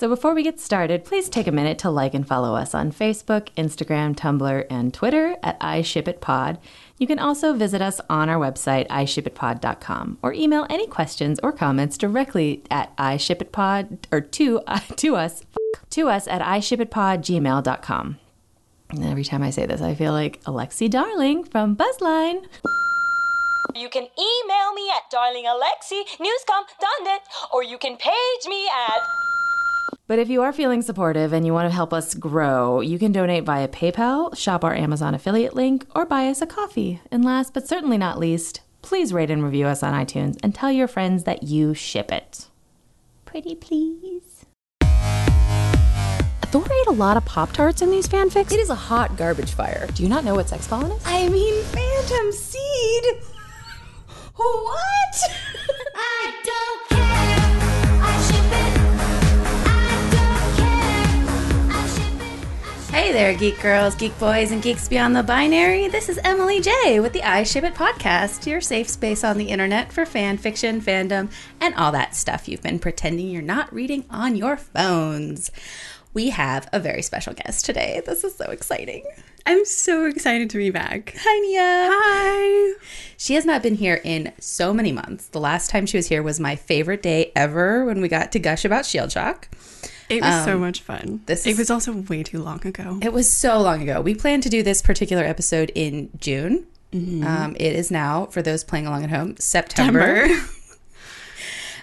So before we get started, please take a minute to like and follow us on Facebook, Instagram, Tumblr, and Twitter at iShipItPod. You can also visit us on our website, iShipItPod.com, or email any questions or comments directly at iShipItPod or to, uh, to us to us at iShipItPod.gmail.com. And every time I say this, I feel like Alexi Darling from Buzzline. You can email me at darlingalexi.newscom.net or you can page me at But if you are feeling supportive and you want to help us grow, you can donate via PayPal, shop our Amazon affiliate link, or buy us a coffee. And last but certainly not least, please rate and review us on iTunes and tell your friends that you ship it. Pretty please. Thor ate a lot of Pop Tarts in these fanfics. It is a hot garbage fire. Do you not know what sex pollen is? I mean, Phantom Seed. What? Hey there, geek girls, geek boys, and geeks beyond the binary. This is Emily J with the I Ship It podcast, your safe space on the internet for fan fiction, fandom, and all that stuff you've been pretending you're not reading on your phones. We have a very special guest today. This is so exciting. I'm so excited to be back. Hi, Nia. Hi. She has not been here in so many months. The last time she was here was my favorite day ever when we got to gush about Shield Shock. It was so much fun. this it was also way too long ago. It was so long ago. We planned to do this particular episode in June. Um, it is now, for those playing along at home, September.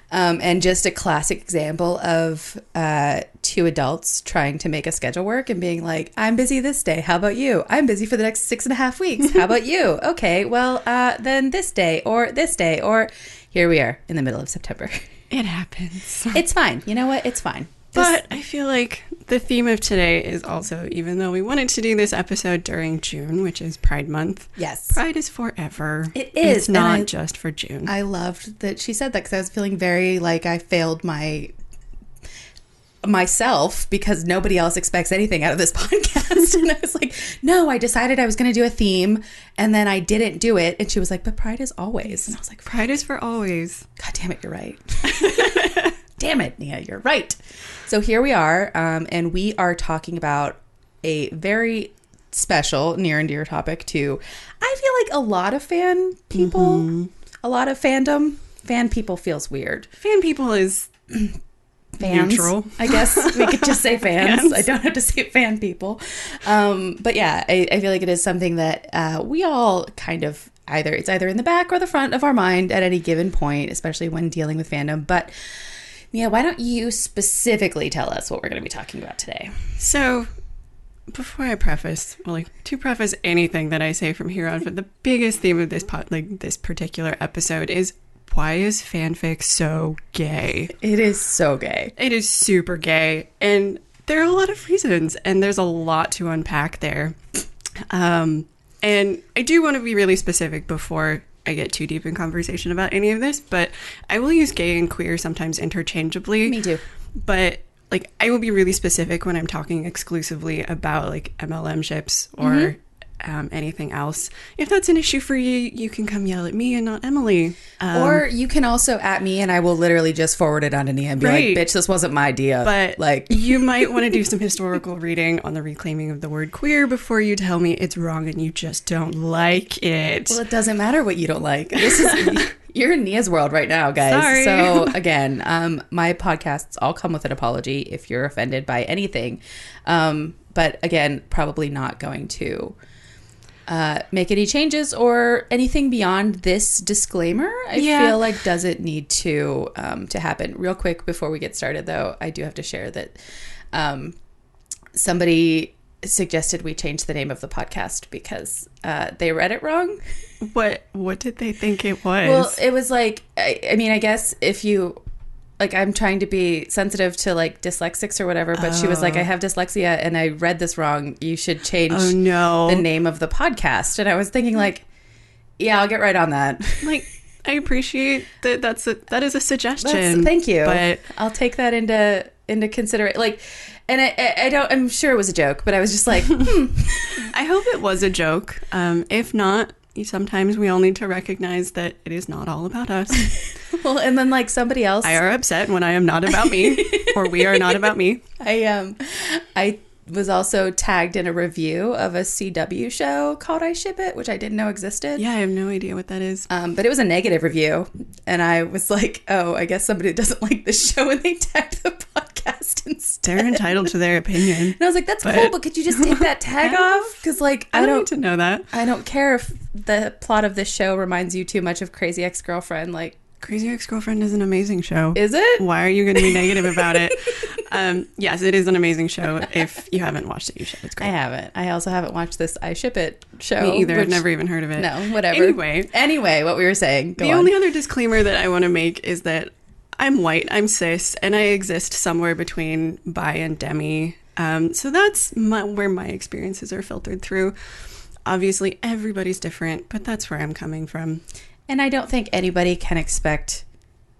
Um, and just a classic example of uh, two adults trying to make a schedule work and being like, I'm busy this day. How about you? I'm busy for the next six and a half weeks. How about you? Okay, well, uh, then this day or this day or here we are in the middle of September. it happens. it's fine. You know what? It's fine. But I feel like the theme of today is also, even though we wanted to do this episode during June, which is Pride Month, Yes. Pride is forever. It is, It's not I- just for June. I loved that she said that because I was feeling very like I failed my myself because nobody else expects anything out of this podcast. and I was like, no, I decided I was going to do a theme and then I didn't do it. And she was like, but pride is always. And I was like, Pride is for always. God damn it, you're right. damn it, Nia, you're right. So here we are, um, and we are talking about a very special, near and dear topic to, I feel like a lot of fan people, a lot of fandom. Fan people feels weird. Fan people is Fans, Neutral. I guess we could just say fans. Fans. I don't have to say fan people. Um, but yeah, I, I feel like it is something that uh, we all kind of either it's either in the back or the front of our mind at any given point, especially when dealing with fandom. But yeah, why don't you specifically tell us what we're going to be talking about today? So, before I preface, well, like to preface anything that I say from here on, but the biggest theme of this pot, like this particular episode, is why is fanfic so gay? It is so gay. It is super gay, and there are a lot of reasons, and there's a lot to unpack there. Um, and I do want to be really specific before I get too deep in conversation about any of this, but I will use gay and queer sometimes interchangeably. Me too. But like, I will be really specific when I'm talking exclusively about like MLM ships or Mm-hmm. Um, anything else. If that's an issue for you, you can come yell at me and not Emily. Um, or you can also at me, and I will literally just forward it on to Nia and be Right. like, "Bitch, this wasn't my idea." But like, you might want to do some historical reading on the reclaiming of the word queer before you tell me it's wrong and you just don't like it. Well, it doesn't matter what you don't like. This is you're in Nia's world right now, guys. Sorry. So again, um, my podcasts all come with an apology if you're offended by anything. Um, but again, probably not going to uh, make any changes or anything beyond this disclaimer. I Yeah. feel like doesn't need to um, to happen. Real quick before we get started, though, I do have to share that um, somebody suggested we change the name of the podcast because uh, they read it wrong. what what did they think it was? Well, it was like, I, I mean, I guess if you, like, I'm trying to be sensitive to like dyslexics or whatever, but she was like, I have dyslexia and I read this wrong. You should change oh no. the name of the podcast. And I was thinking, like, yeah, I'll get right on that. like I appreciate that that's a that is a suggestion. That's- thank you. But I'll take that into into consideration. Like, and I, I, I don't. I'm sure it was a joke, but I was just like, hmm, I hope it was a joke. Um, if not, sometimes we all need to recognize that it is not all about us. Well, and then like somebody else, I are upset when I am not about me, or we are not about me. I um, I was also tagged in a review of a CW show called I Ship It, which I didn't know existed. Yeah, I have no idea what that is. Um, but it was a negative review, and I was like, "Oh, I guess somebody doesn't like this show," and they tagged the podcast instead. They're entitled to their opinion. And I was like, "That's But- cool, but could you just take that tag off? Because like, I I don't don't, need to know that. I don't care if the plot of this show reminds you too much of Crazy Ex Girlfriend. Like, Crazy Ex Girlfriend is an amazing show. is it? Why are you going to be negative about it? Um, yes, it is an amazing show. If you haven't watched it, you should. It's great. I haven't. I also haven't watched this I Ship It show. Me either. I've never even heard of it. No, whatever. Anyway, anyway, what we were saying. The on. only other disclaimer that I want to make is that I'm white, I'm cis, and I exist somewhere between bi and demi. Um, so that's my, where my experiences are filtered through. Obviously, everybody's different, but that's where I'm coming from. And I don't think anybody can expect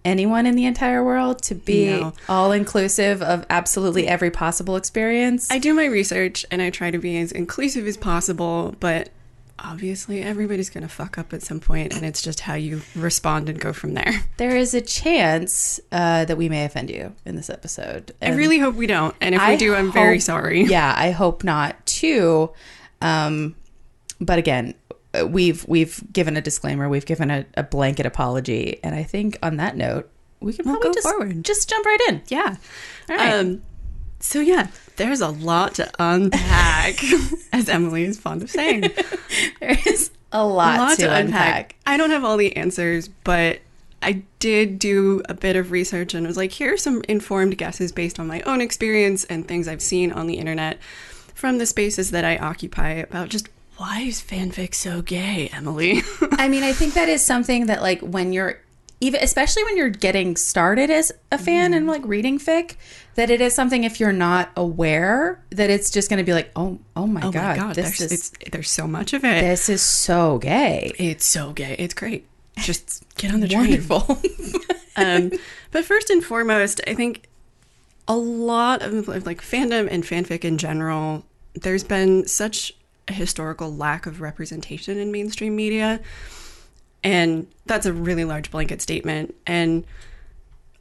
anyone in the entire world to be No. all inclusive of absolutely every possible experience. I do my research and I try to be as inclusive as possible, but obviously everybody's going to fuck up at some point and it's just how you respond and go from there. there is a chance uh, that we may offend you in this episode. I really hope we don't. And if I we do, I'm very sorry. Yeah, I hope not too. Um, but again, we've we've given a disclaimer, we've given a, a blanket apology, and I think on that note, we can We'll probably just forward. just jump right in. Yeah. All right. Um, so yeah, there's a lot to unpack, as Emily is fond of saying. there is a lot, to, unpack. I don't have all the answers, but I did do a bit of research and was like, here are some informed guesses based on my own experience and things I've seen on the internet from the spaces that I occupy about just why is fanfic so gay, Emily? I mean, I think that is something that like when you're even especially when you're getting started as a fan Mm. and like reading fic, that it is something if you're not aware that it's just going to be like, oh, oh my oh god, my god, this there's, is it's, there's so much of it. this is so gay. It's so gay. It's great. Just get on the train. Wonderful. um, but first and foremost, I think a lot of, like fandom and fanfic in general, there's been such a historical lack of representation in mainstream media. And that's a really large blanket statement. And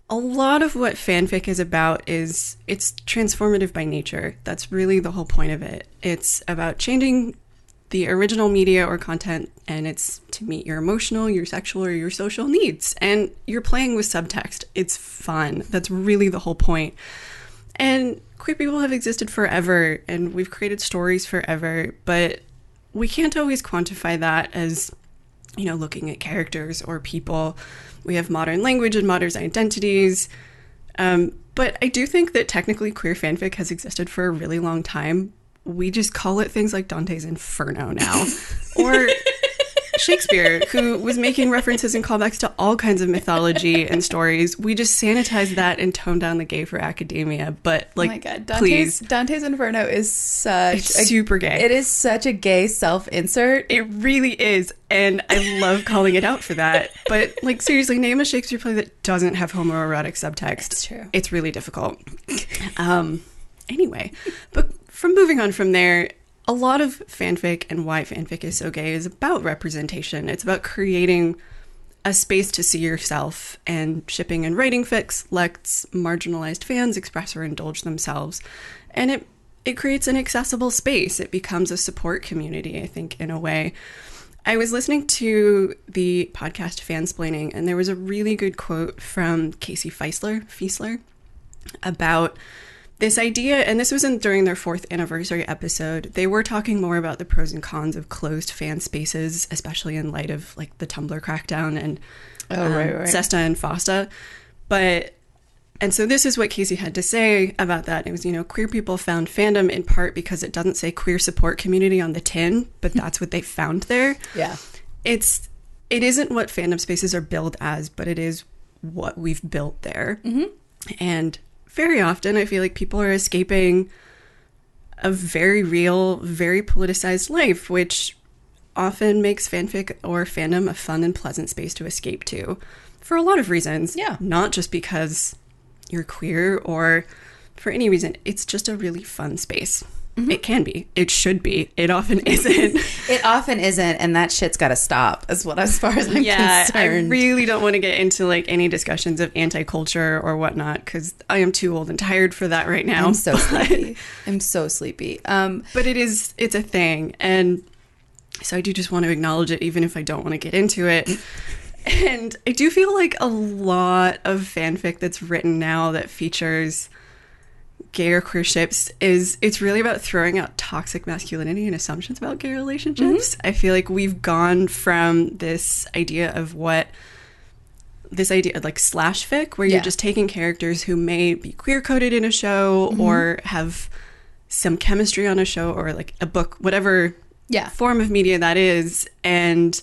a lot of what fanfic is about is it's transformative by nature. That's really the whole point of it. It's about changing the original media or content and it's to meet your emotional, your sexual, or your social needs. And you're playing with subtext. It's fun. That's really the whole point. And queer people have existed forever and we've created stories forever, but we can't always quantify that as, you know, looking at characters or people. We have modern language and modern identities. Um, but I do think that technically queer fanfic has existed for a really long time. We just call it things like Dante's Inferno now. or Shakespeare, who was making references and callbacks to all kinds of mythology and stories. We just sanitized that and toned down the gay for academia. But like, oh my god, Dante's please, Dante's Inferno is such it's a, super gay. It is such a gay self-insert. It really is. And I love calling it out for that. But like seriously, name a Shakespeare play that doesn't have homoerotic subtext. It's true. It's really difficult. Um anyway, but from moving on from there, a lot of fanfic and why fanfic is so gay is about representation. It's about creating a space to see yourself and shipping and writing fics lets marginalized fans express or indulge themselves. And it it creates an accessible space. It becomes a support community, I think, in a way. I was listening to the podcast Fansplaining, and there was a really good quote from Casey Fiesler, Fiesler about this idea, and this was in during their fourth anniversary episode. They were talking more about the pros and cons of closed fan spaces, especially in light of like the Tumblr crackdown and Oh, right, right. SESTA and FOSTA. But and so this is what Casey had to say about that. It was, you know, queer people found fandom in part because it doesn't say queer support community on the tin, but that's what they found there. Yeah. It's it isn't what fandom spaces are billed as, but it is what we've built there. Mm-hmm. And very often, I feel like people are escaping a very real, very politicized life, which often makes fanfic or fandom a fun and pleasant space to escape to for a lot of reasons. Yeah. Not just because you're queer or for any reason. It's just a really fun space. It can be. It should be. It often isn't. It often isn't, and that shit's got to stop. As what as far as I'm yeah, concerned. I really don't want to get into like any discussions of anti-culture or whatnot because I am too old and tired for that right now. I'm so sleepy. I'm so sleepy. Um, but it is it's a thing and so i do just want to acknowledge it even if i don't want to get into it and i do feel like a lot of fanfic that's written now that features gay or queer ships is it's really about throwing out toxic masculinity and assumptions about gay relationships i feel like we've gone from this idea of what this idea like slash fic where Yeah. you're just taking characters who may be queer coded in a show or have some chemistry on a show or like a book whatever Yeah. form of media that is and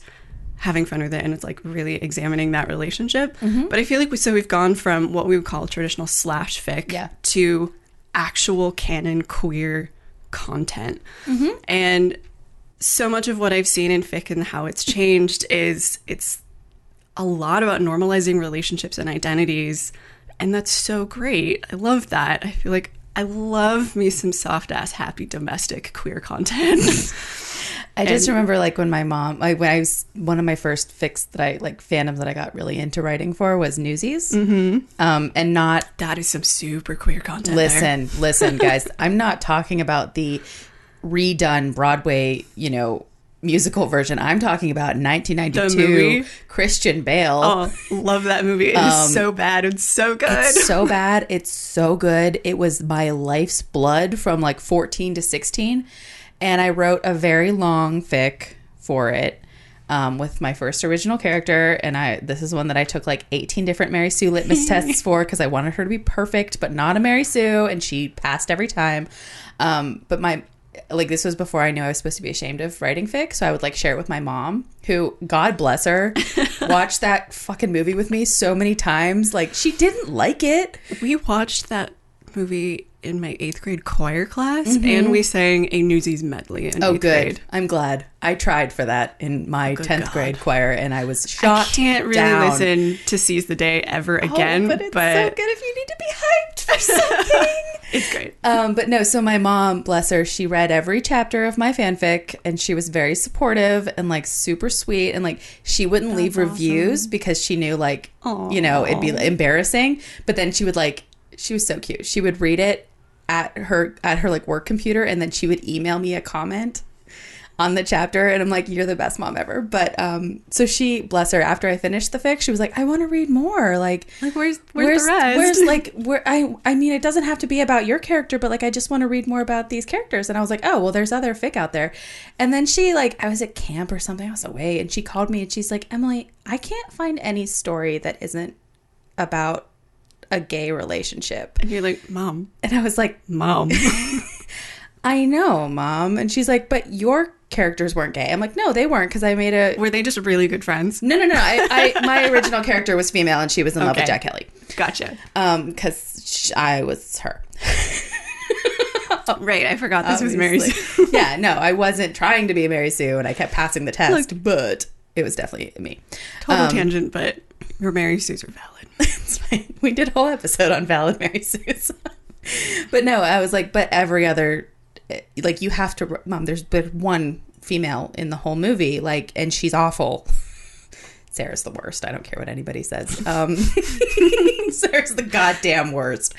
having fun with it and it's like really examining that relationship Mm-hmm. but i feel like we so we've gone from what we would call traditional slash fic Yeah. to actual canon queer content. Mm-hmm. and so much of what i've seen in fic and how it's changed is it's a lot about normalizing relationships and identities and that's so great. I love that. I feel like i love me some soft ass happy domestic queer content I just remember like when my mom, like when I was one of my first fix that I like fandom that I got really into writing for was Newsies, mm-hmm. um, and not that is some super queer content there. listen, listen, guys. I'm not talking about the redone Broadway, you know, musical version. I'm talking about The 1992 movie? Christian Bale. oh love that movie it is so bad it's so good Um, It's so bad. It's so good. It was my life's blood from like 14 to 16. And I wrote a very long fic for it um, with my first original character. And I this is one that I took like 18 different Mary Sue litmus tests for because I wanted her to be perfect, but not a Mary Sue. And she passed every time. Um, but my like this was before I knew I was supposed to be ashamed of writing fic, so I would like share it with my mom, who God bless her, watched that fucking movie with me so many times. Like she didn't like it. we watched that movie in my eighth grade choir class and we sang a newsies medley in Mm-hmm. Oh, good. grade. I'm glad. I tried for that in my good 10th God. grade choir, and I was shocked. I can't really down. listen to Seize the Day ever Oh, again, but it's so good if you need to be hyped for something. it's great. Um, but no, so my mom, bless her, she read every chapter of my fanfic and she was very supportive and like super sweet. And like she wouldn't leave reviews because she knew like, you know, it'd be embarrassing. But then she would like, she was so cute. She would read it at her, at her like work computer and then she would email me a comment on the chapter and I'm like you're the best mom ever. But um so she bless her after I finished the fic she was like I want to read more. Like Like, where's- where's the rest? where's like where I I mean it doesn't have to be about your character but like I just want to read more about these characters. And I was like oh well there's other fic out there. And then she like I was at camp or something I was away and she called me and she's like Emily I can't find any story that isn't about a gay relationship And you're like, Mom, and I was like Mom. I know mom and she's like but your characters weren't gay I'm like no they weren't because I made a Were they just really good friends? no no no I, I my original character was female and she was in love with Jack Kelly Gotcha. um because I was her Right, I forgot this was Mary Sue. Yeah, no, I wasn't trying to be Mary Sue, and I kept passing the test, but it was definitely me. Total Um, tangent, but your Mary Sues are valid. We did a whole episode on valid Mary Sue's. but no, I was like, but every other, like, you have to, mom. There's but one female in the whole movie, like, and she's awful. Sarah's the worst. I don't care what anybody says. Um, Sarah's the goddamn worst.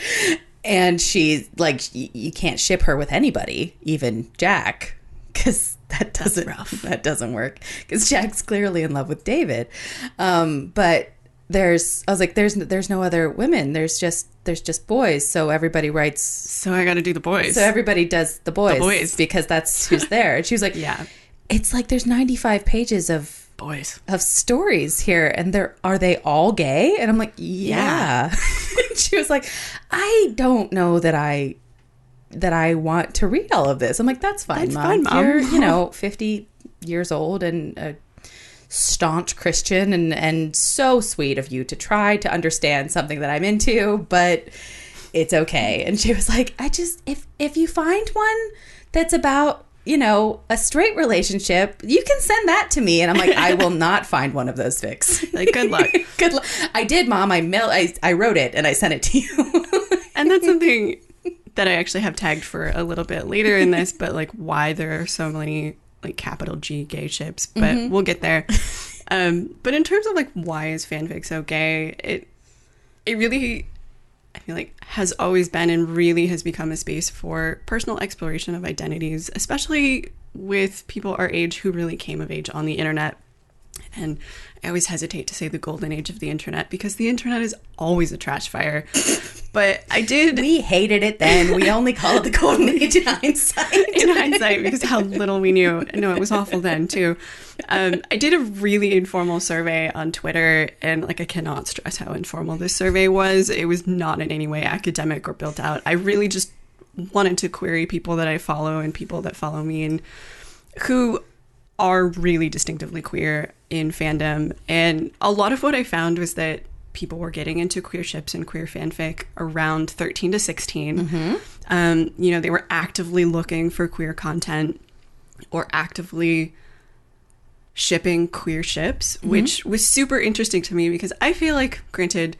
And she's like, y- you can't ship her with anybody, even Jack, because that doesn't that doesn't work. Because Jack's clearly in love with David. Um, but there's, I was like, there's there's no other women. There's just there's just boys. So everybody writes. So I got to do the boys. So everybody does the boys, the boys. because that's who's there. And she was like, Yeah. it's like there's 95 pages of boys. of stories here and they're are they all gay and i'm like yeah, she was like i don't know that i that i want to read all of this i'm like that's fine That's mom. fine, Mom. you're you know 50 years old and a staunch christian and and so sweet of you to try to understand something that i'm into but it's okay. And she was like i just if if you find one that's about you know a straight relationship you can send that to me. And i'm like i will not find one of those fics Like, good luck. good luck i did mom. I mail I, I wrote it and i sent it to you. And that's something that I actually have tagged for a little bit later in this, but like why there are so many like capital G gay ships, but we'll get there. Um, but in terms of like why is fanfic so gay, it it really I feel like has always been and really has become a space for personal exploration of identities, especially with people our age who really came of age on the internet. And I always hesitate to say the golden age of the internet because the internet is always a trash fire. But I did We hated it then. We only call it the golden age in hindsight. in hindsight because how little we knew. No, it was awful then too. Um, I did a really informal survey on Twitter, and like I cannot stress how informal this survey was. It was not in any way academic or built out. I really just wanted to query people that I follow and people that follow me and who are really distinctively queer in fandom. And a lot of what I found was that people were getting into queer ships and queer fanfic around 13 to 16. Um, you know, they were actively looking for queer content or actively shipping queer ships, which was super interesting to me because I feel like, granted,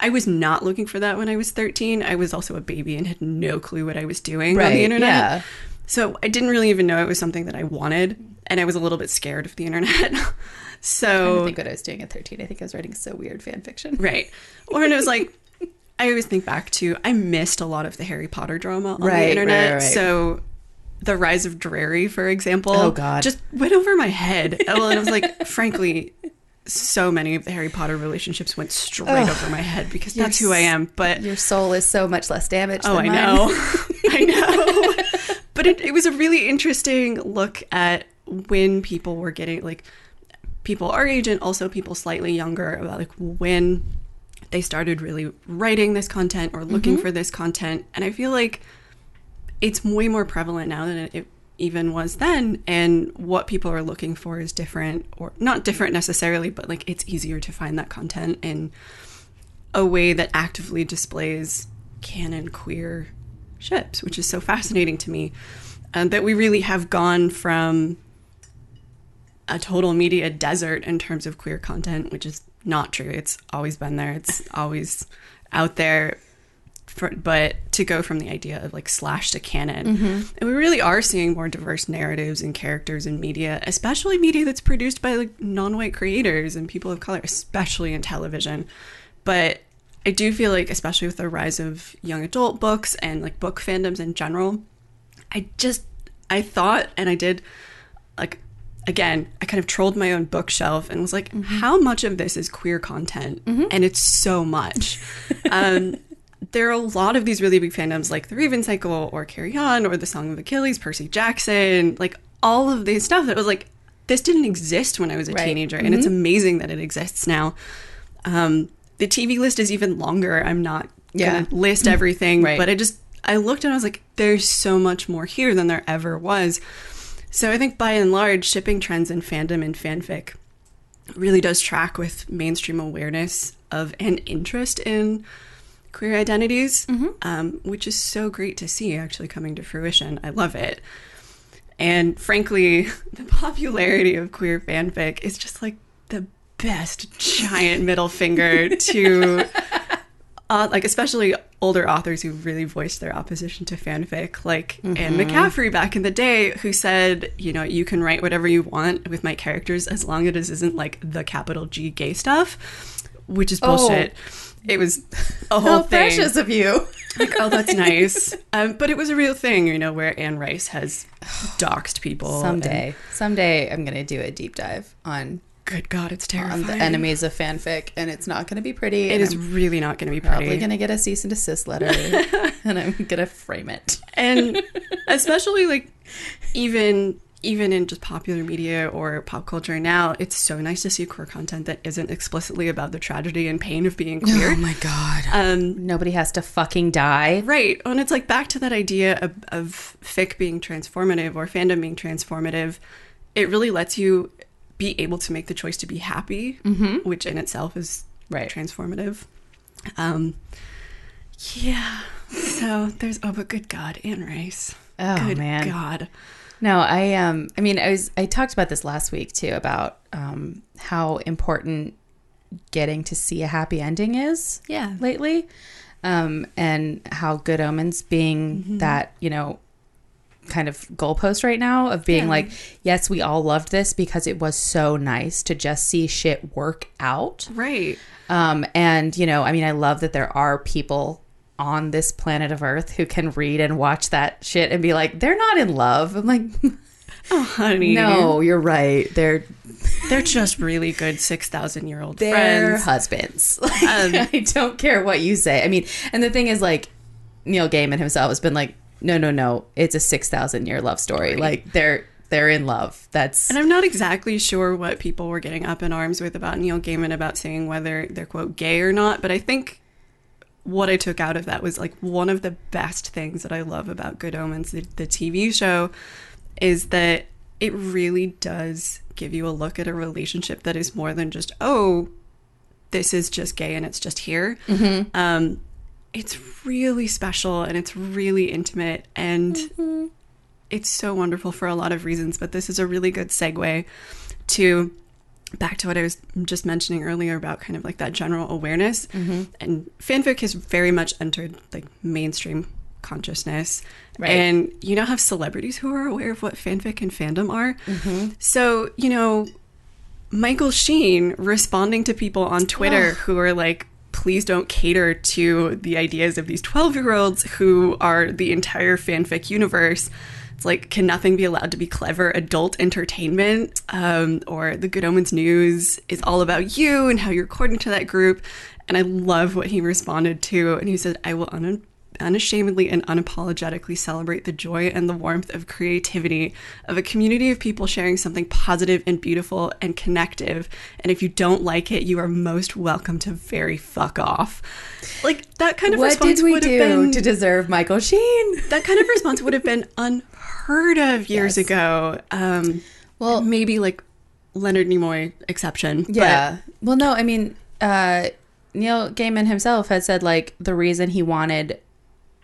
I was not looking for that when I was 13. I was also a baby and had no clue what I was doing on the internet. yeah. So I didn't really even know it was something that I wanted, and I was a little bit scared of the internet. I so think what I was doing at 13. I think I was writing so weird fan fiction. right, or and it was like I always think back to I missed a lot of the Harry Potter drama on Right, the internet. right, right. So the rise of Drarry, for example, Oh, God. just went over my head. Well, and I was like, frankly. So many of the Harry Potter relationships went straight over my head because that's who I am. But Your soul is so much less damaged Oh, than I mine. know. I know. but it, it was a really interesting look at when people were getting like people our age and also people slightly younger about like when they started really writing this content or looking for this content. And I feel like it's way more prevalent now than it, it even was then. And what people are looking for is different, or not different necessarily, but like it's easier to find that content in a way that actively displays canon queer ships, which is so fascinating to me. Um, that we really have gone from a total media desert in terms of queer content, which is not true. It's always been there. It's always out there. For, but to go from the idea of like slash to canon, mm-hmm. and we really are seeing more diverse narratives and characters in media, especially media that's produced by like non-white creators and people of color, especially in television. But I do feel like, especially with the rise of young adult books and like book fandoms in general, I just I thought and I did like again, I kind of trolled my own bookshelf and was like, how much of this is queer content? And it's so much. um, there are a lot of these really big fandoms like The Raven Cycle or Carry On or The Song of Achilles, Percy Jackson, like all of these stuff that was like, this didn't exist when I was a Right. teenager. And it's amazing that it exists now. Um, the TV list is even longer. I'm not Yeah. gonna list everything, Right. but I just I looked and I was like, there's so much more here than there ever was. So I think by and large, shipping trends in fandom and fanfic really does track with mainstream awareness of and interest in queer identities, um, which is so great to see actually coming to fruition. I love it. And frankly, the popularity of queer fanfic is just like the best giant middle finger to, uh, like, especially older authors who really voiced their opposition to fanfic, like Anne McCaffrey back in the day, who said, you know, you can write whatever you want with my characters as long as it isn't like the capital G gay stuff, which is bullshit. It was a whole How thing precious of you. like, oh, that's nice. Um, but it was a real thing, you know, where Anne Rice has doxed people. Someday, someday I'm going to do a deep dive on And- good God, it's terrifying. on the enemies of fanfic, and it's not going to be pretty. It is I'm really not going to be pretty. probably going to get a cease and desist letter, and I'm going to frame it. and especially like even even in just popular media or pop culture now, it's so nice to see queer content that isn't explicitly about the tragedy and pain of being queer. Oh my god! Um, Nobody has to fucking die. Right. And it's like back to that idea of, of fic being transformative or fandom being transformative. It really lets you be able to make the choice to be happy, which in itself is Right. transformative. Um, yeah. So there's, oh, but good God, Anne Rice. Oh, good man. God. No, I um I mean I was I talked about this last week too about um how important getting to see a happy ending is Yeah. lately. um, and how Good Omens being that you know kind of goalpost right now of being like, yes, we all loved this because it was so nice to just see shit work out. Right. Um, and you know, I mean, I love that there are people on this planet of Earth who can read and watch that shit and be like, they're not in love. I'm like, oh, Honey. no, you're right. They're They're just really good 6,000 year old they're friends. husbands. Like, I don't care what you say. I mean, and the thing is, like, Neil Gaiman himself has been like, no, no, no, it's a six thousand year love story. Like they're they're in love. That's And I'm not exactly sure what people were getting up in arms with about Neil Gaiman about saying whether they're quote gay or not, but I think what I took out of that was like one of the best things that I love about Good Omens, the, the TV show, is that it really does give you a look at a relationship that is more than just, oh, this is just gay and it's just here. Um, it's really special and it's really intimate and mm-hmm. it's so wonderful for a lot of reasons. But this is a really good segue to back to what I was just mentioning earlier about kind of like that general awareness. Mm-hmm. And fanfic has very much entered like mainstream consciousness. Right. And you now have celebrities who are aware of what fanfic and fandom are. Mm-hmm. So, you know, Michael Sheen responding to people on Twitter who are like, please don't cater to the ideas of these 12 year olds who are the entire fanfic universe. It's like, can nothing be allowed to be clever adult entertainment? Um, or the Good Omens News is all about you and how you're according to that group. And I love what he responded to. And he said, I will un- unashamedly and unapologetically celebrate the joy and the warmth of creativity of a community of people sharing something positive and beautiful and connective. And if you don't like it, you are most welcome to very fuck off. Like that kind of what response did we would have do been to deserve Michael Sheen? that kind of response would have been unheard of years Yes. ago. Um, Well- maybe like Leonard Nimoy exception. but- Yeah. well, no, I mean, uh, Neil Gaiman himself had said like the reason he wanted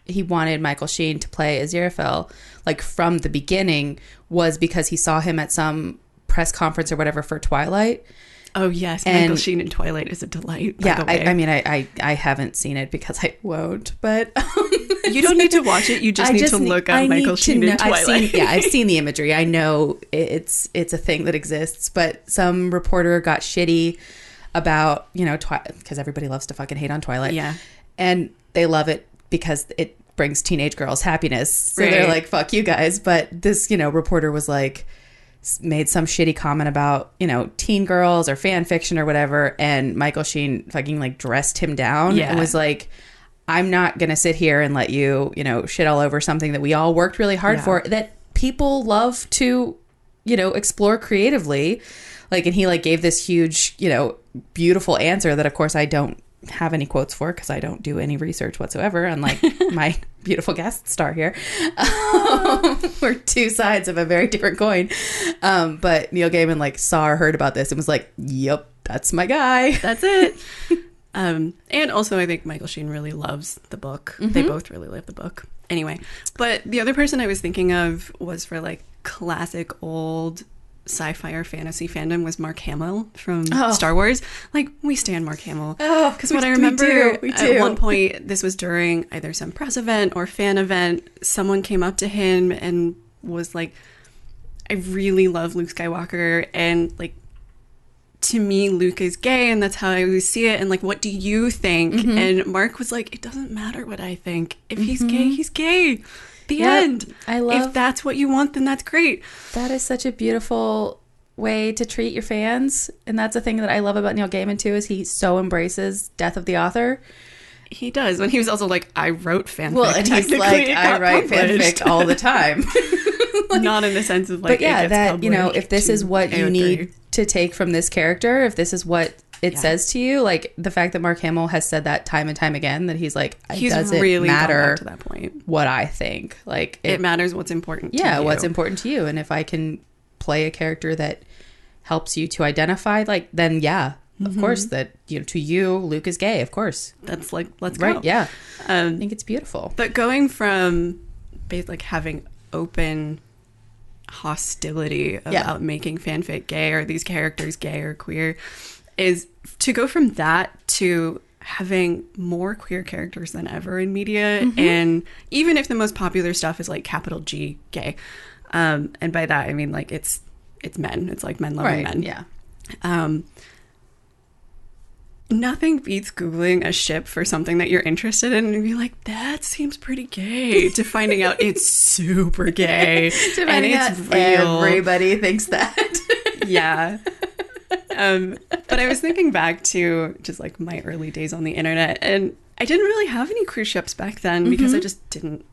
he wanted Michael Sheen to play Aziraphale like from the beginning was because he saw him at some press conference or whatever for Twilight. oh yes, And- Michael Sheen in Twilight is a delight. Yeah. I, I mean, I, I I haven't seen it because I won't, but you don't need to watch it. You just I need to need- look up Michael Sheen know- in Twilight. I've seen, yeah, I've seen the imagery. I know it's it's a thing that exists, but some reporter got shitty about you know because everybody loves to fucking hate on Twilight. Yeah. and they love it because it brings teenage girls happiness. So they're like, "Fuck you guys." But this you know reporter was like made some shitty comment about you know teen girls or fan fiction or whatever, and Michael Sheen fucking like dressed him down Yeah. and was like. I'm not going to sit here and let you, you know, shit all over something that we all worked really hard Yeah. for that people love to, you know, explore creatively. Like, and he like gave this huge, you know, beautiful answer that of course I don't have any quotes for because I don't do any research whatsoever, unlike my beautiful guest star here. Um, we're two sides of a very different coin. Um, but Neil Gaiman like saw or heard about this and was like, yep, that's my guy. That's it. um, and also, I think Michael Sheen really loves the book. They both really love the book. Anyway, but the other person I was thinking of was for like classic old sci-fi or fantasy fandom was Mark Hamill from Star Wars. Like we stand Mark Hamill. Oh, because what we- I we remember do, we at one point, this was during either some press event or fan event. Someone came up to him and was like, "I really love Luke Skywalker," and like to me, Luke is gay, and that's how I always see it. And like, what do you think? Mm-hmm. And Mark was like, it doesn't matter what I think. If he's gay, he's gay. The Yep. end. I love- If that's what you want, then that's great. That is such a beautiful way to treat your fans, and that's a thing that I love about Neil Gaiman too. Is he so embraces death of the author? He does. When he was also like, I wrote fanfic. Well, and he's like, I write published." fanfic all the time. Not in the sense of like, but yeah, that you know, if this is what you need to take from this character, if this is what it Yeah. says to you, like the fact that Mark Hamill has said that time and time again, that he's like, it he's doesn't really matter to that point. what I think. Like It, matters what's important. to yeah what's important to you and if i can play a character that helps you to identify like then yeah of Mm-hmm. course that you know to you luke is gay of course That's like, let's right go. yeah i Um, think it's beautiful But going from like having open hostility about Yeah. making fanfic gay or these characters gay or queer is to go from that to having more queer characters than ever in media, and even if the most popular stuff is like capital G gay, um, and by that I mean like it's it's men, it's like men loving men, Yeah. um, nothing beats googling a ship for something that you're interested in and be like that seems pretty gay to finding out it's super gay To and finding it's out real. Everybody thinks that. yeah um but i was thinking back to just like my early days on the internet and i didn't really have any cruise ships back then because Mm-hmm. i just didn't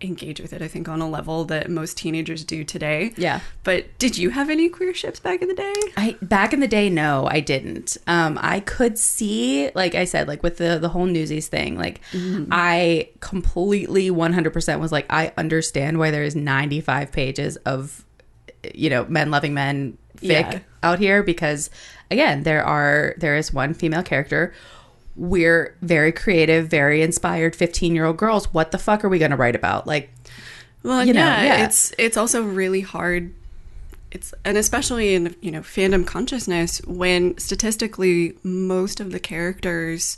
engage with it i think on a level that most teenagers do today Yeah. but did you have any queer ships back in the day I back in the day, no, I didn't. Um, I could see, like I said, like with the the whole Newsies thing, like I completely one hundred percent was like, I understand why there is ninety five pages of, you know, men loving men fic Yeah. out here because, again, there are there is one female character. We're very creative, very inspired, fifteen year old girls. What the fuck are we going to write about? Like, Well, you know, yeah, yeah. it's it's also really hard. It's and especially in you know fandom consciousness when statistically most of the characters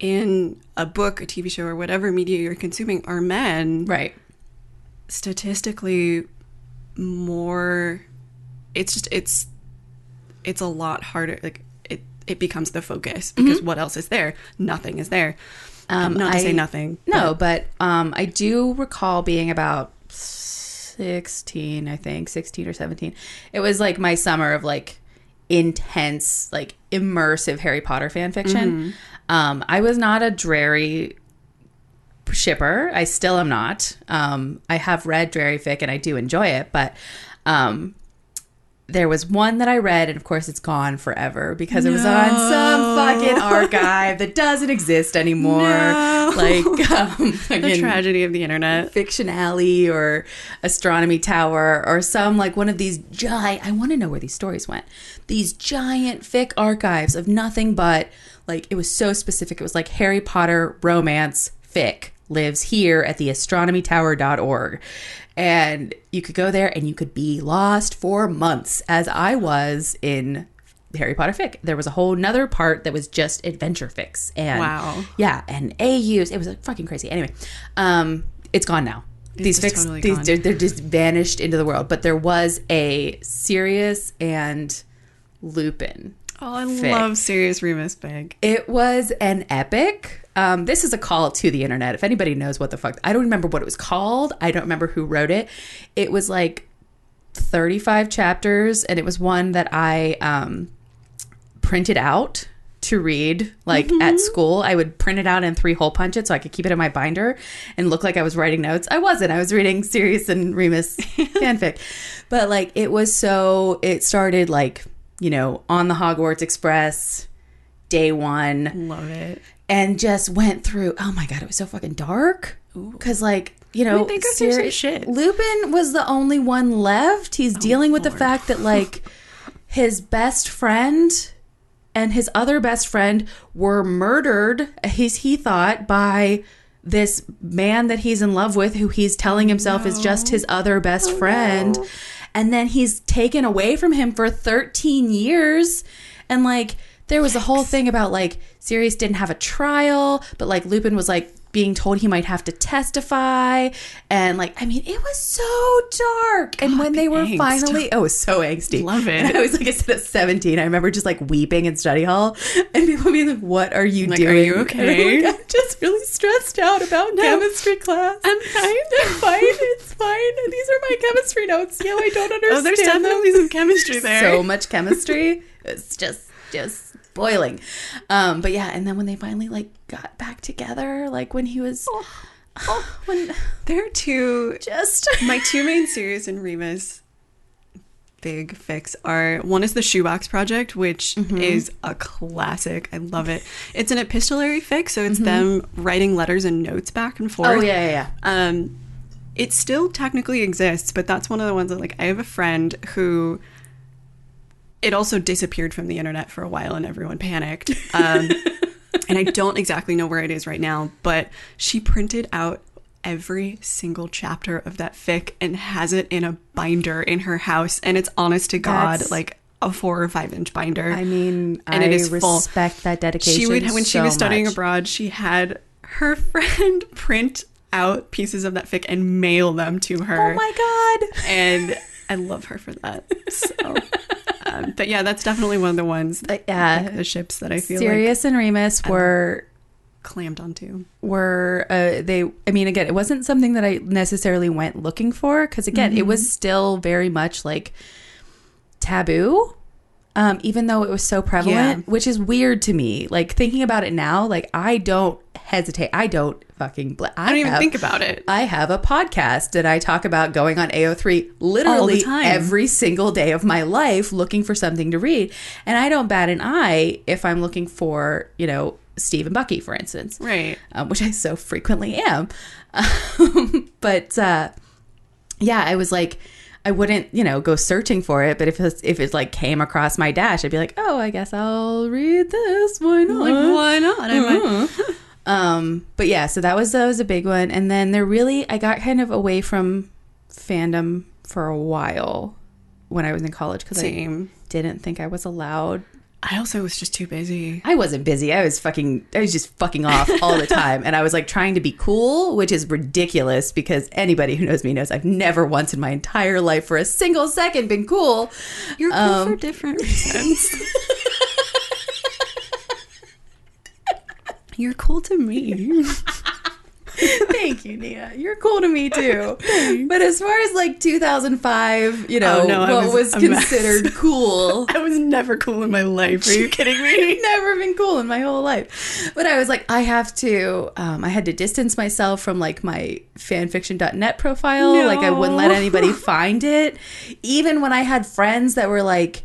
in a book, a TV show, or whatever media you're consuming are men. right? Statistically, more. It's just it's it's a lot harder. Like it it becomes the focus because what else is there? Nothing is there. Um, not to say nothing. No, but um, I do recall being about 16, I think, 16 or 17. It was like my summer of like intense, like immersive Harry Potter fan fiction. Um, I was not a Drarry shipper. I still am not. Um, I have read Drarry Fic and I do enjoy it, but um, there was one that I read, and of course it's gone forever because it was on some fucking archive that doesn't exist anymore. Like um, The tragedy of the internet. Fiction Alley or Astronomy Tower or some like one of these giant. I want to know where these stories went. These giant fic archives of nothing but like it was so specific. It was like Harry Potter romance fic lives here at the astronomytower.org. And you could go there and you could be lost for months, as I was in Harry Potter fic. There was a whole nother part that was just adventure fics. And Wow. yeah, and AUs. It was like fucking crazy. Anyway, um, it's gone now. These just fics, totally these they're, they're just vanished into the world. But there was a Sirius and Lupin. Oh, I Fic. love Sirius Remus Big. It was an epic. Um, this is a call to the internet. If anybody knows what the fuck, I don't remember what it was called. I don't remember who wrote it. It was like 35 chapters, and it was one that I um, printed out to read like at school. I would print it out and three hole punch it so I could keep it in my binder and look like I was writing notes. I wasn't. I was reading Sirius and Remus fanfic. But like it was so it started like, you know, on the Hogwarts Express day 1 Love it. And just went through. Oh my god, it was so fucking dark. Because like you know, mean, they go through some shit. Lupin was the only one left. He's dealing with the fact that like his best friend and his other best friend were murdered. He's he thought by this man that he's in love with, who he's telling himself is just his other best friend. And then he's taken away from him for 13 years. And like, there was a whole thing about like Sirius didn't have a trial, but like Lupin was like being told he might have to testify. And like, I mean, it was so dark. and when they were angst. finally, oh, it was so angsty. Love it. And I was like, I said at 17, I remember just like weeping in study hall and people being like, what are you doing? are you And I'm okay? like, I'm just really stressed out about chemistry class. I'm fine. I'm fine. It's fine. These are my chemistry notes. Yeah, I don't understand. Oh, there's them. definitely some chemistry there. So much chemistry. It's just, just boiling. Um, but yeah, and then when they finally like got back together, like when he was, oh, when There are two. just My two main Sirius in Remus big fix are one is the Shoebox Project, which Mm-hmm. is a classic. I love it. It's an epistolary fix, so it's Mm-hmm. them writing letters and notes back and forth. oh yeah, yeah, yeah. Um, it still technically exists, but that's one of the ones that like I have a friend who it also disappeared from the internet for a while and everyone panicked. Um, and I don't exactly know where it is right now, but she printed out every single chapter of that fic and has it in a binder in her house and it's honest to god That's like a four or five inch binder. I mean, And I it is full. respect that dedication. she would when she was studying much. abroad, she had her friend print out pieces of that fic and mail them to her. Oh my god! and I love her for that. So, um, but yeah, that's definitely one of the ones. That, yeah. like, the ships that I feel like. Sirius and Remus were like clammed onto. were uh, they i mean again it wasn't something that i necessarily went looking for because again it was still very much like taboo um, even though it was so prevalent Yeah. which is weird to me like thinking about it now like i don't hesitate i don't fucking bl- i, I don't even have- think about it. I have a podcast and I talk about going on AO3 literally every single day of my life looking for something to read. And I don't bat an eye if I'm looking for, you know, Steve and Bucky, for instance. Right. Um, which I so frequently am. Um, but uh, yeah, I was like, I wouldn't, you know, go searching for it. But if it's, if it like came across my dash, I'd be like, oh, I guess I'll read this. Why not? Like, why not? Might- Um, but yeah, so that was that was a big one, and then there really I got kind of away from fandom for a while when I was in college because I didn't think I was allowed. I also was just too busy. I wasn't busy. I was fucking. I was just fucking off all the time, and I was like trying to be cool, which is ridiculous because anybody who knows me knows I've never once in my entire life for a single second been cool. You're cool Um, for different reasons. You're cool to me. Thank you, Nia. You're cool to me too. But as far as like 2005, you know, Oh, no, what was was, a mess. considered cool. I was never cool in my life. Are you kidding me? never been cool in my whole life. But I was like, I have to, um, I had to distance myself from like my fanfiction.net profile. Like, I wouldn't let anybody find it. Even when I had friends that were like,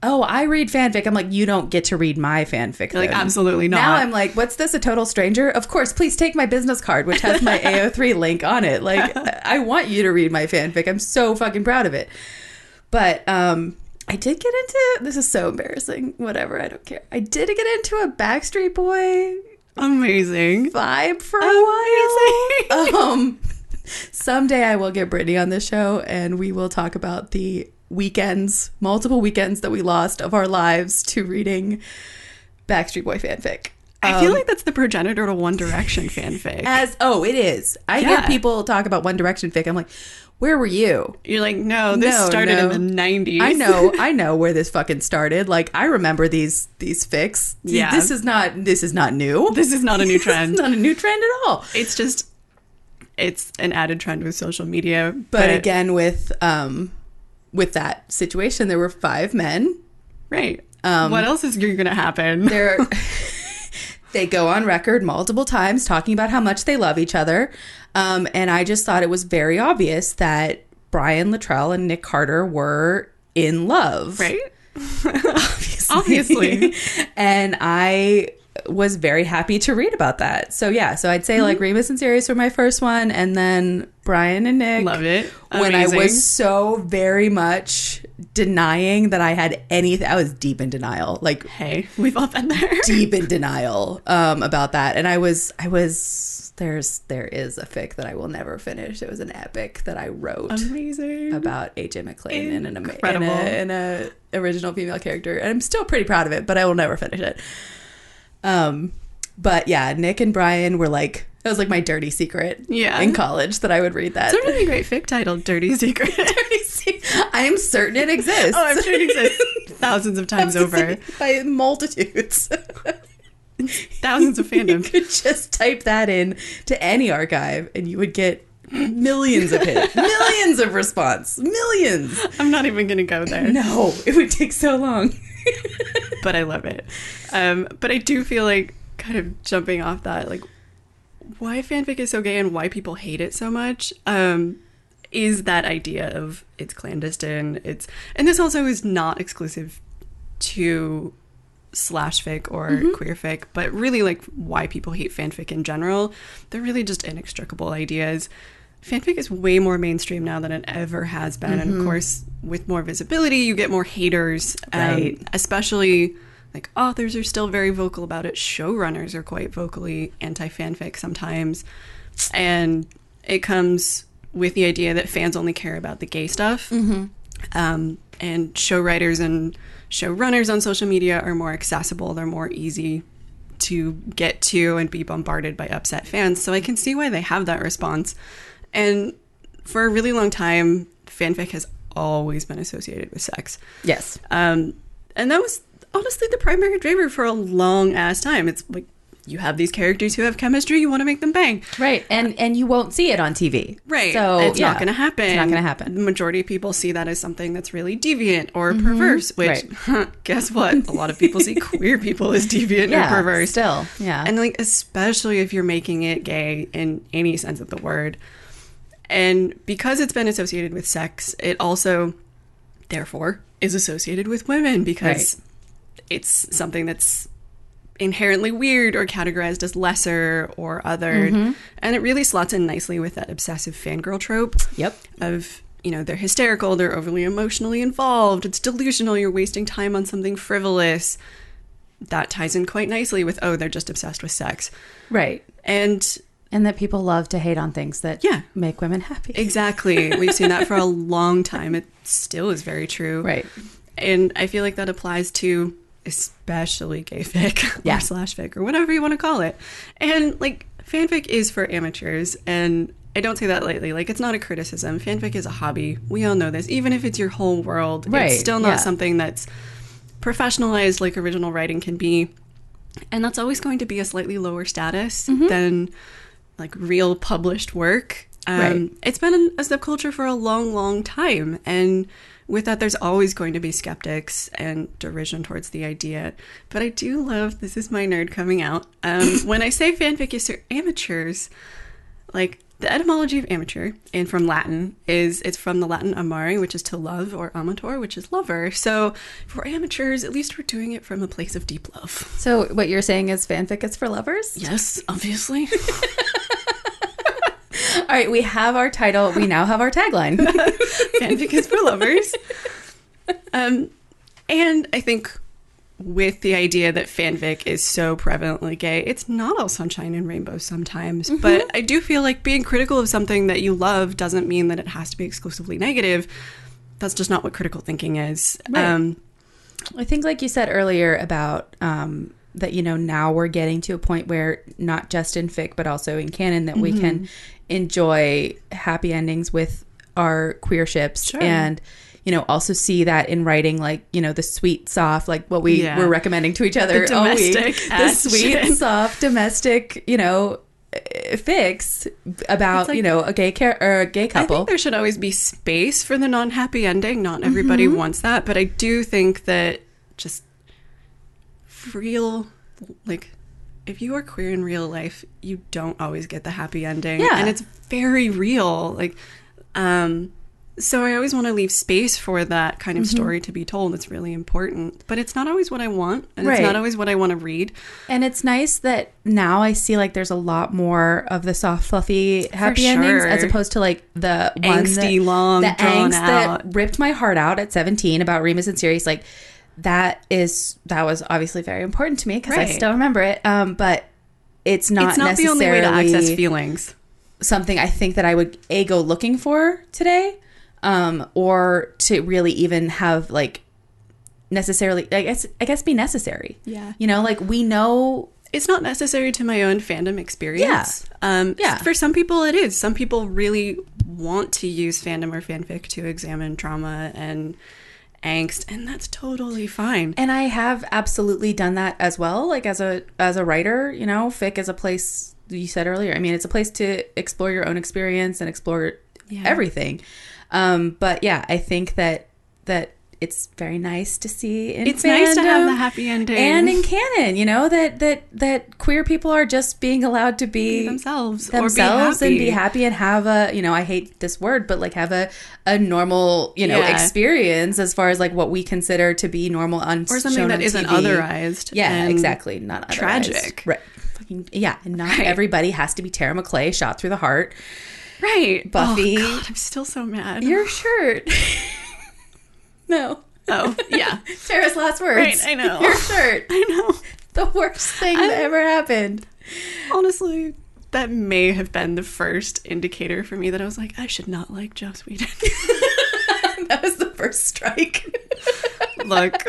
Oh, I read fanfic. I'm like, you don't get to read my fanfic. Like, absolutely not. Now I'm like, what's this? A total stranger? Of course, please take my business card, which has my AO3 link on it. Like, I want you to read my fanfic. I'm so fucking proud of it. But um, I did get into this is so embarrassing. Whatever, I don't care. I did get into a Backstreet Boy Amazing. vibe for a while. Um, someday I will get Brittany on the show, and we will talk about the weekends, multiple weekends that we lost of our lives to reading Backstreet Boy fanfic. I feel Um, like that's the progenitor to One Direction fanfic. as oh, it is. I Yeah. hear people talk about One Direction fic. I'm like, where were you? You're like, no, this No, started no. in the 90s. I know, I know where this fucking started. Like, I remember these these fics. Yeah. this is not this is not new. This is not a new trend. It's not a new trend at all. it's just, it's an added trend with social media. But, again, with um, with that situation, there were five men. right. um, what else is going to happen? They're they go on record multiple times talking about how much they love each other, um, and I just thought it was very obvious that Brian Littrell and Nick Carter were in love, right? Obviously. Obviously. and I was very happy to read about that. So yeah, so I'd say Mm-hmm. like Remus and Sirius were my first one, and then Brian and Nick. Love it. When I was so very much denying that I had anything, I was deep in denial, like Hey, we've all been there. deep in denial um, about that. And I was, I was, there's, there is a fic that I will never finish. It was an epic that I wrote Amazing. about AJ McLean and an ama- in Incredible. a, in a original female character, and I'm still pretty proud of it, but I will never finish it. Um, but yeah, Nick and Brian were like that was like my dirty secret. Yeah. in college that I would read that. It's a really great fic titled Dirty Secret. dirty se- I am certain it exists. oh, I'm sure it exists thousands of times over. by multitudes. Thousands of fandoms. you could just type that in to any archive, and you would get millions of hits, millions of response, millions. I'm not even going to go there. No, it would take so long. But I love it. Um, but I do feel like kind of jumping off that, like why fanfic is so gay and why people hate it so much um, is that idea of it's clandestine. It's and this also is not exclusive to slash fic or queer fic, but really like why people hate fanfic in general. They're really just inextricable ideas. Fanfic is way more mainstream now than it ever has been, and of course, with more visibility, you get more haters. um, Right. especially like authors are still very vocal about it. Showrunners are quite vocally anti fanfic sometimes, and it comes with the idea that fans only care about the gay stuff. Um, and show writers and showrunners on social media are more accessible. They're more easy to get to and be bombarded by upset fans. So I can see why they have that response. And for a really long time, fanfic has always been associated with sex. Yes. Um, and that was honestly the primary driver for a long ass time. It's like you have these characters who have chemistry, you want to make them bang. Right. And and you won't see it on TV. Right. So it's yeah, not going to happen. It's not going to happen. The majority of people see that as something that's really deviant or perverse, which, guess what? A lot of people see queer people as deviant Yeah. or perverse. Still. Yeah. And like, especially if you're making it gay in any sense of the word. And because it's been associated with sex, it also, therefore, is associated with women because it's something that's inherently weird or categorized as lesser or othered. Mm-hmm. And it really slots in nicely with that obsessive fangirl trope Yep. of, you know, they're hysterical, they're overly emotionally involved, it's delusional, you're wasting time on something frivolous. That ties in quite nicely with, oh, they're just obsessed with sex. Right. And And that people love to hate on things that Yeah. make women happy. exactly, we've seen that for a long time. It still is very true. Right. And I feel like that applies to especially gay fic Yeah. or slash fic or whatever you want to call it. And like fanfic is for amateurs and I don't say that lightly. Like it's not a criticism. Fanfic is a hobby. We all know this. Even if it's your whole world, Right, it's still not yeah. something that's professionalized like original writing can be. And that's always going to be a slightly lower status Mm-hmm. than like real published work. Um, Right. It's been a subculture for a long, long time. And with that, there's always going to be skeptics and derision towards the idea. But I do love this is my nerd coming out. Um, when I say fanfic is for amateurs, like the etymology of amateur and from Latin is it's from the Latin amare, which is to love, or amator, which is lover. So for amateurs, at least we're doing it from a place of deep love. So what you're saying is fanfic is for lovers? Yes, obviously. All right, we have our title. We now have our tagline. fanfic is for lovers. Um, and I think with the idea that fanfic is so prevalently gay, it's not all sunshine and rainbows sometimes. Mm-hmm. But I do feel like being critical of something that you love doesn't mean that it has to be exclusively negative. That's just not what critical thinking is. Right. Um, I think, like you said earlier, about um, that, you know, now we're getting to a point where not just in fic, but also in canon, that we can enjoy happy endings with our queer ships Sure. and, you know, also see that in writing, like, you know, the sweet, soft, like what we Yeah. were recommending to each other. The all week. The sweet, soft, domestic, you know, fix about, like- you know, a gay care or a gay I couple. think there should always be space for the non happy ending. Not everybody Mm-hmm. wants that, but I do think that just real, like, if you are queer in real life, you don't always get the happy ending. Yeah. And it's very real. Like, um, so I always want to leave space for that kind of Mm-hmm. story to be told. It's really important, but it's not always what I want, and Right. it's not always what I want to read. And it's nice that now I see like there's a lot more of the soft, fluffy, happy endings as opposed to like the Angsty, that, long, the drawn angst out. that ripped my heart out at 17 about Remus and Sirius. Like that is that was obviously very important to me because I still remember it. Um, but it's not it's not the only way to access feelings. something I think that I would a go looking for today, um, or to really even have like necessarily. I guess I guess be necessary. Yeah. you know, like we know it's not necessary to my own fandom experience. Um, Yeah. For some people, it is. Some people really want to use fandom or fanfic to examine trauma and angst, and that's totally fine. and I have absolutely done that as well. Like as a as a writer, you know, fic is a place you said earlier. I mean, it's a place to explore your own experience and explore Yeah. everything. Um, but yeah, I think that that it's very nice to see in It's nice to have the happy ending. and in canon. You know that that that queer people are just being allowed to be, Be themselves, or be themselves and be happy. and have a you know I hate this word, but like have a a normal you know Yeah. experience as far as like what we consider to be normal on or something that TV. otherized. Yeah, exactly. Not otherized. tragic. right? Fucking yeah, and not Right. everybody has to be Tara Maclay shot through the heart. Right. Oh, Buffy. Oh, God, I'm still so mad. Your shirt. no. oh, yeah. Tara's last words. Right, I know. Your shirt. I know. The worst thing that ever happened. Honestly, that may have been the first indicator for me that I was like, I should not like Joss Whedon. That was the first strike. Look,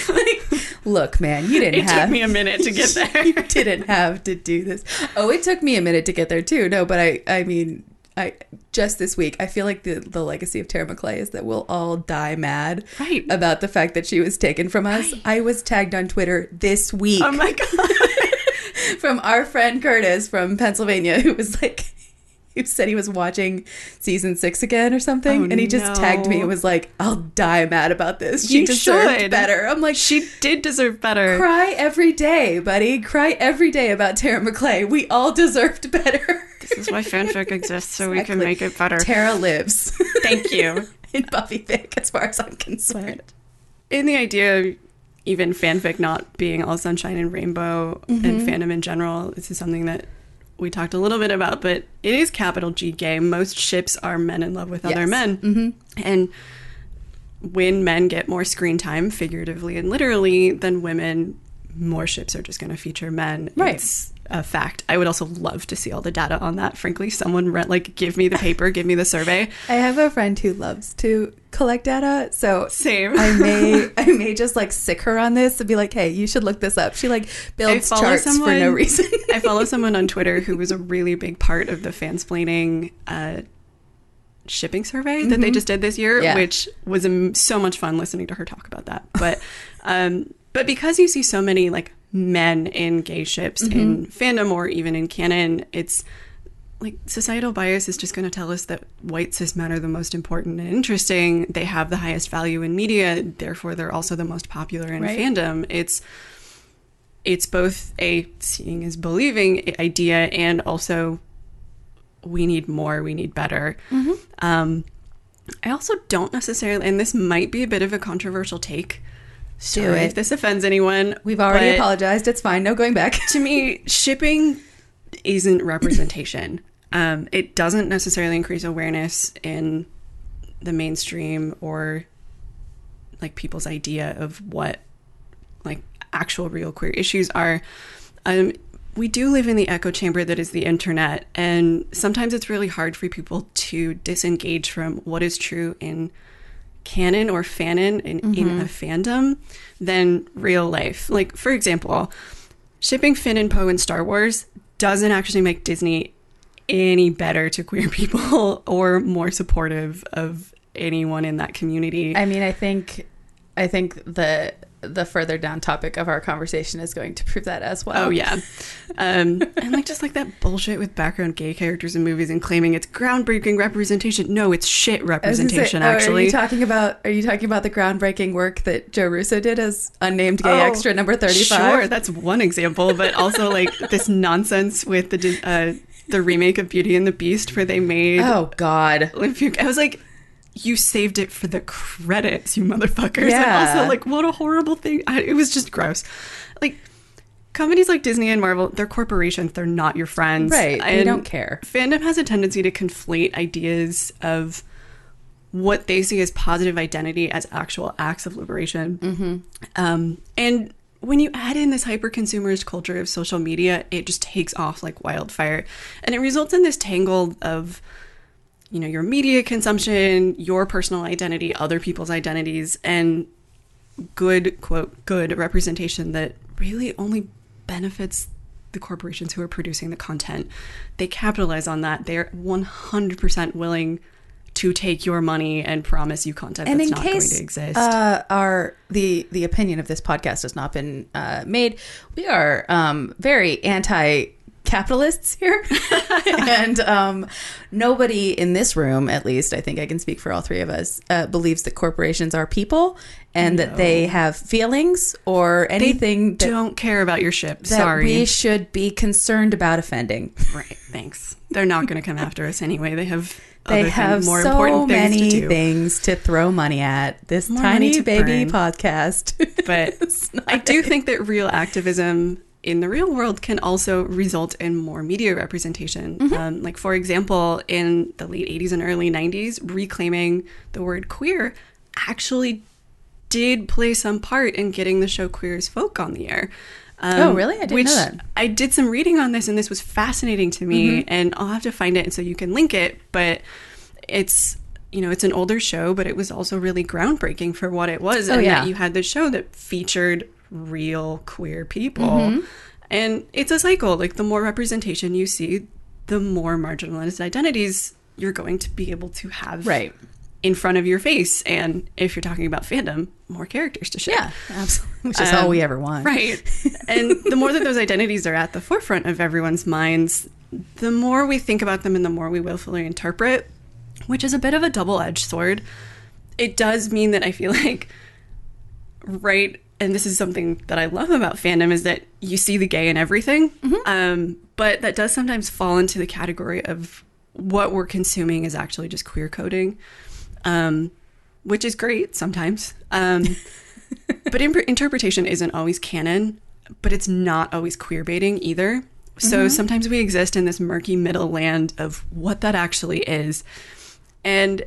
Look, man, you didn't it have took me a minute to get there. you didn't have to do this. Oh, it took me a minute to get there too. No, but I I mean I just this week I feel like the the legacy of Tara Maclay is that we'll all die mad Right. about the fact that she was taken from us. I was tagged on Twitter this week Oh my god. from our friend Curtis from Pennsylvania who was like who said he was watching season six again or something, Oh, and he just tagged me no. and was like, "I'll die mad about this. She You deserved should. better." I'm like, She did deserve better. Cry every day, buddy. Cry every day about Tara Maclay. We all deserved better. This is why fanfic exists, so we can make it better. Tara lives Thank you. in Buffy fic, as far as I'm concerned. in the idea of even fanfic not being all sunshine and rainbow and mm-hmm. fandom in general, this is something that we talked a little bit about, but it is capital G gay. Most ships are men in love with other men. Mm-hmm. And when men get more screen time, figuratively and literally, than women, more ships are just going to feature men. Right. It's a fact. I would also love to see all the data on that. Frankly, someone re- like give me the paper, give me the survey. I have a friend who loves to collect data, so Same. I may I may just like sick her on this and be like, "Hey, you should look this up." She like builds charts for no reason. I follow someone on Twitter who was a really big part of the fansplaining uh, shipping survey that they just did this year, Mm-hmm. Yeah. which was um, so much fun listening to her talk about that. But um, but because you see so many like men in gay ships Mm-hmm. in fandom or even in canon, it's like societal bias is just going to tell us that white cis men are the most important and interesting. They have the highest value in media, therefore they're also the most popular in Right. fandom. It's it's both a seeing is believing idea and also we need more, we need better. Mm-hmm. Um, I also don't necessarily, and this might be a bit of a controversial take. Sorry if this offends anyone. We've already but apologized. It's fine. No going back. To me, shipping isn't representation. Um, it doesn't necessarily increase awareness in the mainstream or like people's idea of what like actual real queer issues are. Um, we do live in the echo chamber that is the internet, and sometimes it's really hard for people to disengage from what is true in canon or fanon in, in mm-hmm. a fandom than real life. Like, for example, shipping Finn and Poe in Star Wars doesn't actually make Disney any better to queer people or more supportive of anyone in that community. I mean, I think I think the the further down topic of our conversation is going to prove that as well. Oh yeah, um, and like just like that bullshit with background gay characters in movies and claiming it's groundbreaking representation. No, it's shit I say, representation. oh, Are you talking about are you talking about the groundbreaking work that Joe Russo did as unnamed gay Oh, extra number thirty five? Sure, that's one example, but also like this nonsense with the uh, the remake of Beauty and the Beast, where they made Oh God. I was like, you saved it for the credits, you motherfuckers. Yeah. And also, like, what a horrible thing. I, it was just gross. Like, companies like Disney and Marvel, they're corporations. They're not your friends. Right, they don't care. Fandom has a tendency to conflate ideas of what they see as positive identity as actual acts of liberation. Mm-hmm. Um, and when you add in this hyper consumerist culture of social media, it just takes off like wildfire. And it results in this tangle of, you know, your media consumption, your personal identity, other people's identities, and good, quote, good representation that really only benefits the corporations who are producing the content. They capitalize on that. They're 100% willing to take your money and promise you content And that's in not case going to exist. Uh, our the the opinion of this podcast has not been uh, made, we are um, very anti capitalists here, and um, nobody in this room, at least I think I can speak for all three of us, uh, believes that corporations are people and that they have feelings or they anything that, don't care about your ship. that Sorry. we should be concerned about offending. right. Thanks. They're not going to come after us anyway. They have They other have more so important things many to do. things to throw money at this More tiny baby burn. podcast. But I do think that real activism in the real world can also result in more media representation. Mm-hmm. Um, like, for example, in the late 80s and early 90s, reclaiming the word queer actually did play some part in getting the show Queer as Folk on the air. Um, Oh, really? I didn't know that. I did some reading on this, and this was fascinating to me. Mm-hmm. And I'll have to find it, and so you can link it. But it's you know, it's an older show, but it was also really groundbreaking for what it was. Oh, and yeah. that you had this show that featured real queer people. Mm-hmm. And it's a cycle. Like the more representation you see, the more marginalized identities you're going to be able to have Right. in front of your face. And if you're talking about fandom, more characters to share. Yeah, absolutely. Which is all we ever want. Right. and the more that those identities are at the forefront of everyone's minds, the more we think about them and the more we willfully interpret, which is a bit of a double edged sword. It does mean that I feel like, right, and this is something that I love about fandom is that you see the gay in everything. Um, but that does sometimes fall into the category of what we're consuming is actually just queer coding, um, which is great sometimes. Um, but imp- interpretation isn't always canon, but it's not always queer baiting either. So sometimes we exist in this murky middle land of what that actually is. And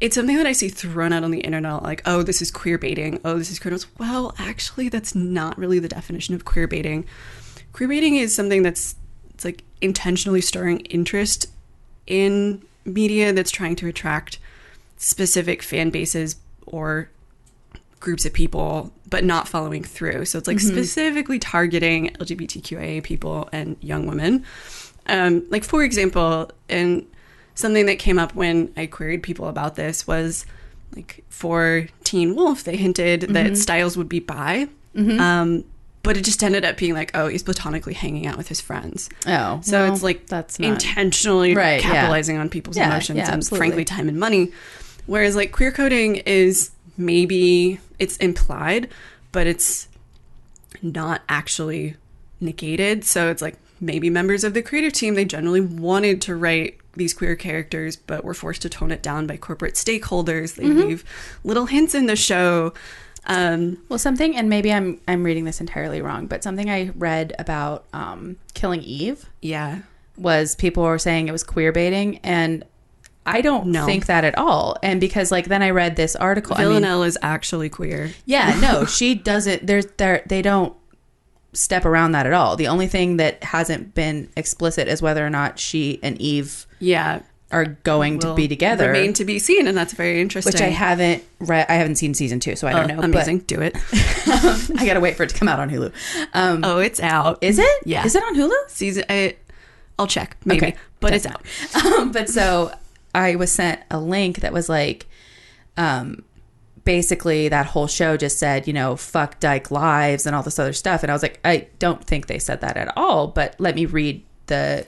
it's something that I see thrown out on the internet like, oh, this is queer baiting. Oh, this is queer. Well, actually, that's not really the definition of queer baiting. Queer baiting is something that's it's like intentionally stirring interest in media that's trying to attract specific fan bases or groups of people, but not following through. So it's like specifically targeting LGBTQIA people and young women. Um, like for example, and something that came up when I queried people about this was like for Teen Wolf, they hinted that Stiles would be bi. Um, but it just ended up being like, oh, he's platonically hanging out with his friends. Oh, So well, it's like that's not intentionally Right, yeah. capitalizing on people's Yeah, emotions yeah, and absolutely. frankly time and money. Whereas like queer coding is maybe it's implied, but it's not actually negated. So it's like maybe members of the creative team they generally wanted to write these queer characters, but were forced to tone it down by corporate stakeholders. They Mm-hmm. leave little hints in the show. Um, Well, something, and maybe I'm I'm reading this entirely wrong, but something I read about um, Killing Eve yeah, was people were saying it was queer baiting, and I don't No. think that at all. And because like then I read this article, I mean, Villanelle is actually queer. yeah, no, she doesn't. There's there they don't step around that at all. The only thing that hasn't been explicit is whether or not she and Eve Yeah, are going to be together. Remain to be seen, and that's very interesting. which I haven't read. I haven't seen season two, so I don't Oh, know. amazing. Do it. I gotta wait for it to come out on Hulu. Um, Oh, it's out. is it? Yeah. Is it on Hulu? season? I, I'll check. Maybe, Okay. but it's out. um, but so I was sent a link that was like, um, basically that whole show just said, you know, fuck Dyke lives and all this other stuff. And I was like, I don't think they said that at all, but let me read the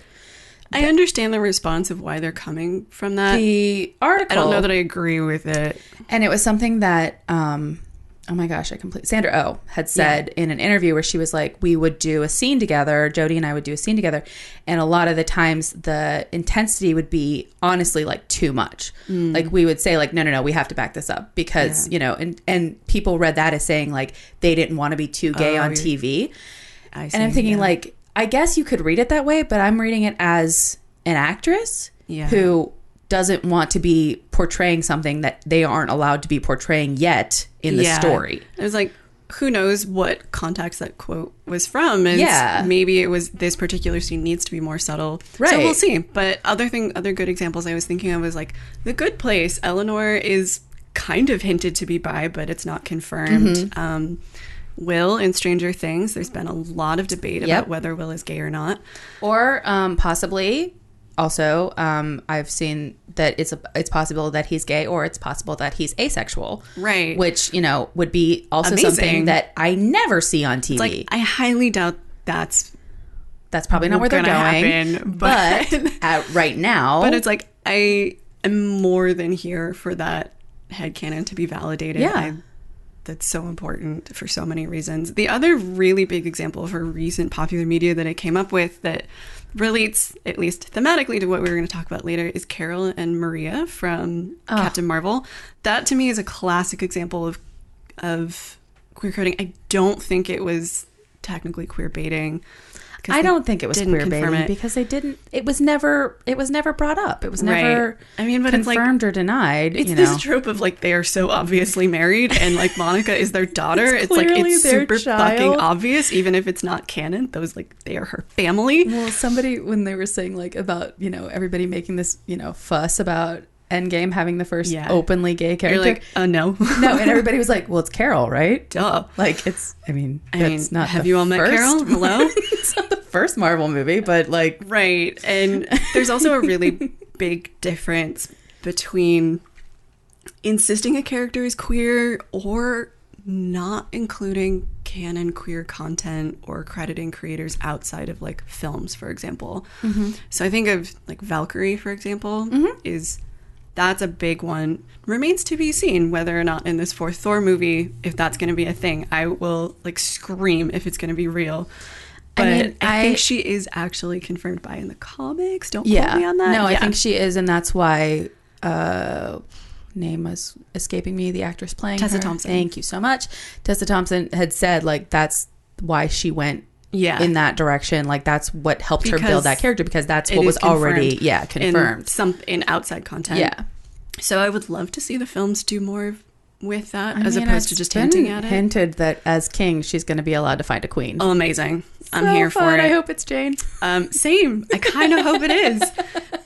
I understand the response of why they're coming from that. the article. I don't know that I agree with it. and it was something that um oh my gosh i completely sandra oh had said in an interview where she was like we would do a scene together Jodie and i would do a scene together and a lot of the times the intensity would be honestly like too much like we would say like no no no we have to back this up because you know and and people read that as saying like they didn't want to be too gay Oh, on tv I and i'm thinking yeah. like i guess you could read it that way but i'm reading it as an actress Yeah. who doesn't want to be portraying something that they aren't allowed to be portraying yet in the Yeah. story It was like, who knows what context that quote was from? And Yeah. maybe it was this particular scene needs to be more subtle. Right. So we'll see. But other thing, other good examples I was thinking of was like The Good Place. Eleanor is kind of hinted to be bi, but it's not confirmed. Mm-hmm. Um, Will in Stranger Things. There's been a lot of debate Yep. about whether Will is gay or not. or um, possibly also um, i've seen that it's a, it's possible that he's gay or it's possible that he's asexual Right. which you know would be also Amazing. something that i never see on tv like I highly doubt that's that's probably not where they're going happen, but, but- at, right now But it's like I am more than here for that headcanon to be validated. Yeah. I, that's so important for so many reasons. The other really big example for recent popular media that I came up with that relates, at least thematically, to what we were going to talk about later is Carol and Maria from ah. Captain Marvel. That to me is a classic example of of queer coding. I don't think it was technically queer baiting. I don't think it was queer baiting it. because they didn't. It was never. It was never brought up. It was Right. never. I mean, but it's like- confirmed or denied. It's you this trope of like they are so obviously married and like Monica is their daughter. it's like it's super child. fucking obvious, even if it's not canon. Those like they are her family. Well, somebody when they were saying like about you know everybody making this you know fuss about Endgame having the first Yeah. openly gay You're character. like, oh no. no, and everybody was like, "Well, it's Carol, right?" Duh. Like it's. I mean, I mean, that's not. have you all met Carol? Hello? it's not the first Marvel movie, but like, Right. And there's also a really big difference between insisting a character is queer or not including canon queer content or crediting creators outside of like films, for example. Mm-hmm. So I think of like Valkyrie, for example, mm-hmm. is that's a big one. Remains to be seen whether or not in this fourth Thor movie, if that's going to be a thing. I will like scream if it's going to be real. I But I, mean, I- think she is actually confirmed by in the comics. Don't yeah, quote me on that. no, I think she is, and that's why. uh Name was escaping me. The actress playing Tessa her. Thompson. Thank you so much. Tessa Thompson had said like that's why she went Yeah. in that direction. Like that's what helped her build that character because that's what was already confirmed yeah in confirmed. some in outside content. yeah, So I would love to see the films do more with that I as mean, opposed to just hinting at it. Hinted that as king, she's going to be allowed to find a queen. Oh, amazing. I'm So here fun. for it. I hope it's Jane. Um, same. I kind of hope it is.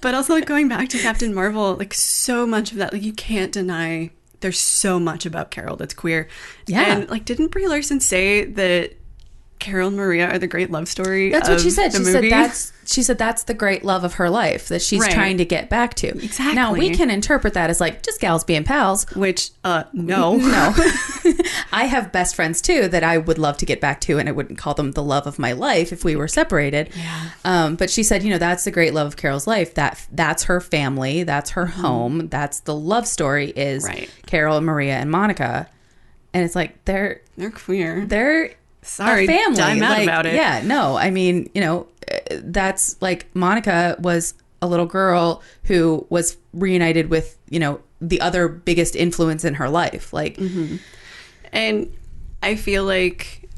But also like, going back to Captain Marvel, like so much of that, like you can't deny there's so much about Carol that's queer. Yeah. And like, didn't Brie Larson say that Carol and Maria are the great love story? That's what she said. She movie? said that's she said that's the great love of her life that she's Right. trying to get back to. Exactly. Now we can interpret that as like just gals being pals. Which, uh, no. No. I have best friends too that I would love to get back to, and I wouldn't call them the love of my life if we were separated. Yeah. Um, but she said, you know, that's the great love of Carol's life. That that's her family. That's her home. That's the love story is Mm-hmm. Right. Carol and Maria and Monica. And it's like they're They're queer. they're Sorry, family. die mad like, about it. Yeah, no, I mean, you know, uh, that's like Monica was a little girl who was reunited with, you know, the other biggest influence in her life. Like, Mm-hmm. And I feel like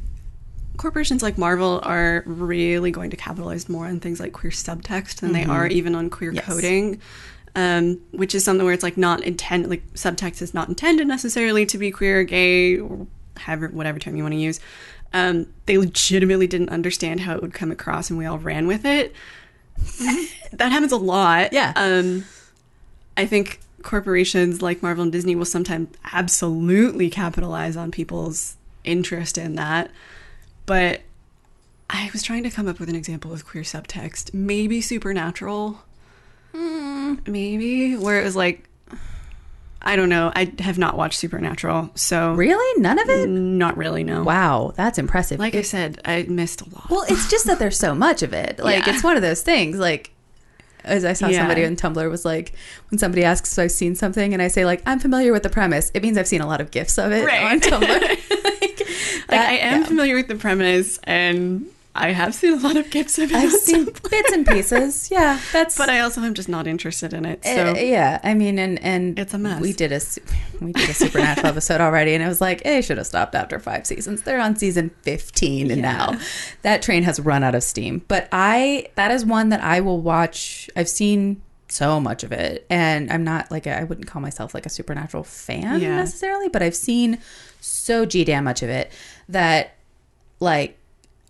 corporations like Marvel are really going to capitalize more on things like queer subtext than they are even on queer Mm-hmm. Yes. coding. Um, which is something where it's like not intended, like subtext is not intended necessarily to be queer gay or however, whatever term you want to use. Um, they legitimately didn't understand how it would come across and we all ran with it. that happens a lot. Yeah. Um, I think corporations like Marvel and Disney will sometimes absolutely capitalize on people's interest in that. But I was trying to come up with an example of queer subtext. Maybe Supernatural. Maybe. Where it was like, I don't know. I have not watched Supernatural. So, really? None of it? not really, no. Wow, that's impressive. Like I said, I missed a lot. well, it's just that there's so much of it. Like, Yeah. it's one of those things. Like, as I saw Yeah. somebody on Tumblr was like, when somebody asks if I've seen something, and I say like I'm familiar with the premise, it means I've seen a lot of gifs of it Right. on Tumblr. like, like, that- I am yeah. familiar with the premise, and I have seen a lot of gifs of it. I've seen bits and pieces. Yeah, that's. but I also am just not interested in it. So Uh, yeah, I mean, and and It's a mess. We did a we did a supernatural episode already, and it was like, eh, should have stopped after five seasons. They're on season fifteen Yeah. now. That train has run out of steam. But I that is one that I will watch. I've seen so much of it, and I'm not like a, I wouldn't call myself like a supernatural fan Yeah. necessarily, but I've seen so g damn much of it that like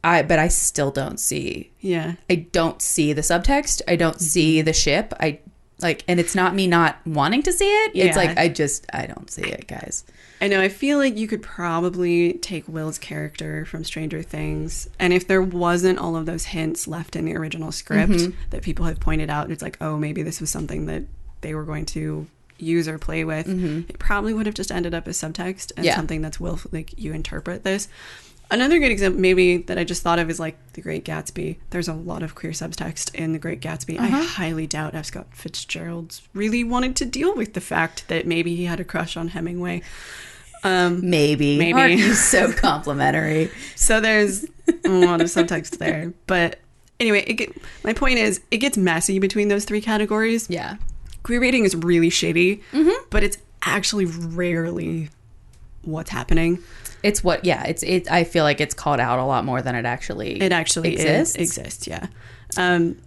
I but I still don't see yeah. I don't see the subtext. I don't see Mm-hmm. the ship. I like, and it's not me not wanting to see it. It's like I just I don't see it, guys. I know. I feel like you could probably take Will's character from Stranger Things, and if there wasn't all of those hints left in the original script Mm-hmm. that people have pointed out, it's like, oh, maybe this was something that they were going to use or play with. It probably would have just ended up as subtext and Mm-hmm. Yeah. something that's will like you interpret this. Another good example, maybe that I just thought of, is like The Great Gatsby. There's a lot of queer subtext in The Great Gatsby. I Uh-huh. highly doubt F. Scott Fitzgerald really wanted to deal with the fact that maybe he had a crush on Hemingway. Um, Maybe, Maybe. Aren't you so complimentary? so there's a lot of subtext there. But anyway, it get, my point is, it gets messy between those three categories. yeah, Queer reading is really shady, Mm-hmm. but it's actually rarely what's happening. it's what. Yeah, it's it. I feel like it's called out a lot more than it actually. It actually exists. Is, exists, yeah. Um,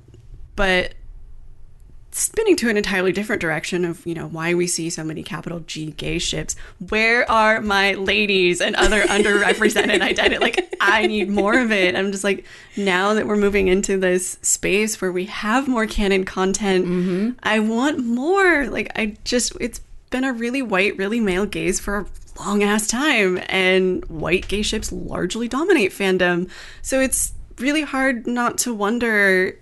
but spinning to an entirely different direction of, you know, why we see so many capital G gay ships. Where are my ladies and other underrepresented identity? Like, I need more of it. I'm just like, now that we're moving into this space where we have more canon content, I want more. Like, I just, it's been a really white, really male gaze for a long ass time, and white gay ships largely dominate fandom. So it's really hard not to wonder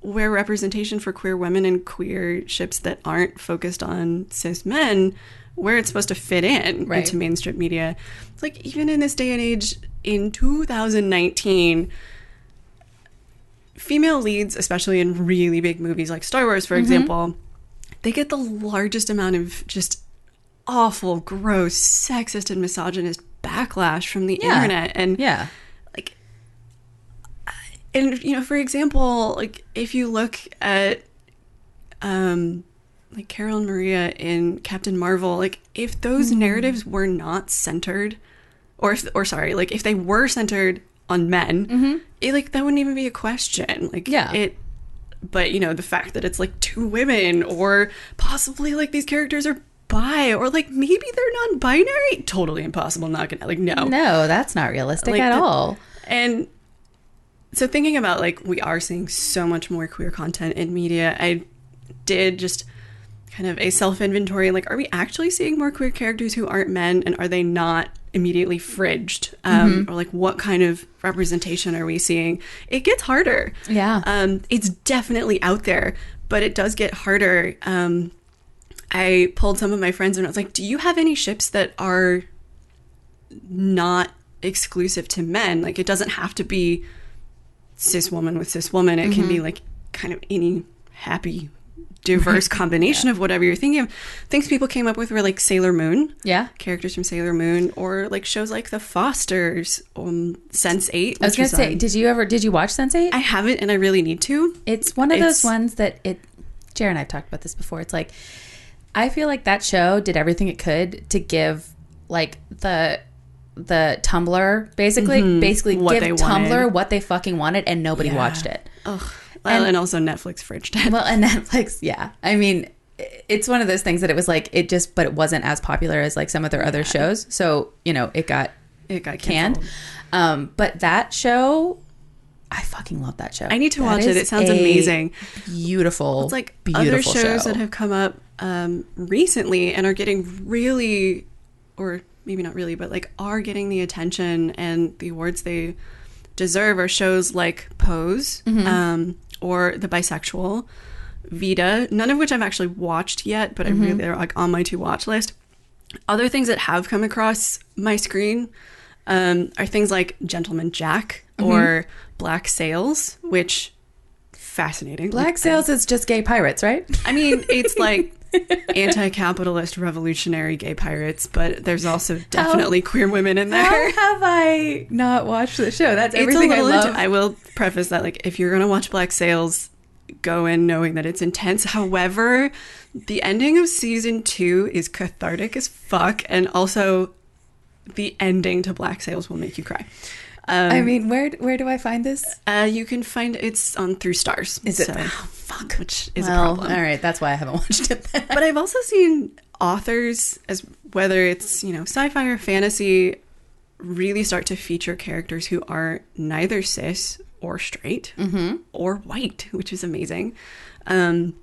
where representation for queer women and queer ships that aren't focused on cis men, where it's supposed to fit in Right. into mainstream media. It's like even in this day and age, in 2019, female leads, especially in really big movies like Star Wars, Mm-hmm. for example, they get the largest amount of just awful, gross, sexist, and misogynist backlash from the Yeah. internet. And Yeah. like and you know for example like if you look at um like carol and maria in captain marvel like if those Hmm. narratives were not centered or if or sorry like if they were centered on men it like that wouldn't even be a question like Mm-hmm. Yeah. it but you know the fact that it's like two women or possibly like these characters are bi or like maybe they're non-binary? Totally impossible not gonna like no. No, that's not realistic Like at the- all. and so thinking about like we are seeing so much more queer content in media, I did just kind of a self inventory like are we actually seeing more queer characters who aren't men and are they not immediately fridged um, or like what kind of representation are we seeing? It gets harder. Yeah. um, it's definitely out there but it does get harder um, i pulled some of my friends and i was like do you have any ships that are not exclusive to men. Like it doesn't have to be cis woman with cis woman. It can be Mm-hmm. like kind of any happy, diverse combination of whatever you're thinking of. Things people came up with were like Sailor Moon. Yeah. Characters from Sailor Moon, or like shows like The Fosters, um, Sense Eight. I was gonna say, on- did you ever did you watch Sense8? I haven't, and I really need to. It's one of It's- those ones that it. Jared and I've talked about this before. It's like I feel like that show did everything it could to give like the the Tumblr basically basically Mm-hmm. What give Tumblr wanted. what they fucking wanted and nobody watched it. Well, and, also Netflix fridged it. Well, and Netflix, yeah. I mean, it's one of those things that it was like it just, but it wasn't as popular as like some of their other shows. So you know, it got it got canned. Um, but that show, I fucking love that show. I need to That watch it. It sounds amazing. Beautiful. It's like beautiful other shows show. that have come up um, recently and are getting really, or maybe not really, but like are getting the attention and the awards they deserve are shows like Pose um, or The Bisexual, Vida, none of which I've actually watched yet, but I really they're like on my to watch list. Other things that have come across my screen um, are things like Gentleman Jack or Black Sails, which fascinating. Black Sails is just gay pirates, right? I mean, it's like anti-capitalist revolutionary gay pirates, but there's also definitely queer women in there. How have I not watched the show? That's everything I love. int- I will preface that like if you're gonna watch Black Sails, go in knowing that it's intense. However, the ending of season two is cathartic as fuck, and also the ending to Black Sails will make you cry. Um, I mean, where where do I find this? uh, you can find it's on through Starz. Is it? so- oh, fuck. which is a problem. all right. That's why I haven't watched it. But I've also seen authors, as whether it's you know sci-fi or fantasy, really start to feature characters who are neither cis or straight or white, which is amazing. Um,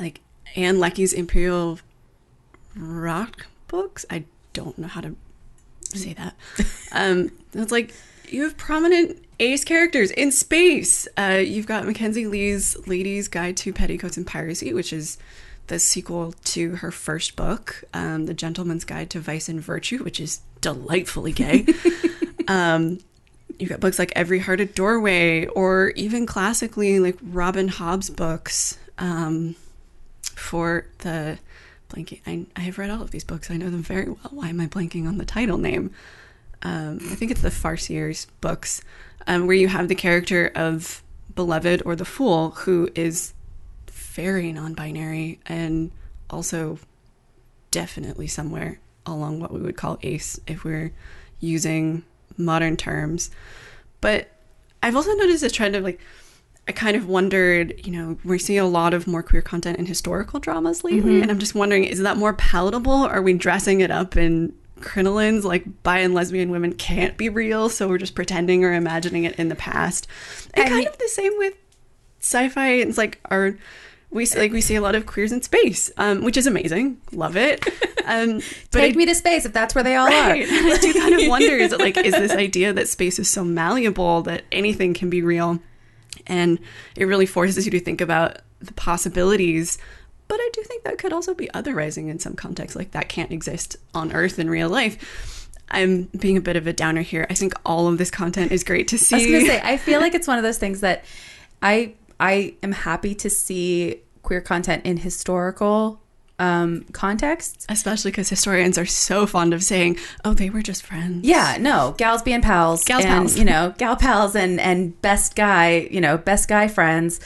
like Ann Leckie's Imperial Rock books. I don't know how to say that. um, it's like you have prominent ace characters in space. Uh, you've got Mackenzi Lee's Ladies Guide to Petticoats and Piracy, which is the sequel to her first book, um, The Gentleman's Guide to Vice and Virtue, which is delightfully gay. um, you've got books like Every Heart a Doorway, or even classically like Robin Hobb's books um, for the blanking. I, I have read all of these books. I know them very well. Why am I blanking on the title name? Um, I think it's the Farseers books, um, where you have the character of Beloved or the Fool, who is very non binary and also definitely somewhere along what we would call ace if we're using modern terms. But I've also noticed a trend of like, I kind of wondered, you know, we're seeing a lot of more queer content in historical dramas lately, Mm-hmm. and I'm just wondering, is that more palatable? Are we dressing it up in crinolines like bi and lesbian women can't be real, so we're just pretending or imagining it in the past? And I kind mean- of the same with sci-fi. It's like our we see, like we see a lot of queers in space, um, which is amazing. Love it. Um, but Take I- me to space if that's where they all Right. are. I do kind of wonder is it like is this idea that space is so malleable that anything can be real, and it really forces you to think about the possibilities. But I do think that could also be otherizing in some contexts, like that can't exist on Earth in real life. I'm being a bit of a downer here. I think all of this content is great to see. I was gonna say, I feel like it's one of those things that I I am happy to see queer content in historical um, contexts. especially because historians are so fond of saying, "Oh, they were just friends." Yeah, no, gals being pals, Gals and, pals. you know, gal pals, and and best guy, you know, best guy friends.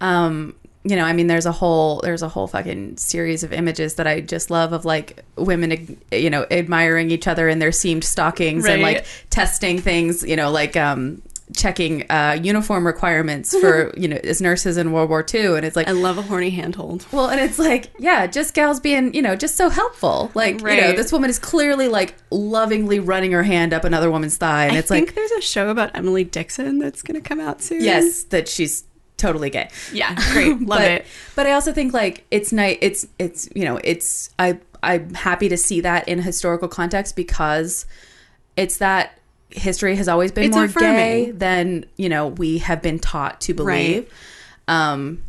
Um, you know, I mean, there's a whole there's a whole fucking series of images that I just love of like women, you know, admiring each other in their seamed stockings and like testing things, you know, like um checking uh uniform requirements for you know as nurses in World War II, and it's like I love a horny handhold. well, and it's like, yeah, just gals being, you know, just so helpful. Like, you know, this woman is clearly like lovingly running her hand up another woman's thigh, and it's like I it's think like, there's a show about Emily Dickinson that's going to come out soon. yes, that she's totally gay. Yeah, great. Love but, it. But I also think like it's nice. It's it's you know it's I I'm happy to see that in historical context because it's that history has always been It's more affirming. gay than you know we have been taught to believe. Um,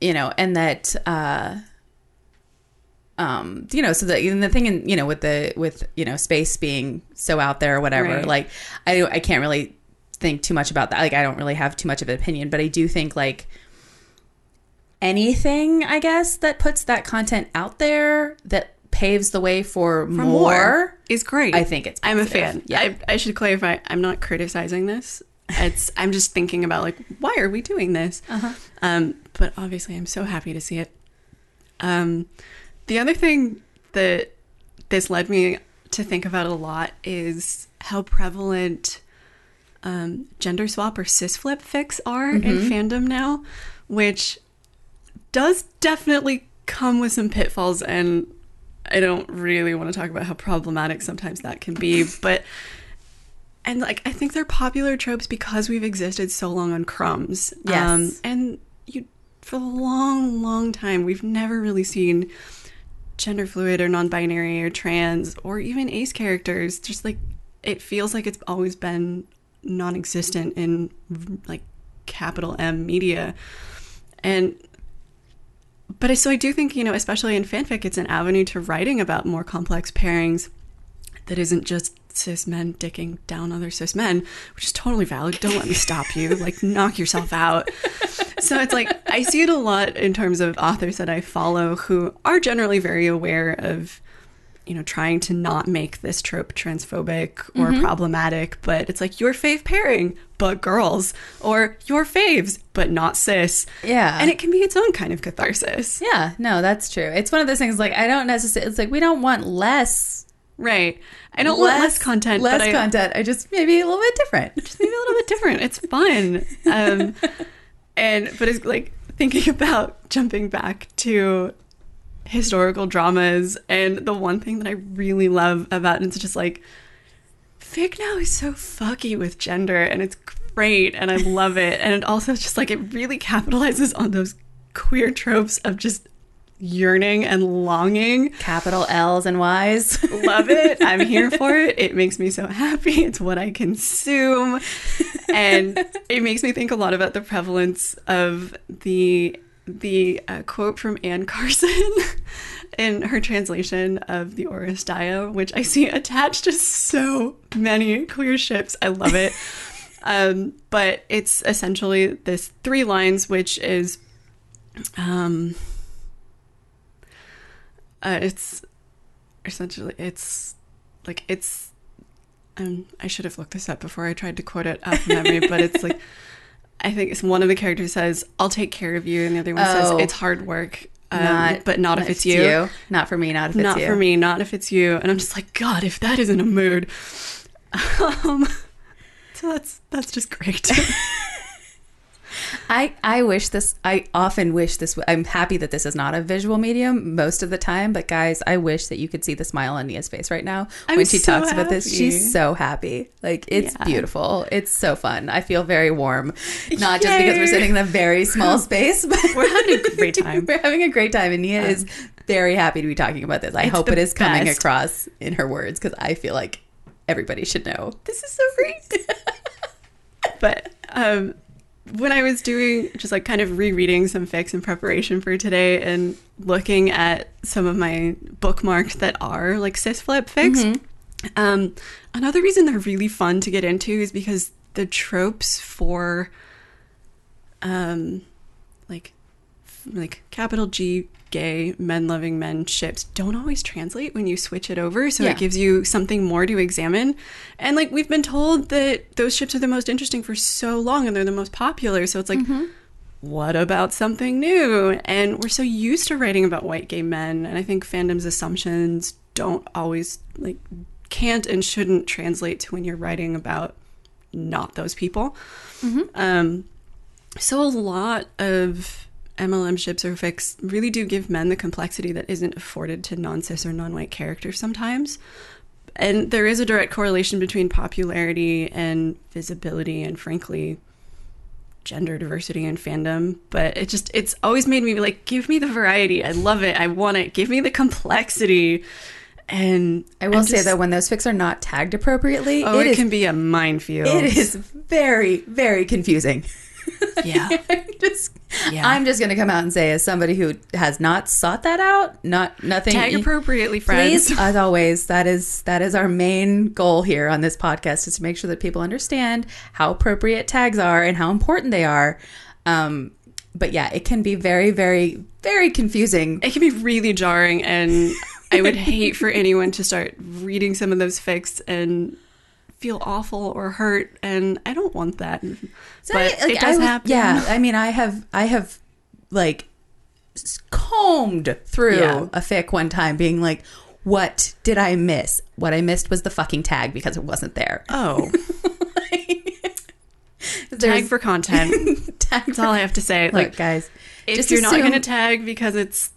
you know, and that uh, um, you know, so the and the thing in you know with the with you know space being so out there or whatever, Right. like I I can't really think too much about that. Like I don't really have too much of an opinion, but I do think like anything I guess that puts that content out there that paves the way for, For more. is great. I think it's I'm a fan. Yeah. I, I should clarify. I'm not criticizing this. It's. I'm just thinking about like why are we doing this? Uh-huh. Um, but obviously, I'm so happy to see it. Um, the other thing that this led me to think about a lot is how prevalent um, gender swap or cis flip fics are in Mm-hmm. fandom now, which does definitely come with some pitfalls and I don't really want to talk about how problematic sometimes that can be, but and like I think they're popular tropes because we've existed so long on crumbs. Um, Yes. and you for a long, long time we've never really seen gender fluid or non-binary or trans or even ace characters. Just like it feels like it's always been non-existent in like capital M media. And but I, so I do think, you know, especially in fanfic, it's an avenue to writing about more complex pairings that isn't just cis men dicking down other cis men, which is totally valid. Don't let me stop you. Like, knock yourself out. So it's like, I see it a lot in terms of authors that I follow who are generally very aware of, you know, trying to not make this trope transphobic or problematic, but it's like your fave pairing, but girls, or your faves, but not cis. Yeah. And it can be its own kind of catharsis. Yeah, no, that's true. It's one of those things like I don't necessarily. It's like we don't want less. Right. I don't want less content, Less but I, content. I just maybe a little bit different. Just maybe a little bit different. It's fun. Um, and but it's like thinking about jumping back to historical dramas and the one thing that I really love about it's just like fic now is so fucky with gender and it's great and I love it. And it also just like it really capitalizes on those queer tropes of just yearning and longing. Capital L's and Y's. Love it. I'm here for it. It makes me so happy. It's what I consume. And it makes me think a lot about the prevalence of the the uh, quote from Anne Carson in her translation of the Oresteia, which I see attached to so many queer ships. I love it. um, but it's essentially this three lines, which is um, uh, it's essentially it's like it's um, I should have looked this up before I tried to quote it out from memory, but it's like I think it's one of the characters says, "I'll take care of you," and the other one Oh. says, "It's hard work, um, but not, if it's you. Not for me. Not if it's Not you. for me. Not if it's you." And I'm just like, God, if that isn't a mood. Um, so that's that's just great. I, I wish this I often wish this I'm happy that this is not a visual medium most of the time but guys I wish that you could see the smile on Nia's face right now I'm when she so talks about this. She's so happy. Like it's Yeah. beautiful. It's so fun. I feel very warm. Not just because we're sitting in a very small space but We're having a great time. we're having a great time and Nia is very happy to be talking about this. I hope it is coming best. across in her words because I feel like everybody should know. This is so great. but um, when I was doing just like kind of rereading some fics in preparation for today and looking at some of my bookmarks that are like cis flip fics, um, another reason they're really fun to get into is because the tropes for um, like like capital G gay men loving men ships don't always translate when you switch it over. So Yeah. it gives you something more to examine. And like we've been told that those ships are the most interesting for so long and they're the most popular. So it's like what about something new? And we're so used to writing about white gay men. And i think fandom's assumptions don't always like can't and shouldn't translate to when you're writing about not those people. Um so a lot of MLM ships or fics really do give men the complexity that isn't afforded to non-cis or non-white characters sometimes. And there is a direct correlation between popularity and visibility and frankly gender diversity and fandom, but it just it's always made me be like give me the variety. I love it. I want it. Give me the complexity. And I will I'm say just- though when those fics are not tagged appropriately oh, it, is can be a minefield. It is very, very confusing. Yeah. I'm just, Yeah. I'm just going to come out and say, as somebody who has not sought that out, not nothing. Tag appropriately, friends. Please, as always, that is that is our main goal here on this podcast is to make sure that people understand how appropriate tags are and how important they are. Um, but yeah, it can be very, very, very confusing. it can be really jarring and i would hate for anyone to start reading some of those fics and feel awful or hurt and i don't want that So but I- like, it does I was- happen Yeah, I mean, I have, I have, like, combed through Yeah. a fic one time, being like, "What did I miss? What I missed was the fucking tag because it wasn't there." oh There's tag for content tag that's all i have to say Look, like guys, if just you're not going to tag because it's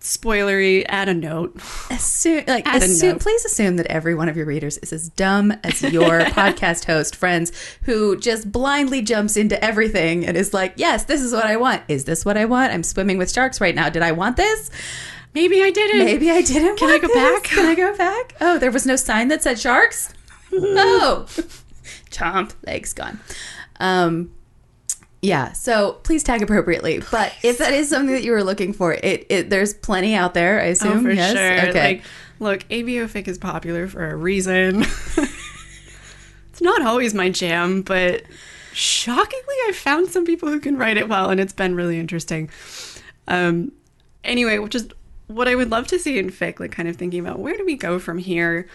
spoilery add a note assume, like, assume, note. please assume that every one of your readers is as dumb as your podcast host friends who just blindly jumps into everything and is like, "Yes, this is what I want. Is this what I want? I'm swimming with sharks right now. Did I want this?" maybe i didn't Maybe I didn't. Can I go this. back? Can I go back? Oh, there was no sign that said sharks. oh, chomp legs gone. Um, yeah. So please tag appropriately. But if that is something that you were looking for, it, it there's plenty out there. I assume. oh for yes. sure Okay. like look ABO fic is popular for a reason it's not always my jam but shockingly i found some people who can write it well and it's been really interesting um anyway which is what i would love to see in fic like kind of thinking about where do we go from here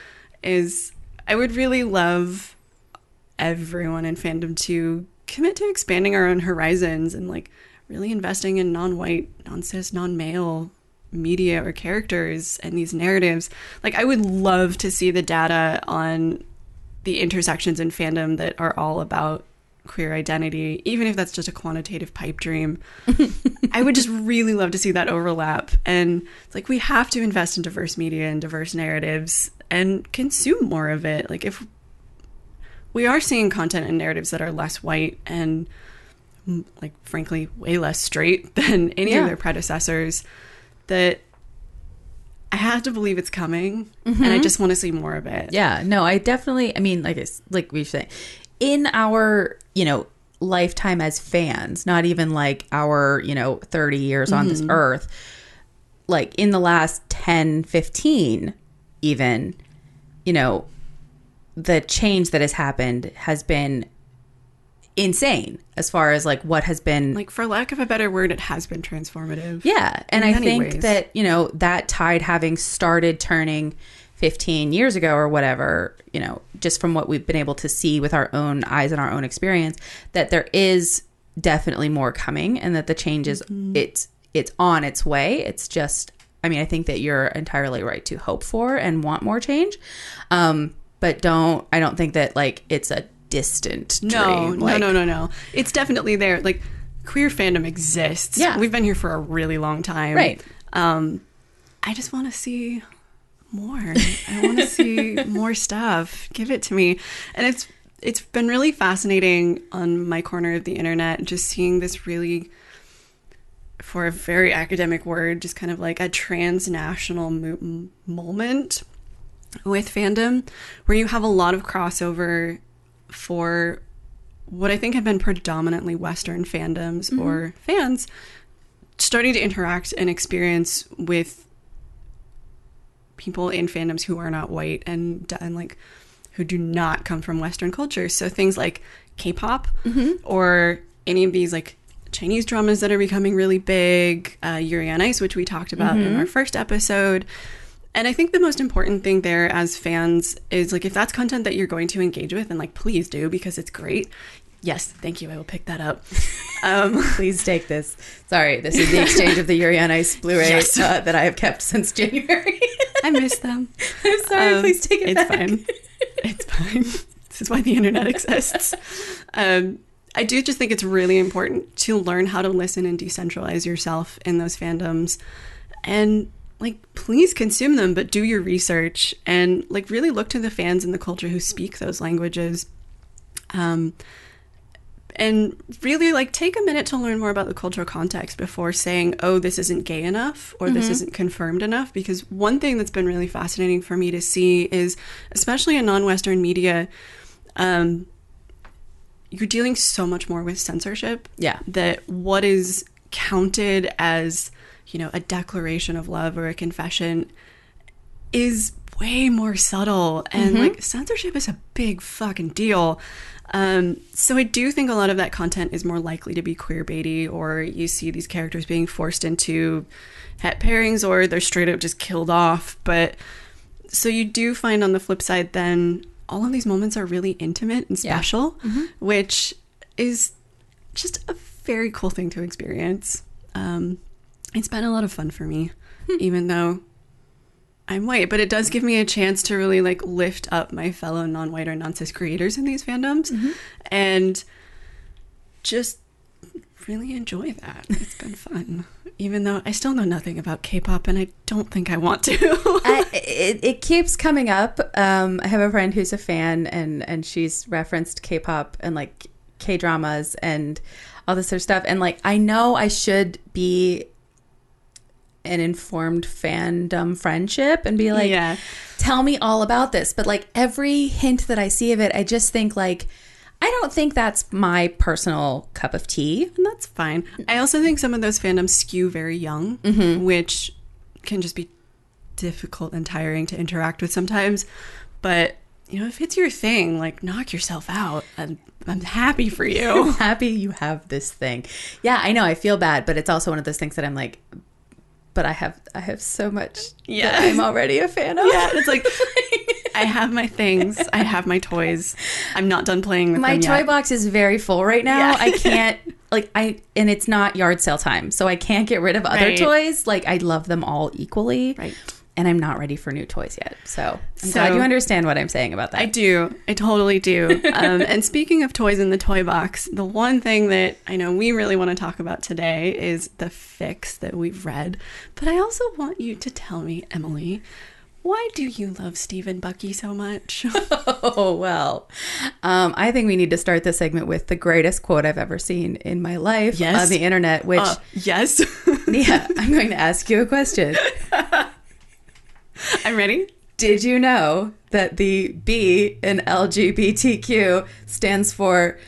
is i would really love everyone in fandom to commit to expanding our own horizons and like really investing in non-white non-cis non-male media or characters and these narratives. Like i would love to see the data on the intersections in fandom that are all about queer identity even if that's just a quantitative pipe dream. I would just really love to see that overlap. And it's like we have to invest in diverse media and diverse narratives and consume more of it. Like if we are seeing content and narratives that are less white and like frankly way less straight than any Yeah. of their predecessors that i have to believe it's coming and i mm-hmm. just want to see more of it Yeah, no, I definitely. I mean, like it's like we say, in our you know lifetime as fans, not even like our you know thirty years on this mm-hmm. earth, like in the last 10, 15 even, you know, the change that has happened has been insane as far as like what has been like for lack of a better word it has been transformative yeah, and I think ways. that you know that tide having started turning 15 years ago or whatever, you know, just from what we've been able to see with our own eyes and our own experience, that there is definitely more coming, and that the change is Mm-hmm. it's it's on its way. It's just, I mean, I think that you're entirely right to hope for and want more change, um, but don't. I don't think that like it's a distant no dream. no Like, no no no it's definitely there like queer fandom exists. Yeah. We've been here for a really long time. Right. Um, I just want to see more. I want to see more stuff. Give it to me. And it's it's been really fascinating on my corner of the internet just seeing this really for a very academic word just kind of like a transnational mo- moment with fandom where you have a lot of crossover for what I think have been predominantly Western fandoms mm-hmm. or fans starting to interact and experience with people in fandoms who are not white and, and like who do not come from Western culture. So things like K-pop mm-hmm. or any of these like Chinese dramas that are becoming really big, uh, Yuri on Ice, which we talked about in mm-hmm. our first episode. And I think the most important thing there as fans is like if that's content that you're going to engage with, and like please do because it's great. Yes, thank you. I will pick that up. Um, Please take this. Sorry, this is the exchange of the Yuri on Ice Blu-ray Yes. uh, that I have kept since January. I miss them. I'm sorry. Um, please take it It's back. fine. It's fine. This is why the internet exists. Um, I do just think it's really important to learn how to listen and decentralize yourself in those fandoms, and like please consume them, but do your research and like really look to the fans in the culture who speak those languages. Um, and really like take a minute to learn more about the cultural context before saying oh this isn't gay enough or this isn't confirmed enough because one thing that's been really fascinating for me to see is especially in non-western media um, you're dealing so much more with censorship Yeah. that what is counted as you know a declaration of love or a confession is way more subtle. And like censorship is a big fucking deal. Um, so i do think a lot of that content is more likely to be queer baity or you see these characters being forced into het pairings or they're straight up just killed off. But so you do find on the flip side then all of these moments are really intimate and Yeah. special which is just a very cool thing to experience. Um, it's been a lot of fun for me even though i'm white but it does give me a chance to really like lift up my fellow non-white or non-cis creators in these fandoms and just really enjoy that it's been fun even though i still know nothing about k-pop and i don't think i want to I, it, it keeps coming up. Um, I have a friend who's a fan, and and she's referenced K-pop and like K dramas and all this sort of stuff. And like, I know I should be an informed fandom friendship and be like, Yeah. tell me all about this. But like every hint that I see of it, I just think like, I don't think that's my personal cup of tea. And that's fine. I also think some of those fandoms skew very young, mm-hmm. which can just be difficult and tiring to interact with sometimes. But you know, if it's your thing, like knock yourself out. I'm, I'm happy for you. happy you have this thing. Yeah, I know. I feel bad, but it's also one of those things that I'm like, but I have I have so much Yeah. that I'm already a fan of. yeah, it's like I have my things. I have my toys. I'm not done playing with My toy yet. box is very full right now. Yeah. I can't like I and it's not yard sale time, so I can't get rid of other Right. toys. Like I love them all equally. Right. And I'm not ready for new toys yet. So I'm So- glad you understand what I'm saying about that. I do. I totally do. Um, and speaking of toys in the toy box, the one thing that I know we really want to talk about today is the fix that we've read. But I also want you to tell me, Emily, why do you love Steve and Bucky so much? Oh well, um, I think we need to start this segment with the greatest quote I've ever seen in my life Yes. on the internet. Which, Uh, yes. yeah, I'm going to ask you a question. I'm ready. Did you know that the B in LGBTQ stands for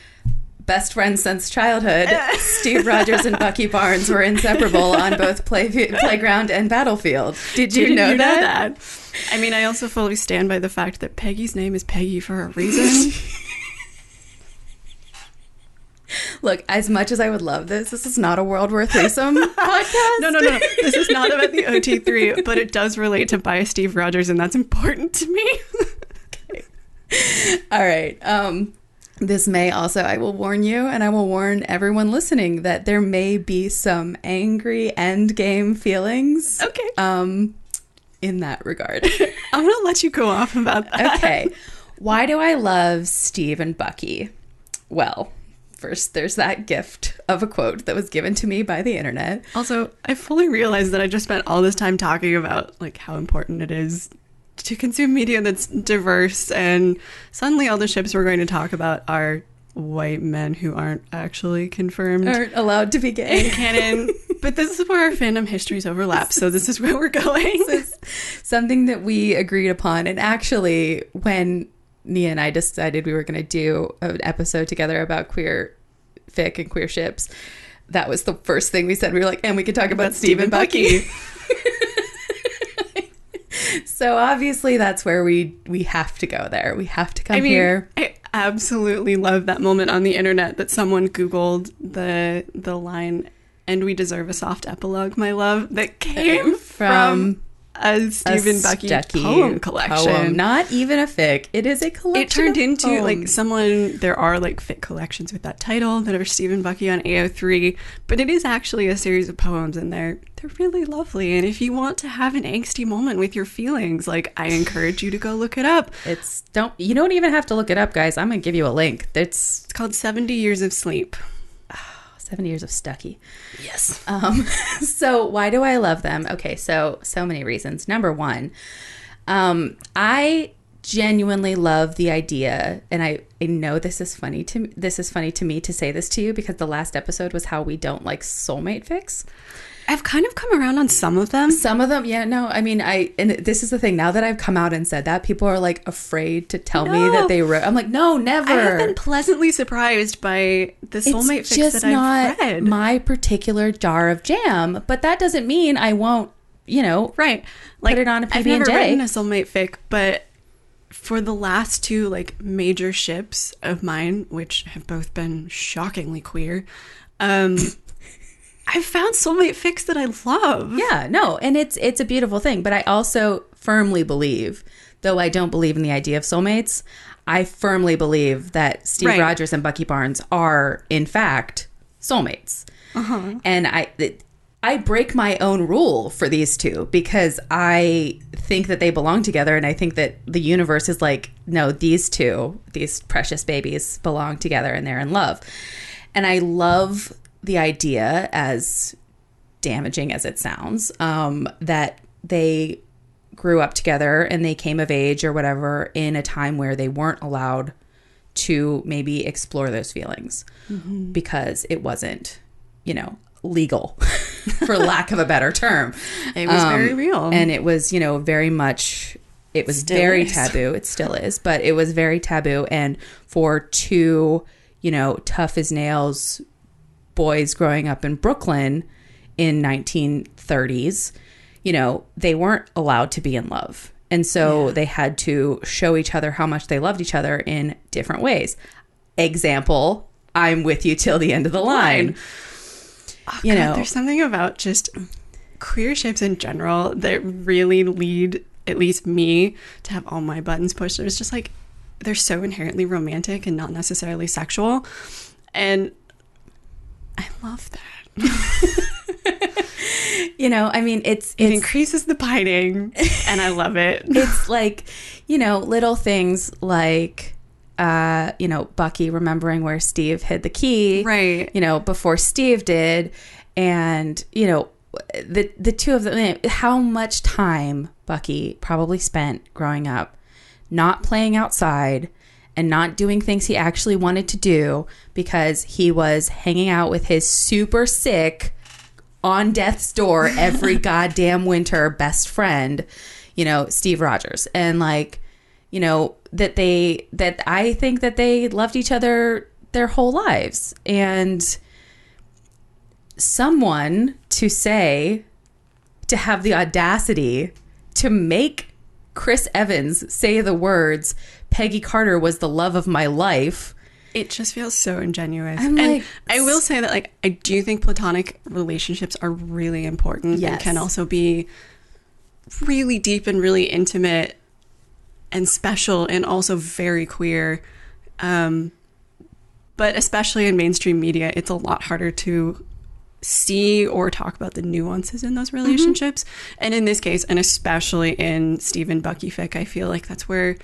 best friends since childhood? Steve Rogers and Bucky Barnes were inseparable on both play, playground and battlefield. Did you, Didn't know, you that? I mean, I also fully stand by the fact that Peggy's name is Peggy for a reason. Look, as much as I would love this, this is not a World War Threesome podcast. No, no, no. This is not about the OT3, but it does relate to By Steve Rogers, and that's important to me. Okay. All right. Um, this may also, I will warn you, and I will warn everyone listening that there may be some angry end game feelings. Okay. Um, in that regard. I'm going to let you go off about that. okay. Why do I love Steve and Bucky? Well, first there's that gift of a quote that was given to me by the internet. Also, I fully realized that I just spent all this time talking about like how important it is to consume media that's diverse and suddenly all the ships we're going to talk about are white men who aren't actually confirmed Aren't allowed to be in gay. canon. but this is where our fandom histories overlap, so this is where we're going. Something that we agreed upon. And actually, when Nia and I decided we were going to do an episode together about queer fic and queer ships, that was the first thing we said. We were like, and we could talk about, Steve and Bucky. so obviously, that's where we we have to go there. We have to come I mean, here. I absolutely love that moment on the internet that someone Googled the the line "and we deserve a soft epilogue, my love" that came From from a Steve and Bucky Stucky poem collection. poem. Not even a fic. It is a collection. it turned into like someone there are like fic collections with that title that are Steve and Bucky on AO3 but it is actually a series of poems and they're they're really lovely and if you want to have an angsty moment with your feelings like I encourage you to go look it up It's don't you don't even have to look it up, guys. I'm gonna give you a link. It's it's called 70 Years of Sleep seven years of Stucky. Yes. Um, so why do I love them? Okay, so so many reasons. Number one, um, I genuinely love the idea, and I, I know this is funny to this is funny to me to say this to you because the last episode was how we don't like soulmate fix. I've kind of come around on some of them Some of them, yeah, no, I mean, I and this is the thing. Now that I've come out and said that, people are like afraid to tell me that they wrote. I'm like, no, never. I have been pleasantly surprised by the soulmate it's fix that I've not read. my particular jar of jam. But that doesn't mean I won't, you know, right. Like it on a I've never written a soulmate fic, but for the last two like major ships of mine, which have both been shockingly queer, um, I've found soulmate fics that I love. Yeah, no, and it's it's a beautiful thing. But I also firmly believe, though I don't believe in the idea of soulmates, I firmly believe that Steve Right. Rogers and Bucky Barnes are in fact soulmates. Uh-huh. And I it- I break my own rule for these two because I think that they belong together and I think that the universe is like no these two these precious babies belong together and they're in love. And I love the idea as damaging as it sounds, um, that they grew up together and they came of age or whatever in a time where they weren't allowed to maybe explore those feelings because it wasn't, you know, legal, for lack of a better term. It was very real. And it was, you know, very much, it was Still very is. taboo. It still is, but it was very taboo. And for two, you know, tough as nails boys growing up in Brooklyn in 1930s, you know, they weren't allowed to be in love. And so they had to show each other how much they loved each other in different ways. Example, I'm with you till the end of the line. Oh, you God, know, there's something about just queer ships in general that really lead at least me to have all my buttons pushed. It's just like they're so inherently romantic and not necessarily sexual. And I love that. you know, I mean, it's It it's increases the biting and I love it. it's like you know little things like uh you know bucky remembering where steve hid the key Right. you know before steve did and you know the the two of them how much time bucky probably spent growing up not playing outside and not doing things he actually wanted to do because he was hanging out with his super sick on death's door every goddamn winter best friend you know steve rogers. And like you know that they that i think that they loved each other their whole lives. And someone to say to have the audacity to make chris evans say the words peggy carter was the love of my life It just feels so ingenuous. I'm and like- I will say that like I do think platonic relationships are really important and can also be really deep and really intimate and special and also very queer. Um but especially in mainstream media, it's a lot harder to see or talk about the nuances in those relationships. And in this case, and especially in Steve and Bucky fic, I feel like that's where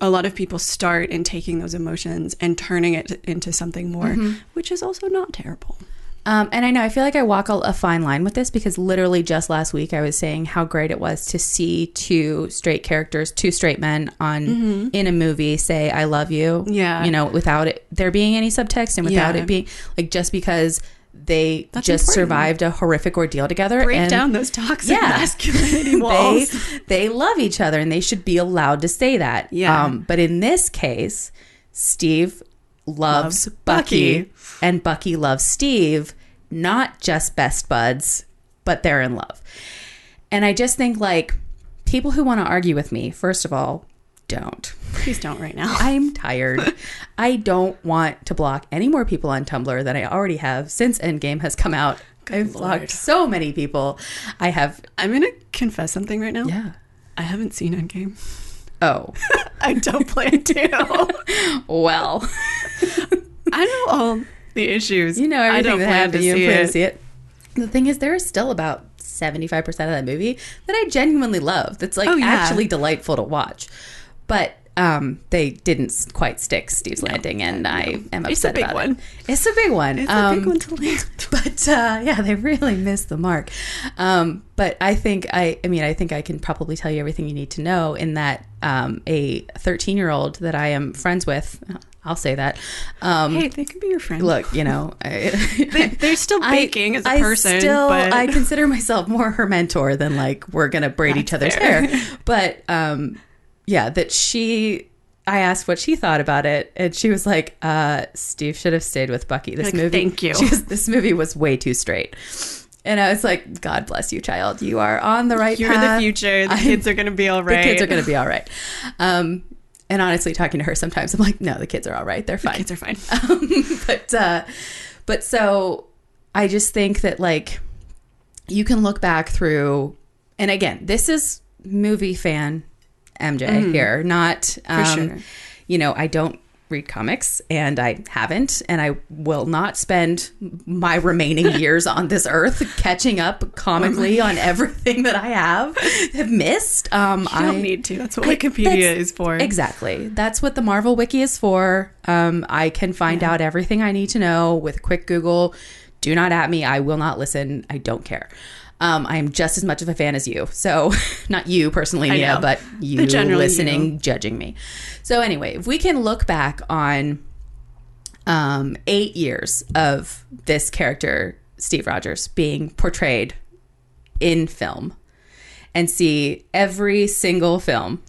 a lot of people start in taking those emotions and turning it into something more, Mm-hmm. which is also not terrible. Um, and I know I feel like I walk a, a fine line with this because literally just last week I was saying how great it was to see two straight characters, two straight men on in a movie say "I love you," Mm-hmm. Yeah. you know, without it there being any subtext and without Yeah. it being like just because they That's just important. survived a horrific ordeal together. Break and down those toxic Yeah. masculinity they walls. they love each other and they should be allowed to say that. Yeah. Um, but in this case, Steve loves, Loves Bucky, Bucky. and Bucky loves Steve, not just best buds, but they're in love. And I just think like people who want to argue with me, first of all, don't. Please don't right now. I'm tired. I don't want to block any more people on Tumblr than I already have since Endgame has come out. I've Lord. blocked so many people. I have I'm gonna confess something right now. yeah. I haven't seen Endgame. Oh. I don't plan to. Well, I know all the issues. you know I don't that plan happened. to You see plan it. to see it. The thing is, there is still about seventy-five percent of that movie that I genuinely love. That's like Oh, yeah. actually delightful to watch. But um, they didn't quite stick Steve's landing, and I am upset It's a big about one. it. It's a big one. It's Um, a big one to land. but uh, yeah, they really missed the mark. Um, but I think I, I mean, I think I can probably tell you everything you need to know in that um, a 13 year old that I am friends with, I'll say that. Um, Hey, they could be your friend. look, you know, I, They- they're still I- baking as a I person, Still, but- I consider myself more her mentor than like we're gonna braid each other's fair. hair. But um, yeah, that she. I asked what she thought about it, and she was like, uh, "Steve should have stayed with Bucky. This Like, movie, thank you. She was, this movie was way too straight." And I was like, "God bless you, child. You are on the right You're path. the future. The I- kids are gonna be all right. The kids are going to be all right." Um, and honestly, talking to her sometimes, I'm like, "No, the kids are all right. They're fine. The kids are fine. Um, but uh, but so I just think that like you can look back through, and again, this is movie fan MJ here, not um, Mm-hmm. sure. You know, I don't read comics and I haven't and I will not spend my remaining years on this earth catching up comically on everything that I have have missed. Um You I don't need to. That's what I- Wikipedia that's- is for. Exactly. That's what the Marvel Wiki is for. Um, I can find out everything I need to know with quick Google. Do not at me. I will not listen. I don't care. Um, I am just as much of a fan as you. So, not you personally, Nia, but you listening, you. judging me. So, anyway, if we can look back on um, eight years of this character, Steve Rogers, being portrayed in film and see every single film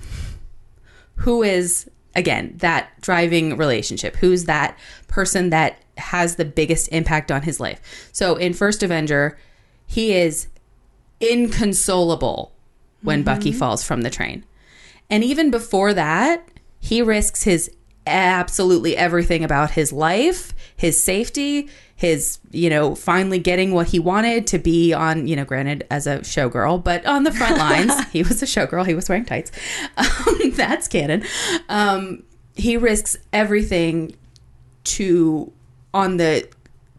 who is again that driving relationship who's that person that has the biggest impact on his life so in first avenger he is inconsolable when bucky falls from the train. And even before that he risks his absolutely everything about his life his safety his you know finally getting what he wanted to be on you know granted as a showgirl but on the front lines. He was a showgirl. He was wearing tights. Um, that's canon. Um, he risks everything to on the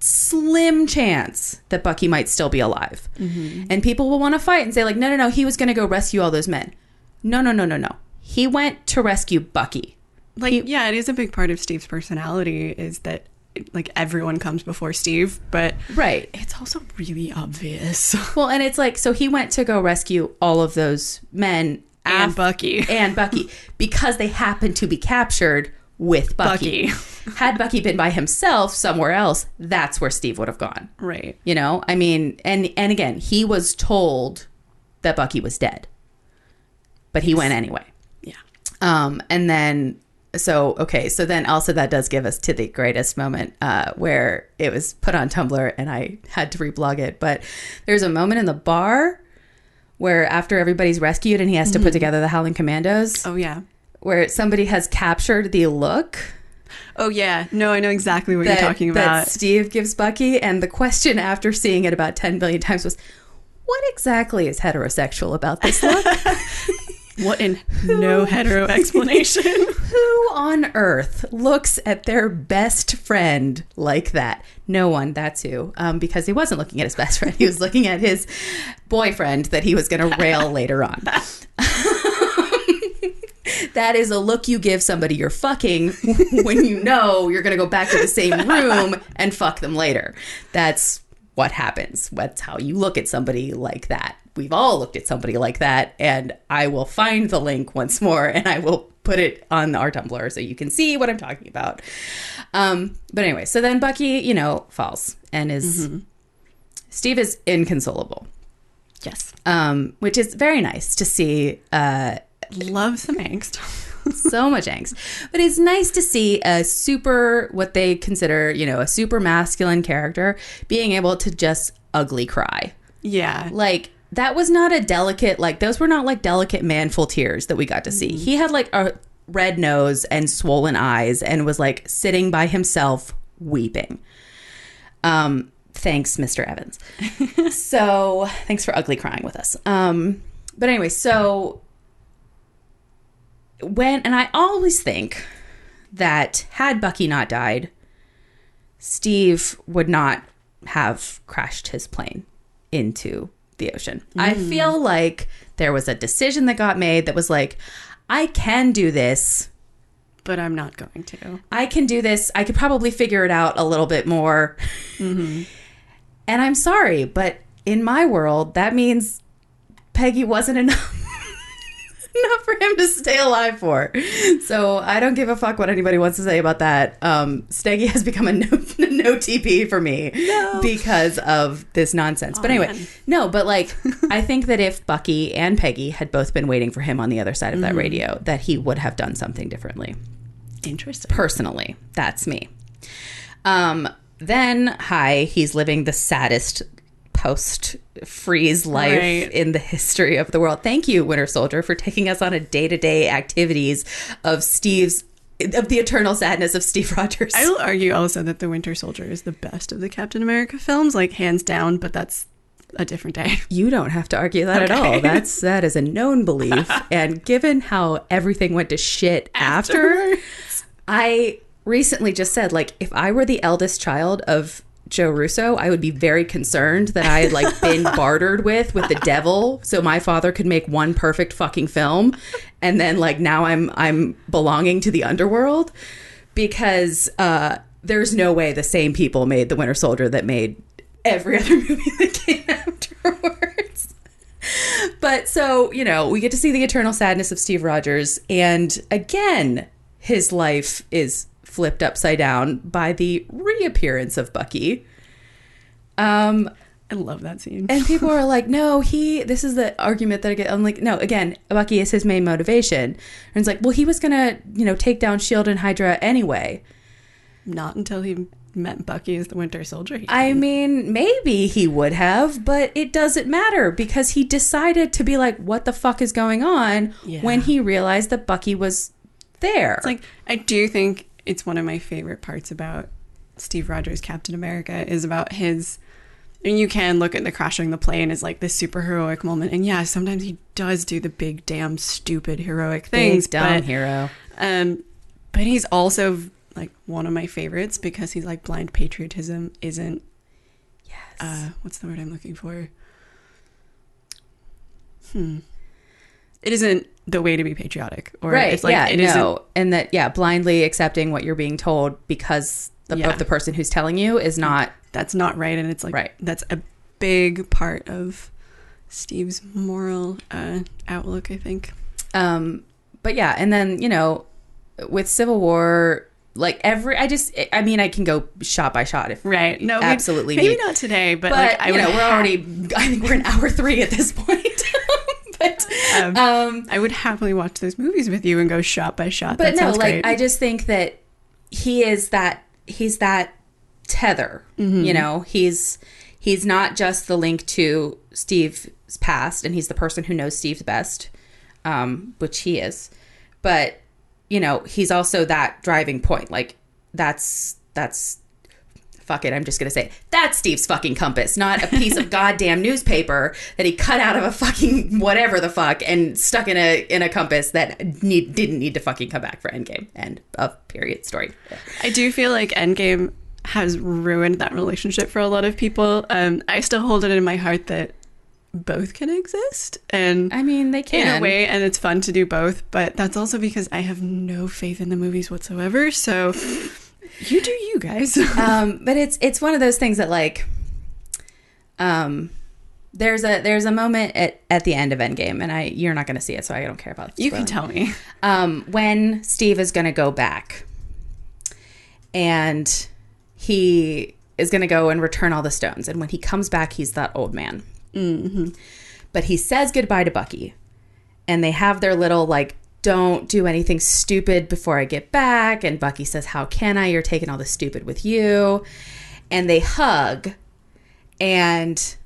slim chance that bucky might still be alive. Mm-hmm. And people will want to fight and say like no no no he was going to go rescue all those men. No no no no no. He went to rescue bucky. Like, yeah, it is a big part of Steve's personality is that like everyone comes before Steve, but right. it's also really obvious. Well, and it's like so he went to go rescue all of those men And af- Bucky. and Bucky because they happened to be captured with Bucky. Had Bucky been by himself somewhere else, that's where Steve would have gone. right. You know, I mean, and and again, he was told that Bucky was dead, but he went anyway. Yeah. Um, and then so okay, so then also that does give us to the greatest moment uh, where it was put on Tumblr, and I had to reblog it. But there's a moment in the bar where after everybody's rescued and he has to put together the Howling Commandos, Oh yeah. Where somebody has captured the look Oh yeah. No, I know exactly what that, you're talking about. that about. Steve gives Bucky, and the question after seeing it about ten billion times was. What exactly is heterosexual about this look? What in no hetero explanation. Who on earth looks at their best friend like that? No one. That's who. Um, because he wasn't looking at his best friend. He was looking at his boyfriend that he was going to rail later on. that is a look you give somebody you're fucking when you know you're going to go back to the same room and fuck them later. That's what happens. That's how you look at somebody like that. We've all looked at somebody like that, and I will find the link once more and I will put it on our Tumblr so you can see what I'm talking about. Um, but anyway, so then Bucky, you know, falls and is Steve is inconsolable, Yes. um, which is very nice to see. Uh, Love some angst. so much angst. But it's nice to see a super, what they consider, you know, a super masculine character being able to just ugly cry. yeah. Like, that was not a delicate, like, those were not like delicate manful tears that we got to see. He had like a red nose and swollen eyes and was like sitting by himself weeping. Um, thanks, Mr. Evans. so, thanks for ugly crying with us. Um, but anyway, so when and I always think that had Bucky not died, Steve would not have crashed his plane into the ocean. I mm. feel like there was a decision that got made that was like, I can do this. But I'm not going to. I can do this. I could probably figure it out a little bit more. Mm-hmm. And I'm sorry, but in my world, that means Peggy wasn't enough. enough for him to stay alive for. So I don't give a fuck what anybody wants to say about that. Um, Steggy has become a no, no TP for me because of this nonsense. but anyway, no, but like I think that if Bucky and Peggy had both been waiting for him on the other side of that radio, that he would have done something differently Interesting. personally. That's me. Um, then, hi, he's living the saddest post freeze life Right. in the history of the world. Thank you, Winter Soldier, for taking us on a day to day activities of Steve's. Of the eternal sadness of Steve Rogers. I will argue also that The Winter Soldier is the best of the Captain America films, like hands down, but that's a different day. you don't have to argue that at all. That's that is a known belief. and given how everything went to shit after, I recently just said like if I were the eldest child of Joe Russo, I would be very concerned that I had like been bartered with with the devil so my father could make one perfect fucking film and then like now I'm I'm belonging to the underworld because uh there's no way the same people made the Winter Soldier that made every other movie that came afterwards. But so, you know, we get to see the eternal sadness of Steve Rogers. And again, his life is flipped upside down by the reappearance of Bucky. Um, I love that scene. and people are like, no, he, this is the argument that I get. I'm like, no, again, Bucky is his main motivation. And it's like, well, he was going to, you know, take down S.H.I.E.L.D. and Hydra anyway. Not until he met Bucky as the Winter Soldier. I mean, maybe he would have, but it doesn't matter because he decided to be like, what the fuck is going on Yeah. when he realized that Bucky was there. It's like I do think it's one of my favorite parts about Steve Rogers Captain America is about his and you can look at the crashing the plane as like this super heroic moment and yeah sometimes he does do the big damn stupid heroic things Big dumb but, hero. um but he's also like one of my favorites because he's like blind patriotism isn't Yes. uh what's the word I'm looking for hmm it isn't the way to be patriotic or right. it's like yeah. it no. and that, yeah, blindly accepting what you're being told because the, Yeah. of the person who's telling you is not. that's not right and it's like Right. that's a big part of steve's moral uh, outlook i think Um, but yeah, and then you know, with Civil War, like every, I just, I mean, I can go shot by shot if right no absolutely maybe need- not today but, but like i you know, we're already, I think we're in hour three at this point. Um, um, i would happily watch those movies with you and go shot by shot but that no, like great. I just think that he is that he's that tether. Mm-hmm. You know, he's he's not just the link to Steve's past, and he's the person who knows Steve's best, um, which he is. But you know, he's also that driving point. Like that's that's fuck it, I'm just gonna say it. that's Steve's fucking compass, not a piece of goddamn newspaper that he cut out of a fucking whatever the fuck and stuck in a in a compass that need didn't need to fucking come back for Endgame. End of period story. I do feel like Endgame has ruined that relationship for a lot of people. Um, I still hold it in my heart that both can exist and I mean, they can in a way and it's fun to do both but that's also because i have no faith in the movies whatsoever so you do you guys um, but it's it's one of those things that like, um, there's a there's a moment at, at the end of Endgame, and I you're not going to see it, so I don't care about. you can tell me um, when Steve is going to go back and he is going to go and return all the stones. And when he comes back, he's that old man. Mm-hmm. But he says goodbye to Bucky. And they have their little, like, don't do anything stupid before I get back. And Bucky says, How can I? You're taking all the stupid with you. And they hug. And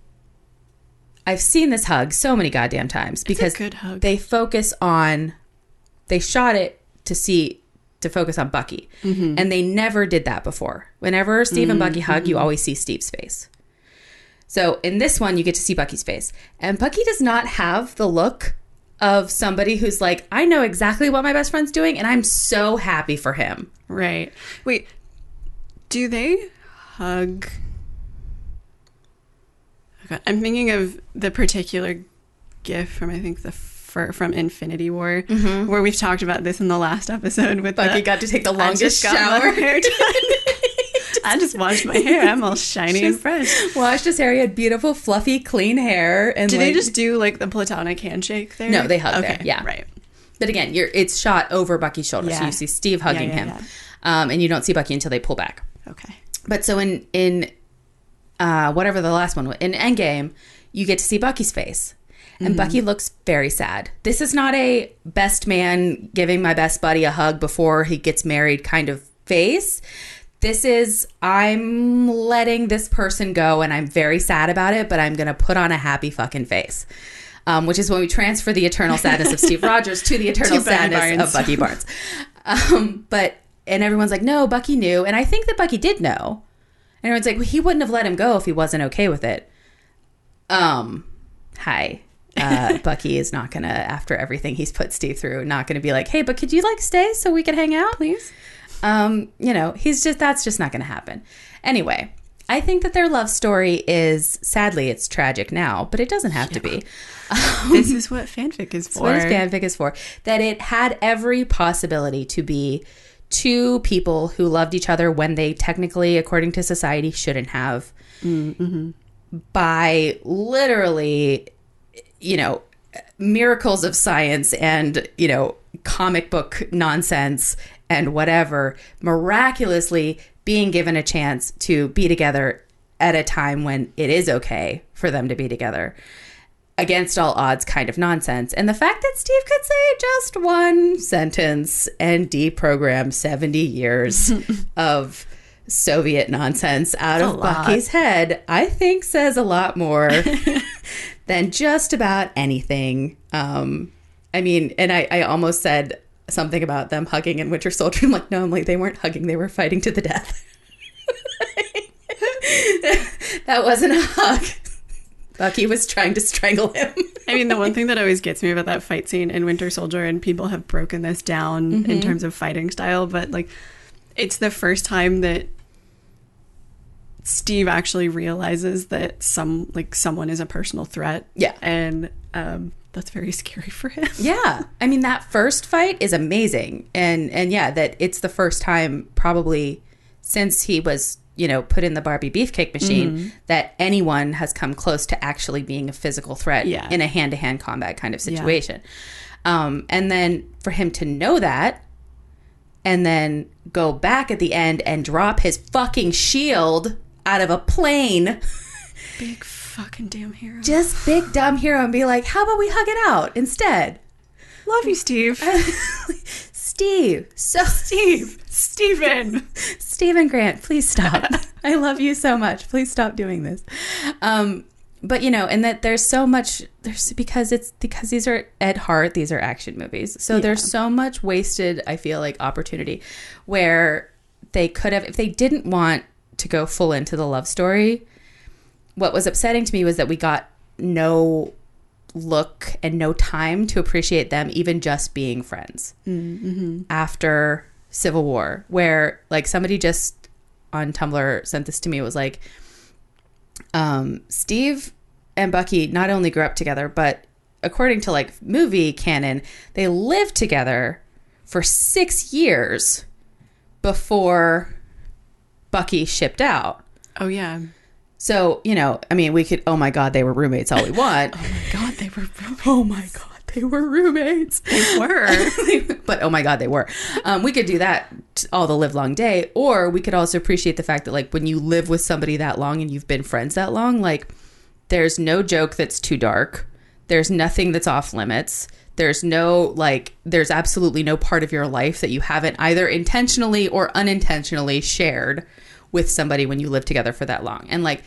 I've seen this hug so many goddamn times because they focus on they shot it to see to focus on Bucky, and they never did that before. Whenever Steve and Bucky hug, you always see Steve's face. So in this one, you get to see Bucky's face, and Bucky does not have the look of somebody who's like, I know exactly what my best friend's doing, and I'm so happy for him. right wait do they hug Okay, i'm thinking of the particular gif from i think the fir- from infinity war mm-hmm. where we've talked about this in the last episode with Bucky the, got to take the longest just got my shower. I just washed my hair. I'm all shiny and fresh. Washed his hair, he had beautiful, fluffy, clean hair, and Did they just do like the platonic handshake there? No, they hug okay, there, yeah. right. But again, you're it's shot over Bucky's shoulder, so you see Steve hugging yeah, him, yeah. Um, and you don't see Bucky until they pull back. Okay. But so in in uh, whatever the last one was, in Endgame, you get to see Bucky's face, and Bucky looks very sad. This is not a best man giving my best buddy a hug before he gets married kind of face. This is I'm letting this person go, and I'm very sad about it, but I'm gonna put on a happy fucking face. Um, which is when we transfer the eternal sadness of Steve Rogers to the eternal To sadness Barnes. of Bucky Barnes. Um, but and everyone's like, no, Bucky knew, and I think that Bucky did know. And everyone's like, well, he wouldn't have let him go if he wasn't okay with it. Um, hi. Uh, Bucky is not gonna, after everything he's put Steve through, not gonna be like, hey, but could you like stay so we could hang out, please? Um, you know, he's just that's just not gonna happen. Anyway, I think that their love story is sadly it's tragic now, but it doesn't have to be. This is what fanfic is for. what his fanfic is for. That it had every possibility to be two people who loved each other when they technically, according to society, shouldn't have. By literally, you know, miracles of science and, you know, comic book nonsense and whatever, miraculously being given a chance to be together at a time when it is okay for them to be together against all odds kind of nonsense. And the fact that Steve could say just one sentence and deprogram 70 years of Soviet nonsense out of. Bucky's head, I think says a lot more than just about anything. Um, I mean, and I, I almost said something about them hugging in Winter Soldier. I'm like, no, I'm like, they weren't hugging, they were fighting to the death. that wasn't a hug. Bucky was trying to strangle him. I mean, the one thing that always gets me about that fight scene in Winter Soldier, and people have broken this down Mm-hmm. in terms of fighting style, but like, it's the first time that Steve actually realizes that some like someone is a personal threat. Yeah. and um, that's very scary for him. Yeah. I mean that first fight is amazing. And and yeah, that it's the first time probably since he was, you know, put in the Barbie beefcake machine that anyone has come close to actually being a physical threat Yeah. in a hand-to-hand combat kind of situation. Um and then for him to know that and then go back at the end and drop his fucking shield out of a plane Big fucking damn hero. just big dumb hero and be like, "How about we hug it out instead?" Love you, Steve. Steve, so Steve, Steven. Stephen Grant, please stop. I love you so much. Please stop doing this. Um, but you know, and that there's so much there's because it's because these are at heart these are action movies. So there's so much wasted. I feel like opportunity where they could have if they didn't want to go full into the love story. What was upsetting to me was that we got no look and no time to appreciate them even just being friends after Civil War, where like somebody just on Tumblr sent this to me. It was like, um, Steve and Bucky not only grew up together, but according to like movie canon, they lived together for six years before Bucky shipped out. Oh yeah. So, you know, I mean, we could, oh my God, they were roommates all we want. oh my God, they were oh my God, they were roommates. they were. but oh my God, they were. Um, we could do that all the live long day. Or we could also appreciate the fact that, like, when you live with somebody that long and you've been friends that long, like, there's no joke that's too dark. There's nothing that's off limits. There's no, like, there's absolutely no part of your life that you haven't either intentionally or unintentionally shared with somebody when you live together for that long. And, like,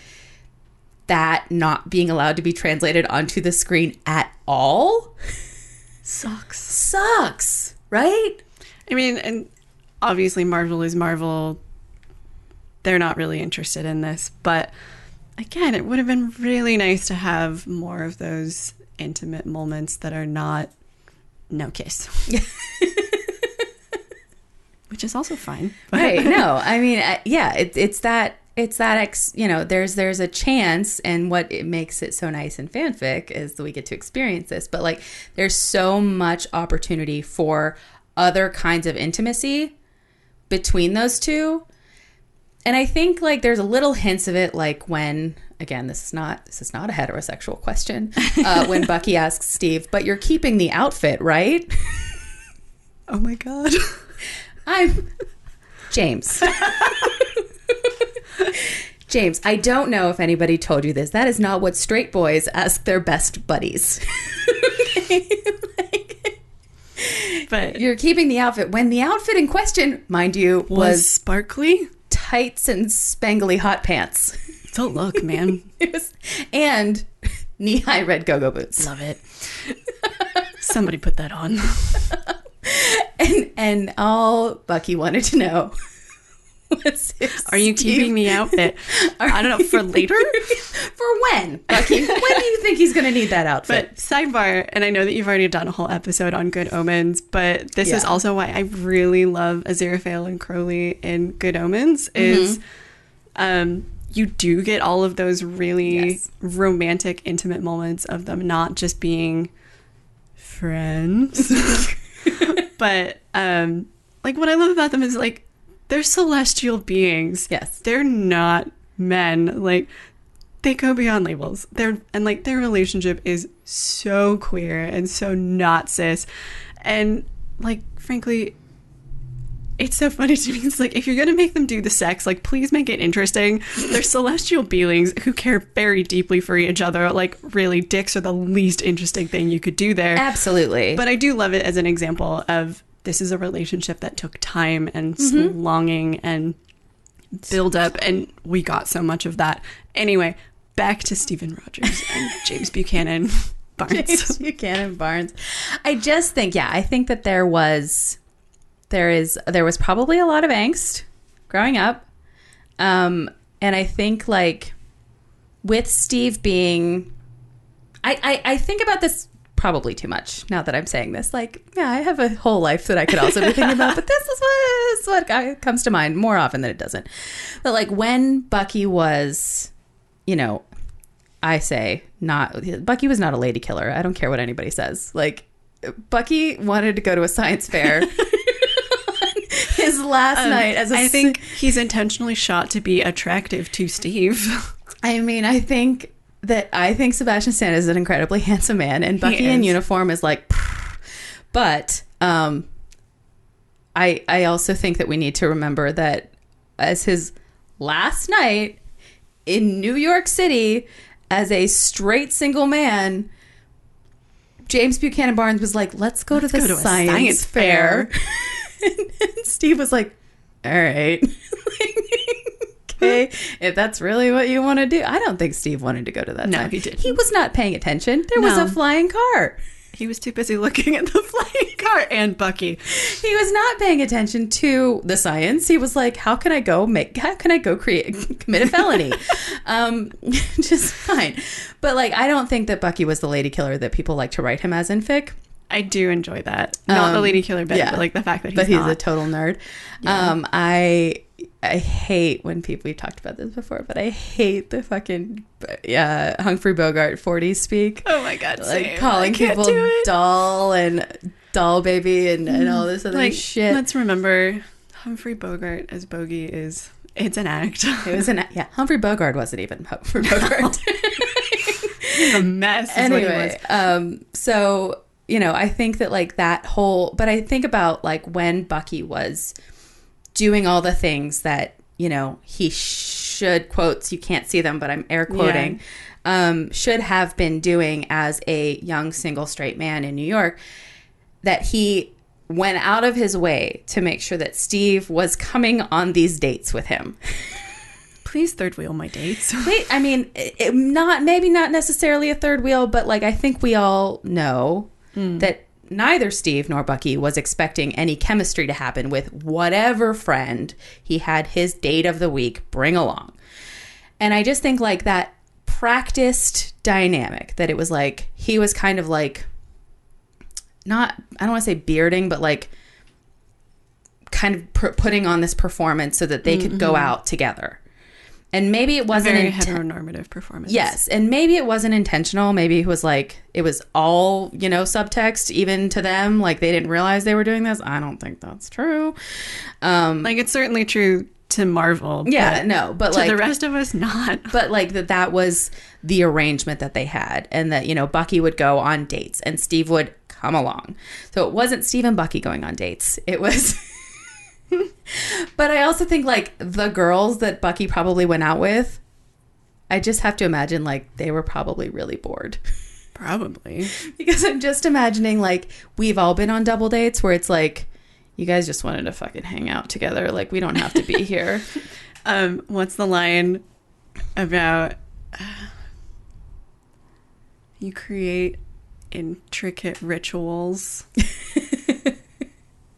that not being allowed to be translated onto the screen at all Sucks. sucks, right? I mean, and obviously Marvel is Marvel. They're not really interested in this, but again, it would have been really nice to have more of those intimate moments that are not no kiss. Which is also fine. but- right no i mean yeah it, it's that it's that ex you know there's there's a chance and what it makes it so nice in fanfic is that we get to experience this but like there's so much opportunity for other kinds of intimacy between those two and i think like there's a little hints of it like when again this is not this is not a heterosexual question uh, when bucky asks steve but you're keeping the outfit right Oh my god. I'm James. James, I don't know if anybody told you this. That is not what straight boys ask their best buddies. But You're keeping the outfit when the outfit in question, mind you, was was sparkly. tights and spangly hot pants. Don't look, man. It was, and knee-high red go-go boots. Love it. Somebody put that on. And and all Bucky wanted to know was Are you Steve- keeping me outfit? I don't know for later. for when? Bucky, when do you think he's going to need that outfit? But sidebar, and I know that you've already done a whole episode on Good Omens, but this is also why I really love Aziraphale and Crowley in Good Omens is um you do get all of those really Yes. romantic, intimate moments of them not just being friends. But um like what I love about them is like they're celestial beings. Yes. They're not men. Like they go beyond labels. They're and like their relationship is so queer and so not cis. And like frankly, it's so funny to me. It's like if you're gonna make them do the sex, like please make it interesting. They're celestial beings who care very deeply for each other. Like really, dicks are the least interesting thing you could do there. Absolutely. But I do love it as an example of this is a relationship that took time and Mm-hmm. longing and build up, and we got so much of that. Anyway, back to Steven Rogers and James Buchanan Barnes. James Buchanan Barnes. I just think, yeah, I think that there was, there is, there was probably a lot of angst growing up, um, and I think like with Steve being, I, I, I think about this probably too much now that I'm saying this. Like, yeah, I have a whole life that I could also be thinking about, but this is what comes to mind more often than it doesn't. But like when Bucky was, you know, I say not Bucky was not a lady killer. I don't care what anybody says. Like Bucky wanted to go to a science fair. Last night as a Um, I think he's intentionally shot to be attractive to Steve. I mean, I think that I think Sebastian Stan is an incredibly handsome man, and Bucky in uniform is like, but um, I I also think that we need to remember that as his last night in New York City as a straight single man. James Buchanan Barnes was like, "Let's go to the go to science, science fair." and, and Steve was like, "All right." okay, if that's really what you want to do. I don't think Steve wanted to go to that. No, time. he didn't. He was not paying attention. There was a flying car. he was too busy looking at the flying car and Bucky. He was not paying attention to the science. He was like, "How can I go make? How can I go create commit a felony?" um, just fine. But like, I don't think that Bucky was the lady killer that people like to write him as in fic. I do enjoy that. Not the Um, lady killer bit, yeah. but like the fact that he's, but he's not. a total nerd. Um, I I hate when people we've talked about this before, but I hate the fucking uh, Humphrey Bogart 40s speak. Oh my god, like calling people doll and doll baby and, and all this other like shit. Let's remember Humphrey Bogart as Bogey is it's an act. It was an yeah. Humphrey Bogart wasn't even Humphrey Bogart. a mess. Is what he was. anyway, um, so you know, I think that like that whole, but I think about like when Bucky was doing all the things that you know he should quotes. You can't see them, but I'm air quoting. Um, should have been doing as a young single straight man in New York. That he went out of his way to make sure that Steve was coming on these dates with him. Please third wheel my dates. Wait, I mean, it- not maybe not necessarily a third wheel, but like I think we all know Hmm. that neither Steve nor Bucky was expecting any chemistry to happen with whatever friend he had his date of the week bring along. And I just think like that practiced dynamic that it was like he was kind of like not I don't want to say bearding, but like kind of pr- putting on this performance so that they could go mm-hmm. out together. And maybe it wasn't Very inten- heteronormative performance. Yes, and maybe it wasn't intentional. Maybe it was like it was all you know subtext, even to them. Like they didn't realize they were doing this. I don't think that's true. Um, Like it's certainly true to Marvel. yeah, but no, but to like the rest of us, not. but like that that was the arrangement that they had and that you know bucky would go on dates and steve would come along so it wasn't steve and bucky going on dates it was but i also think like the girls that bucky probably went out with i just have to imagine like they were probably really bored. Probably. because i'm just imagining like we've all been on double dates where it's like you guys just wanted to fucking hang out together. Like we don't have to be here. Um, what's the line about uh, you create intricate rituals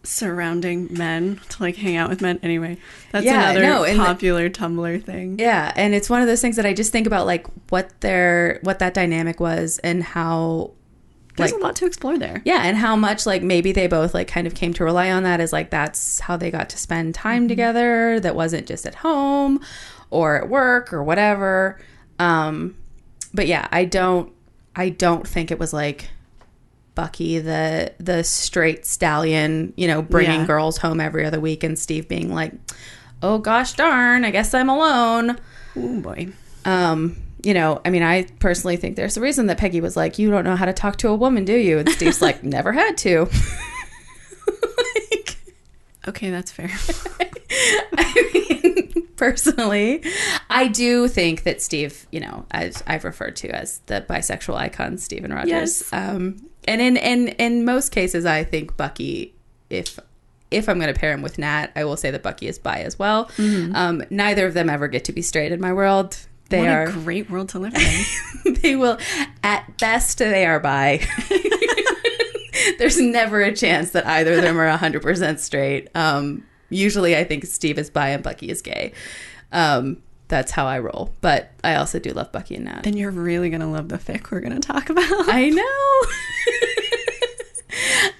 surrounding men to like hang out with men anyway that's Yeah, another no, and the- popular tumblr thing Yeah, and it's one of those things that I just think about like what their what that dynamic was and how there's like a lot to explore there yeah, and how much like maybe they both like kind of came to rely on that as like that's how they got to spend time Mm-hmm. together that wasn't just at home or at work or whatever. Um but yeah, I don't I don't think it was like Bucky the the straight stallion, you know, bringing Yeah. girls home every other week and Steve being like, "Oh gosh darn, I guess I'm alone." oh boy um you know i mean i personally think there's a reason that peggy was like you don't know how to talk to a woman do you and steve's like never had to like, okay that's fair I mean, personally i do think that steve you know as i've referred to as the bisexual icon steven rogers Yes. um and in in in most cases i think bucky if if I'm going to pair him with Nat, I will say that Bucky is bi as well. Um, neither of them ever get to be straight in my world. They what are a great world to live in. They will at best they are bi. There's never a chance that either of them are 100% straight. Um usually i think steve is bi and bucky is gay. Um that's how i roll but i also do love bucky and nat then you're really gonna love the fic we're gonna talk about i know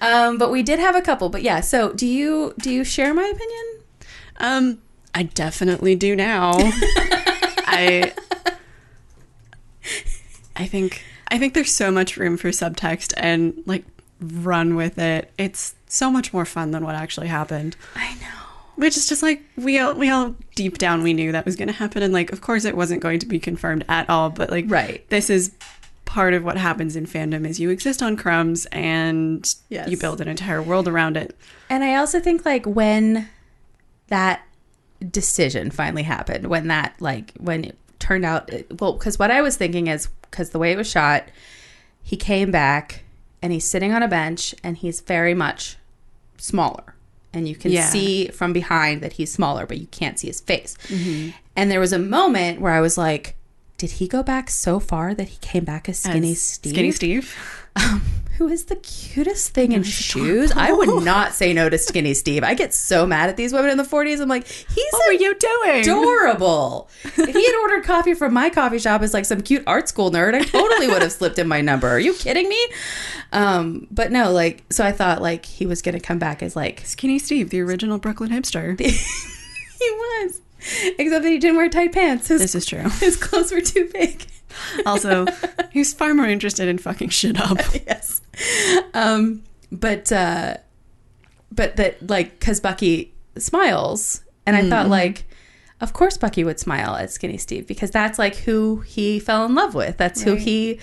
um but we did have a couple but yeah so do you do you share my opinion Um, I definitely do now. I I think I think there's so much room for subtext and like run with it. It's so much more fun than what actually happened. i know Which is just like we all we all deep down we knew that was going to happen and like of course it wasn't going to be confirmed at all, but like Right. this is part of what happens in fandom is you exist on crumbs and Yes. you build an entire world around it. And I also think like when that decision finally happened, when that like when it turned out well, because what I was thinking is because the way it was shot, he came back and he's sitting on a bench and he's very much smaller. And you can Yeah. see from behind that he's smaller, but you can't see his face. Mm-hmm. And there was a moment where I was like, did he go back so far that he came back as Skinny As Steve? Skinny Steve. Um, who is the cutest thing in shoes. I would not say no to Skinny Steve. I get so mad at these women in the 40s. I'm like, he's What were you doing? adorable. if he had ordered coffee from my coffee shop as like some cute art school nerd, I totally would have slipped in my number. Are you kidding me? Um, but no, like, so I thought like he was going to come back as like, Skinny Steve, the original Brooklyn hipster. he was. Except that he didn't wear tight pants. His, This is true. his clothes were too big. Also, he's far more interested in fucking shit up. yes. Um, but uh, but that like because Bucky smiles, and I Mm-hmm. thought like, of course Bucky would smile at Skinny Steve because that's like who he fell in love with. That's who he.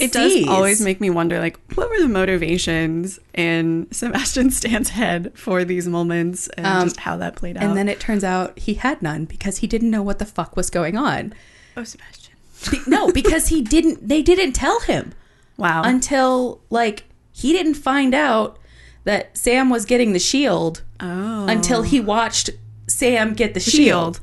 It does always make me wonder, like, what were the motivations in Sebastian Stan's head for these moments and Um, just how that played out? And then it turns out he had none because he didn't know what the fuck was going on. oh, Sebastian. No, because he didn't. They didn't tell him. Wow. until like he didn't find out that Sam was getting the shield oh. until he watched Sam get the, shield. shield.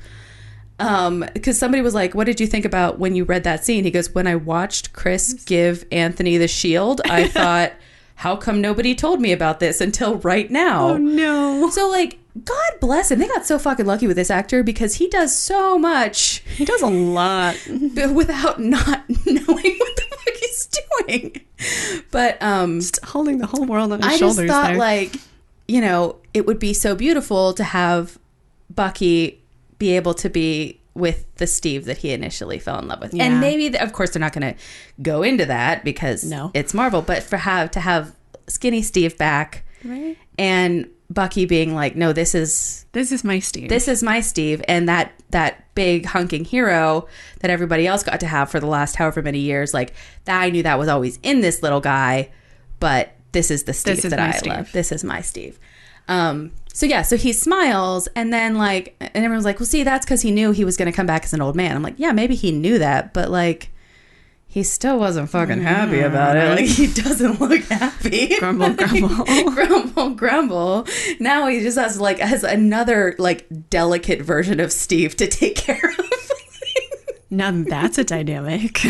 Um, because somebody was like, "What did you think about when you read that scene?" He goes, "When I watched Chris give Anthony the shield, I thought, how come nobody told me about this until right now?" Oh, no. So like, God bless him. They got so fucking lucky with this actor because he does so much He does a lot. But without not knowing what the fuck he's doing. But um Just holding the whole world on his shoulders. I just thought there. like, you know, it would be so beautiful to have Bucky be able to be with the Steve that he initially fell in love with. Yeah. And maybe th- of course they're not going to go into that because No. it's Marvel, but for have to have skinny Steve back right? and Bucky being like, "No, this is This is my Steve. this is my Steve and that that big hunking hero that everybody else got to have for the last however many years like that I knew that was always in this little guy but this is the Steve This is that I Steve. love this is my Steve um so yeah so he smiles and then like and everyone's like well see that's because he knew he was going to come back as an old man I'm like yeah maybe he knew that but like he still wasn't fucking happy mm, about it. Like he doesn't look happy. Grumble, grumble. grumble, grumble. Now he just has like has another like delicate version of Steve to take care of. now that's a dynamic.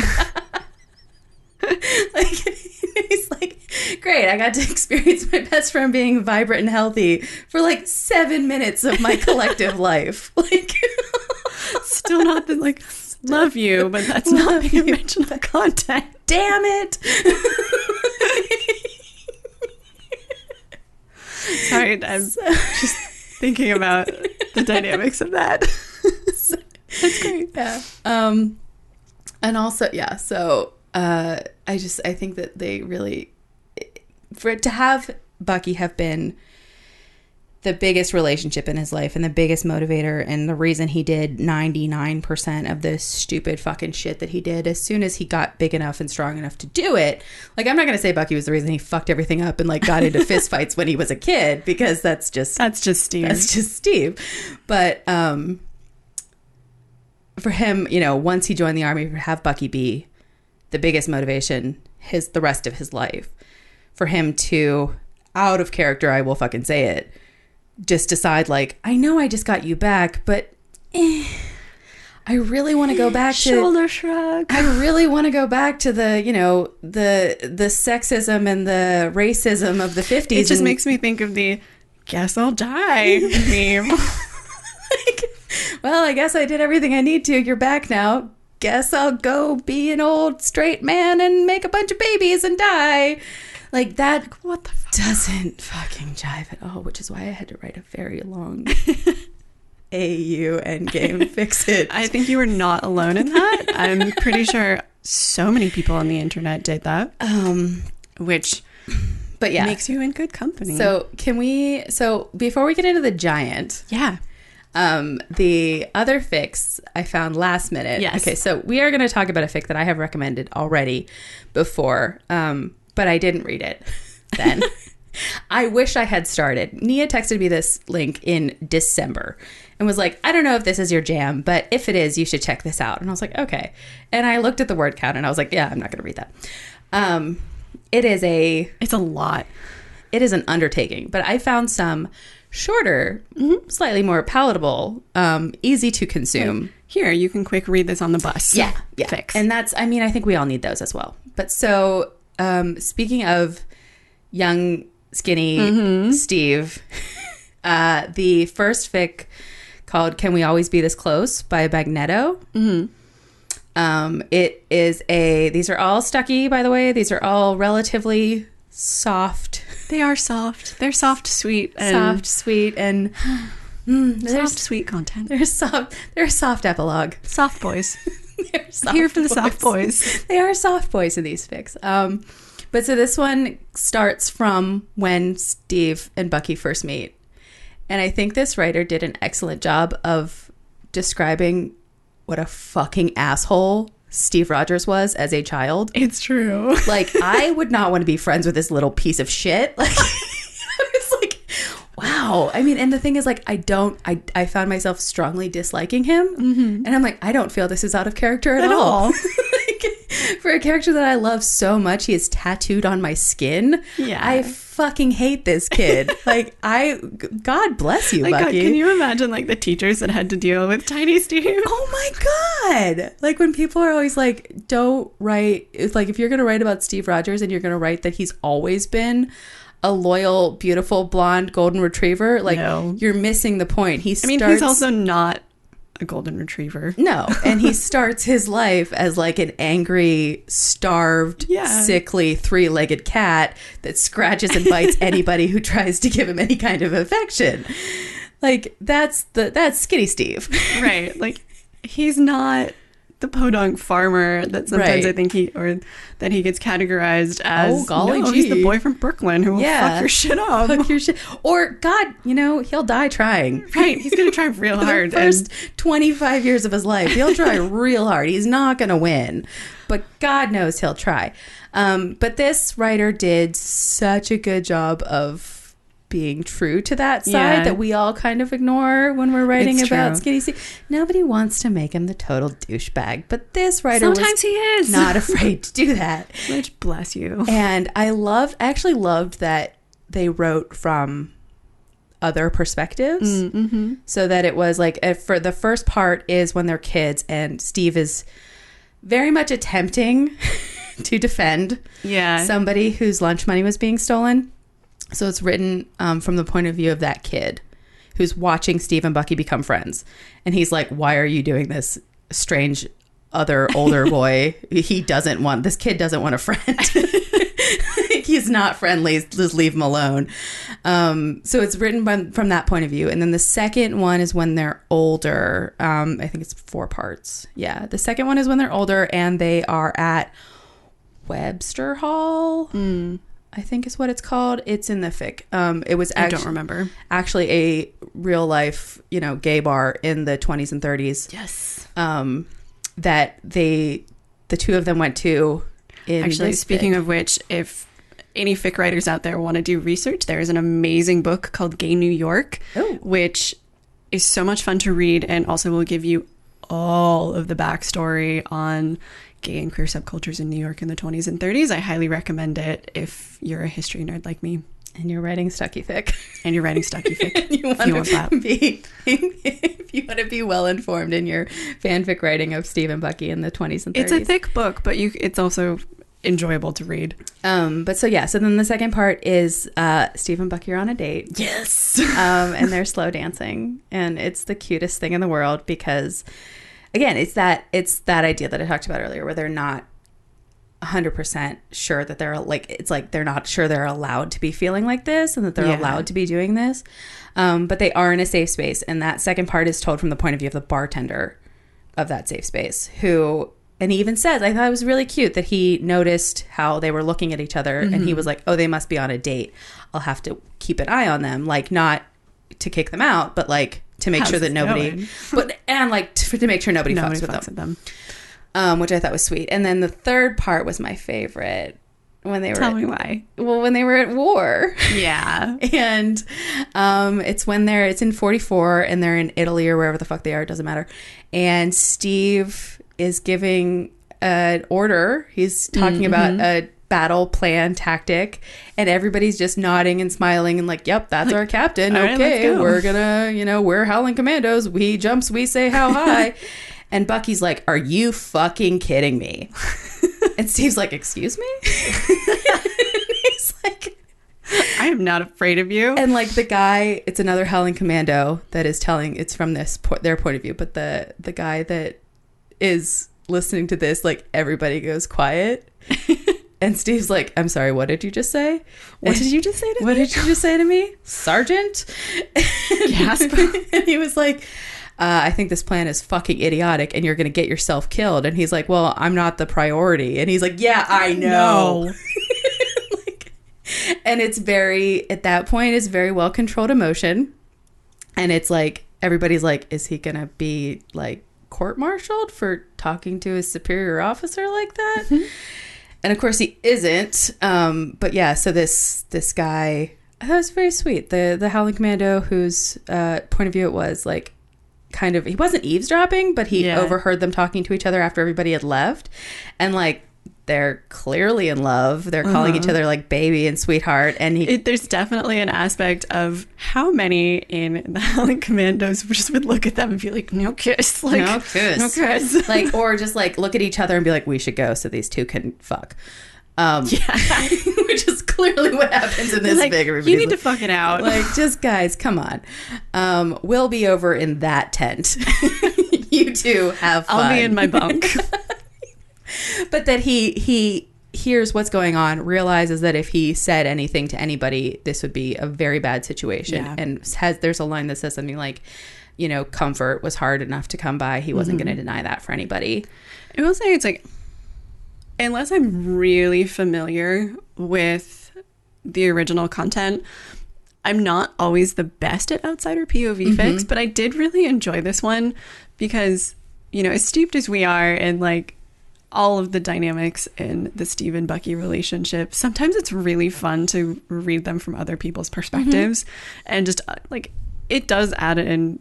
like he's like, great, I got to experience my best friend being vibrant and healthy for like seven minutes of my collective life. Like Still not the like love you, but that's not Love the you. original content. damn it. Sorry, I'm just thinking about the dynamics of that. That's great. Yeah. Um, and also, yeah. So, uh, I just I think that they really for it to have Bucky have been the biggest relationship in his life and the biggest motivator and the reason he did 99% of this stupid fucking shit that he did as soon as he got big enough and strong enough to do it. Like I'm not going to say Bucky was the reason he fucked everything up and like got into fistfights when he was a kid because that's just That's just Steve. that's just Steve. But um, for him, you know, once he joined the army, to have Bucky be the biggest motivation his the rest of his life. For him to, out of character, I will fucking say it, just decide like, I know I just got you back, but eh, I really want to go back to Shoulder shrug. I really want to go back to the, you know, the the sexism and the racism of the 50s. It just and- makes me think of the guess I'll die meme. like, well, I guess I did everything I need to. You're back now. Guess I'll go be an old straight man and make a bunch of babies and die. Like that what the fuck? doesn't fucking jive at all, which is why I had to write a very long AU endgame fix it. I think you were not alone in that. I'm pretty sure so many people on the internet did that, um which but yeah. makes you in good company. so can we so before we get into the giant, yeah, Um, the other fics I found last minute. Yes. Okay, so we are going to talk about a fic that I have recommended already before, um, but I didn't read it then. I wish I had started. Nia texted me this link in December and was like, I don't know if this is your jam, but if it is, you should check this out. And I was like, okay. And I looked at the word count and I was like, yeah, I'm not going to read that. Um, it is a it's a lot. it is an undertaking, but I found some shorter, Mm-hmm. slightly more palatable, um, easy to consume. Here, you can quick read this on the bus. Yeah, yeah. Fix. And that's, I mean, I think we all need those as well. But so, um, speaking of young, skinny Mm-hmm. Steve, uh, the first fic called "Can We Always Be This Close" by Magneto. Mm-hmm. Um, it is a. These are all Stucky, by the way. These are all relatively soft they are soft. They're soft, sweet, and soft, sweet, and Soft, sweet content. They're soft. They're soft epilogue. Soft boys. Here for the soft boys. they are soft boys in these fics. Um, but so this one starts from when Steve and Bucky first meet, and I think this writer did an excellent job of describing what a fucking asshole Steve Rogers was as a child. It's true. Like I would not want to be friends with this little piece of shit. Like I was like, wow. I mean, and the thing is, like, I don't. I I found myself strongly disliking him, mm-hmm. and I'm like, I don't feel this is out of character at, At all. all. like, for a character that I love so much, he is tattooed on my skin. Yeah. I fucking hate this kid. like I, God bless you, Like, God, Bucky. can you imagine like the teachers that had to deal with Tiny Steve? Oh my god! Like when people are always like, "Don't write." It's like if you're gonna write about Steve Rogers and you're gonna write that he's always been a loyal, beautiful, blonde golden retriever, like No. you're missing the point. He I mean, he's also not a golden retriever. no, and he starts his life as like an angry, starved, Yeah. sickly, three-legged cat that scratches and bites anybody who tries to give him any kind of affection. Like that's the that's Skinny Steve. right. Like he's not the podunk farmer that sometimes Right. I think he or that he gets categorized as. Oh, golly no, he's the boy from Brooklyn who will Yeah. fuck your shit up. Fuck your shit. Or God, you know, he'll die trying. Right. He's gonna try real hard. the first 25 years of his life. He'll try real hard. He's not going to win, but God knows he'll try. Um, but this writer did such a good job of being true to that side Yeah. that we all kind of ignore when we're writing It's about true. Skinny Steve. Nobody wants to make him the total douchebag, but this writer Sometimes he is. not afraid to do that. Which bless you. And I loved, I actually loved that they wrote from other perspectives. Mm-hmm. So that it was like, for the first part is when they're kids, and Steve is very much attempting to defend Yeah. somebody whose lunch money was being stolen. So it's written um, from the point of view of that kid who's watching Steve and Bucky become friends. And he's like, Why are you doing this? Strange other older boy. he doesn't want, this kid doesn't want a friend. he's not friendly. Just leave him alone. Um, so it's written by, from that point of view. And then the second one is when they're older. Um, I think it's four parts. Yeah. The second one is when they're older and they are at Webster Hall. I think is what it's called. It's in the fic. Um, it was I don't remember. actually a real life, you know, gay bar in the 20s and 30s. Yes. Um, that they, the two of them went to. In Actually, speaking fic. of which, if any fic writers out there want to do research, there is an amazing book called Gay New York, Oh. which is so much fun to read and also will give you all of the backstory on gay and queer subcultures in New York in the 20s and 30s. I highly recommend it if you're a history nerd like me and you're writing Stucky fic. and you're writing Stucky fic. you if you want that. to be if you want to be well informed in your fanfic writing of Steve and Bucky in the 20s and 30s. It's a thick book, but you it's also enjoyable to read. Um, but so yeah, so then the second part is uh, Steve and Bucky are on a date. Yes. um, and they're slow dancing, and it's the cutest thing in the world because, again, it's that it's that idea that I talked about earlier, where they're not hundred percent sure that they're like it's like they're not sure they're allowed to be feeling like this and that they're Yeah. allowed to be doing this, um, but they are in a safe space, and that second part is told from the point of view of the bartender of that safe space who. And he even says, I thought it was really cute that he noticed how they were looking at each other and Mm-hmm. he was like, oh, they must be on a date. I'll have to keep an eye on them. Like, not to kick them out, but like to make How's sure that nobody, but and like to, to make sure nobody, Nobody fucks with fucks them, them. um, which I thought was sweet. And then the third part was my favorite when they were Tell at- me why. well when they were at war. Yeah. and um, it's when they're it's in 44 and they're in Italy or wherever the fuck they are. It doesn't matter. And Steve is giving an order. He's talking about a battle plan tactic, and everybody's just nodding and smiling and like, "Yep, that's our captain. okay, let's go." we're gonna, you know, we're Howling Commandos. We jumps, we say how high." and Bucky's like, "Are you fucking kidding me?" and Steve's like, "Excuse me." He's like. I am not afraid of you. And like the guy, it's another Howling Commando that is telling. It's from this po- their point of view, but the the guy that is listening to this, like everybody goes quiet, And Steve's like, I'm sorry, what did you just say? What did you just say to What me? did you just say to me? Sergeant? Gasp. and he was like, uh, I think this plan is fucking idiotic and you're going to get yourself killed. And he's like, Well, I'm not the priority. And he's like, Yeah, I know. like, and it's very, at that point, it's very well controlled emotion. And it's like, everybody's like, Is he going to be like court martialed for talking to his superior officer like that? And of course he isn't um but yeah so this this guy that was very sweet the the howling commando whose uh point of view it was like kind of he wasn't eavesdropping but he Yeah. overheard them talking to each other after everybody had left and like they're clearly in love. They're calling each other like baby and sweetheart. And he It, there's definitely an aspect of how many in the Howling Commandos just would look at them and be like, "No kiss, like no kiss. no kiss." like or just like look at each other and be like we should go so these two can fuck. Um yeah. which is clearly what happens in this like, big you need to fuck it out. like just guys come on. Um we'll be over in that tent. You two have fun I'll be in my bunk. but that he he hears what's going on realizes that if he said anything to anybody this would be a very bad situation Yeah. and has there's a line that says something like you know comfort was hard enough to come by he wasn't Mm-hmm. going to deny that for anybody I will say it's like, unless I'm really familiar with the original content, I'm not always the best at outsider POV fics, but I did really enjoy this one because, you know, as steeped as we are in like all of the dynamics in the Steve and Bucky relationship, sometimes it's really fun to read them from other people's perspectives. And just uh, like it does add an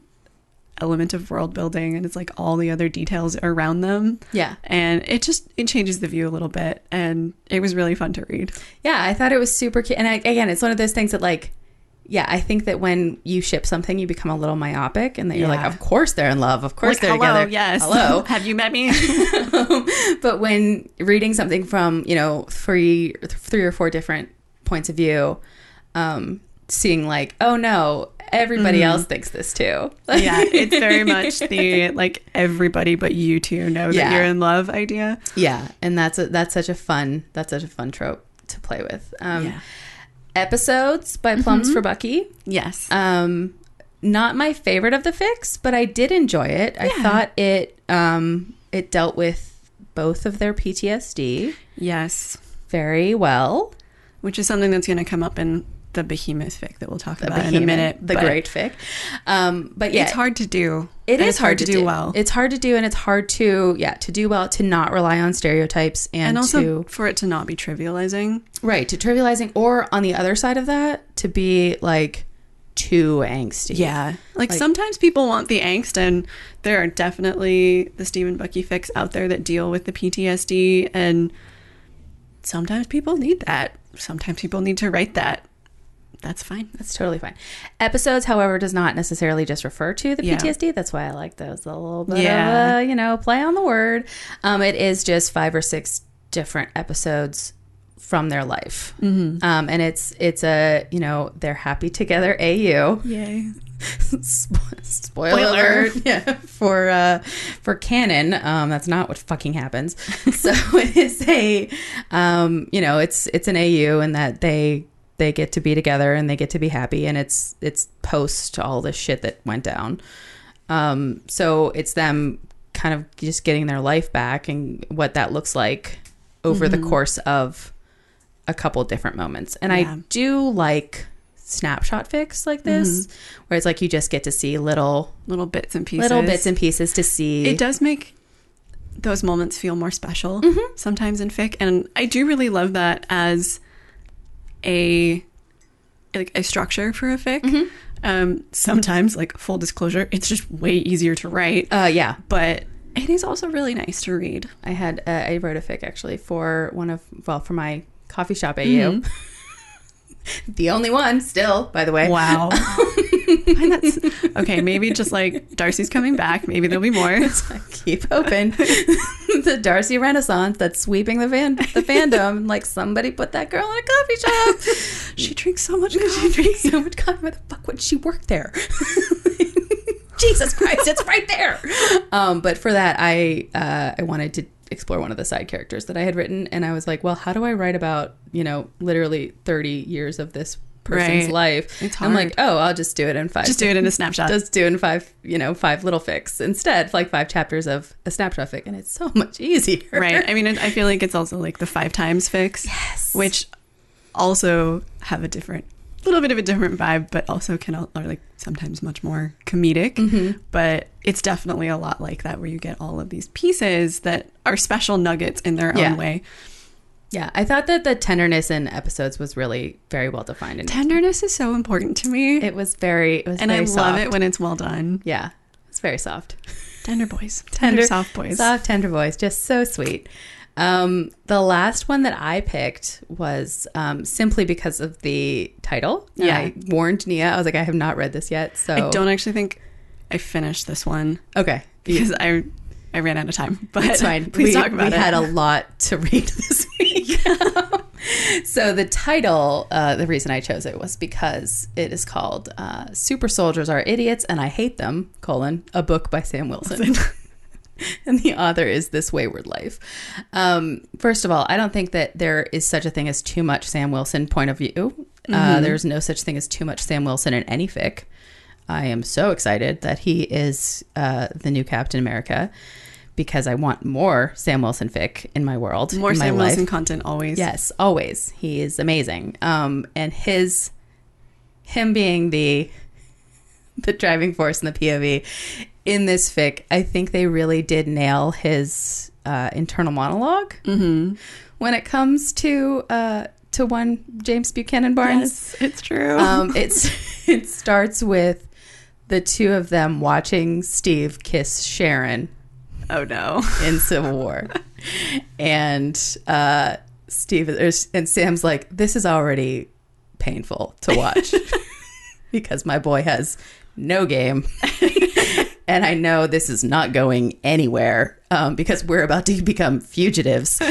element of world building and it's like all the other details around them. Yeah. And it just it changes the view a little bit and it was really fun to read. Yeah, I thought it was super cute. And I, again, it's one of those things that, like, yeah, I think that when you ship something, you become a little myopic, and that you're like, of course they're in love, of course Like, they're hello together. yes hello. have you met me but when reading something from you know three, three or four different points of view, um, seeing like, oh no, everybody else thinks this too. Yeah it's very much the like everybody but you two know that Yeah. you're in love idea yeah, and that's a, that's such a fun that's such a fun trope to play with. Um, Yeah. Episodes by Plums for Bucky. yes Um, not my favorite of the fics, but I did enjoy it. I thought it um, it dealt with both of their PTSD yes very well. which is something that's going to come up in the behemoth fic that we'll talk The about in a minute the great fic. Um, but yeah, it's hard to do It And it's hard to do, well It's hard to do, and it's hard to yeah to do well to not rely on stereotypes and, and also to for it to not be trivializing right to trivializing, or on the other side of that to be like too angsty. Yeah. Like, Like- sometimes people want the angst, and there are definitely the Steve and Bucky fics out there that deal with the PTSD, and sometimes people need that. Sometimes people need to write that. That's fine. That's totally fine. Episodes, however, does not necessarily just refer to the Yeah. PTSD. That's why I like those. A little bit Yeah. of a, you know, play on the word. Um, it is just five or six different episodes from their life. Mm-hmm. Um, and it's, it's a, you know, they're happy together AU. Yay. Spo- Spoiler, Spoiler. alert. Yeah, for uh, for canon, um, that's not what fucking happens. so it is a, um, you know, it's it's an AU, and that they they get to be together and they get to be happy, and it's it's post all the shit that went down. Um, so it's them kind of just getting their life back and what that looks like over the course of a couple different moments. And Yeah. I do like snapshot fics like this, where it's like you just get to see little Little bits and pieces. little bits and pieces to see. It does make those moments feel more special Mm-hmm. sometimes in fic, and I do really love that as a like a structure for a fic. Mm-hmm. Um, sometimes, like full disclosure, it's just way easier to write. Uh, yeah, but it is also really nice to read. I had uh, I wrote a fic actually for one of well for my coffee shop AU. Mm-hmm. the only one still, by the way. Wow. That's okay. Maybe just like Darcy's coming back. Maybe there'll be more. Keep open. the Darcy Renaissance that's sweeping the fan the fandom. Like somebody put that girl in a coffee shop. She drinks so much Coffee. she drinks so much coffee. Why the fuck would she work there? Jesus Christ, it's right there. Um, but for that, I uh, I wanted to explore one of the side characters that I had written, and I was like, well, how do I write about you know literally thirty years of this person's Right. life? It's I'm like, oh, I'll just do it in five. Just do it in a snapshot. Just do it in five, you know, five little fics instead, like five chapters of a snapshot fic, and it's so much easier. right. I mean, I feel like it's also like the five times fics, yes, which also have a different, little bit of a different vibe, but also can are like sometimes much more comedic. Mm-hmm. But it's definitely a lot like that, where you get all of these pieces that are special nuggets in their Yeah. own way. Yeah, I thought that the tenderness in episodes was really very well defined, and Tenderness is so important to me, it was very, it was and I very love it when it's well done. yeah, it's very soft. Tender boys, tender, soft boys. soft, tender boys, just so sweet. Um, the last one that I picked was um, simply because of the title. Yeah. I warned Nia. I was like, I have not read this yet, so I don't actually think I finished this one Okay, because I I ran out of time. But It's fine. Please we, talk about we it. had a lot to read this week. so the title, uh, the reason I chose it was because it is called uh, "Super Soldiers Are Idiots and I Hate Them: colon a book by Sam Wilson." and the author is This Wayward Life. Um, first of all, I don't think that there is such a thing as too much Sam Wilson point of view. Uh, there's no such thing as too much Sam Wilson in any fic. I am so excited that he is uh, the new Captain America because I want more Sam Wilson fic in my world. more in my Sam life. Wilson content always. Yes, always. He is amazing. Um, and his him being the the driving force in the POV in this fic, I think they really did nail his uh, internal monolog Mm-hmm. when it comes to uh, to one James Buchanan Barnes. Yes, it's true. Um, it's it starts with the two of them watching Steve kiss Sharon oh no. in Civil War, and uh, Steve there's- and Sam's like, "This is already painful to watch because my boy has no game." And I know this is not going anywhere um, because we're about to become fugitives.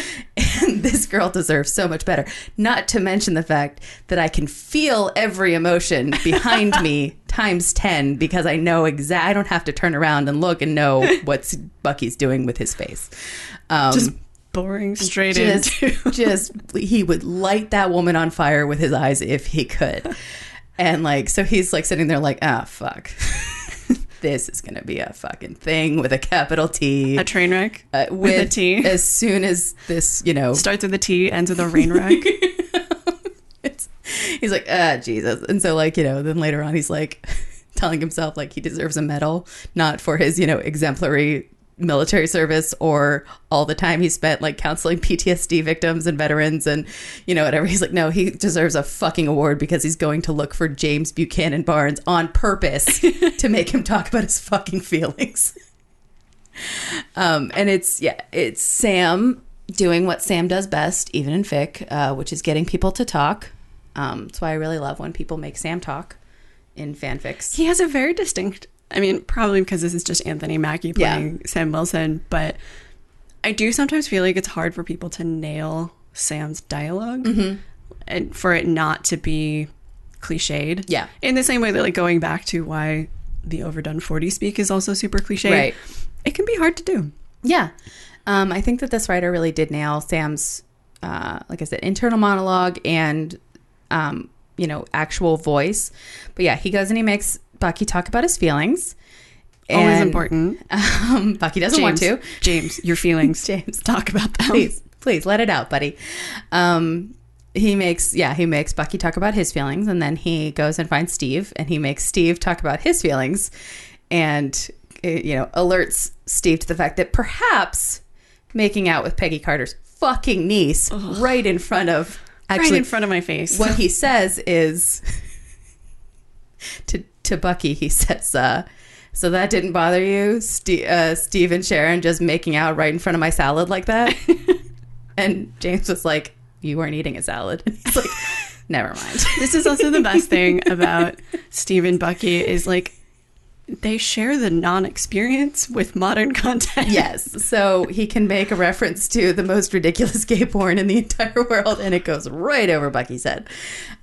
And this girl deserves so much better. Not to mention the fact that I can feel every emotion behind me times 10 because I know exactly, I don't have to turn around and look and know what Bucky's doing with his face. Um, Just boring straight just, into. just he would light that woman on fire with his eyes if he could. And like, so he's like sitting there like, ah, fuck. this is going to be a fucking thing with a capital T. a train wreck uh, with, a T. As soon as this, you know, Starts with a T, ends with a rain wreck. it's, he's like, ah, Jesus. And so, like, you know, then later on, he's like telling himself, like, he deserves a medal, not for his, you know, exemplary military service or all the time he spent like counseling PTSD victims and veterans and you know whatever. He's like no he deserves a fucking award because he's going to look for James Buchanan Barnes on purpose to make him talk about his fucking feelings. Um and it's yeah it's Sam doing what Sam does best even in fic uh, which is getting people to talk. Um that's why I really love when people make Sam talk in fanfics. He has a very distinct I mean, probably because this is just Anthony Mackie Yeah. playing Sam Wilson, but I do sometimes feel like it's hard for people to nail Sam's dialog Mm-hmm. and for it not to be cliched. Yeah. In the same way that, like, going back to why the overdone 40 speak is also super cliche. Right. It can be hard to do. Yeah. Um, I think that this writer really did nail Sam's, uh, like I said, internal monologue and, um, you know, actual voice. But yeah, he goes and he makes Bucky talk about his feelings. Always And, important. Um, Bucky doesn't want to. James, your feelings. James. talk about them. Please, please let it out, buddy. Um, he makes, yeah, he makes Bucky talk about his feelings, and then he goes and finds Steve, and he makes Steve talk about his feelings, and uh, you know, alerts Steve to the fact that perhaps making out with Peggy Carter's fucking niece right in front of Right in front of my face. what he says is to to Bucky. He says, uh, "So that didn't bother you, Steve, uh, Steve and Sharon, just making out right in front of my salad like that?" and James was like, "You weren't eating a salad." And he's like, "Never mind." This is also the best thing about Steve and Bucky is like they share the non-experience with modern content. Yes. So he can make a reference to the most ridiculous gay porn in the entire world, and it goes right over Bucky's head.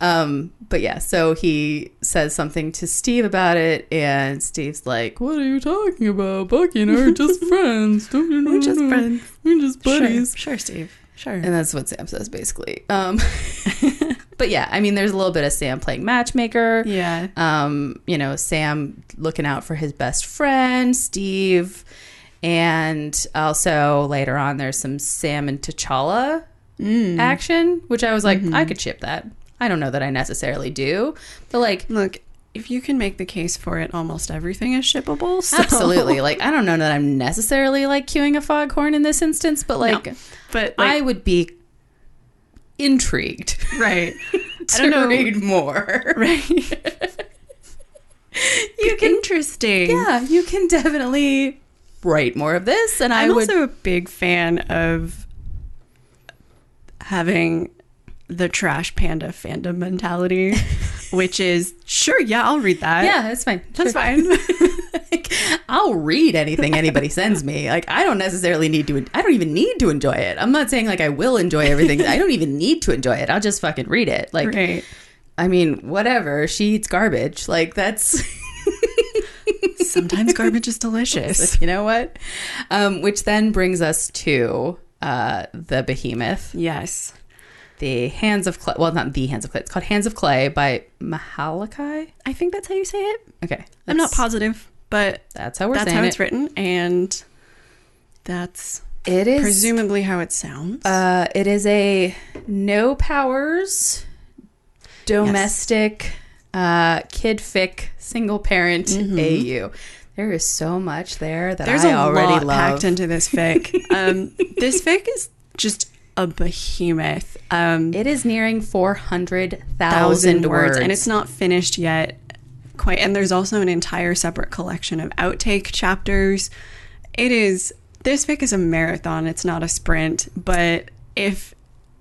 Um, but yeah, so he says something to Steve about it, and Steve's like, What are you talking about? Bucky and I are just friends. Don't you know? We're just friends. We're just buddies. Sure, sure, Steve. Sure. And that's what Sam says, basically. Um, but yeah, I mean, there's a little bit of Sam playing matchmaker. Yeah. Um, you know, Sam looking out for his best friend, Steve. And also later on, there's some Sam and T'Challa action, which I was like, I could ship that. I don't know that I necessarily do, but like, Look, if you can make the case for it, almost everything is shippable. So. absolutely. Like, I don't know that I'm necessarily like queuing a foghorn in this instance, but like, No. But I would be intrigued. right. to I don't know. read more. Right. You can, Interesting. yeah, you can definitely write more of this, and I I'm would. also a big fan of having the trash panda fandom mentality, which is sure, yeah, I'll read that. yeah, that's fine. that's Sure. fine. Like, I'll read anything anybody sends me. Like, I don't necessarily need to. I don't even need to enjoy it. I'm not saying like I will enjoy everything. I don't even need to enjoy it. I'll just fucking read it. Like, right. I mean, whatever. She eats garbage. Like, that's. Sometimes garbage is delicious. you know what? Um, which then brings us to uh, the behemoth. Yes. the Hands of Clay. Well, not the Hands of Clay. It's called Hands of Clay by Mahalakai. I think that's how you say it. Okay, I'm not positive, but That's how we're that's how it. it's written, and that's It is. presumably how it sounds. uh, it is a no powers, domestic, uh, kid fic, single parent AU. There is so much there that Mm-hmm. There's I already love. packed into this fic. um, this fic is just a behemoth. Um, it is nearing four hundred thousand words, and it's not finished yet. Quite, and there's also an entire separate collection of outtake chapters. It is this fic is a marathon. It's not a sprint. But if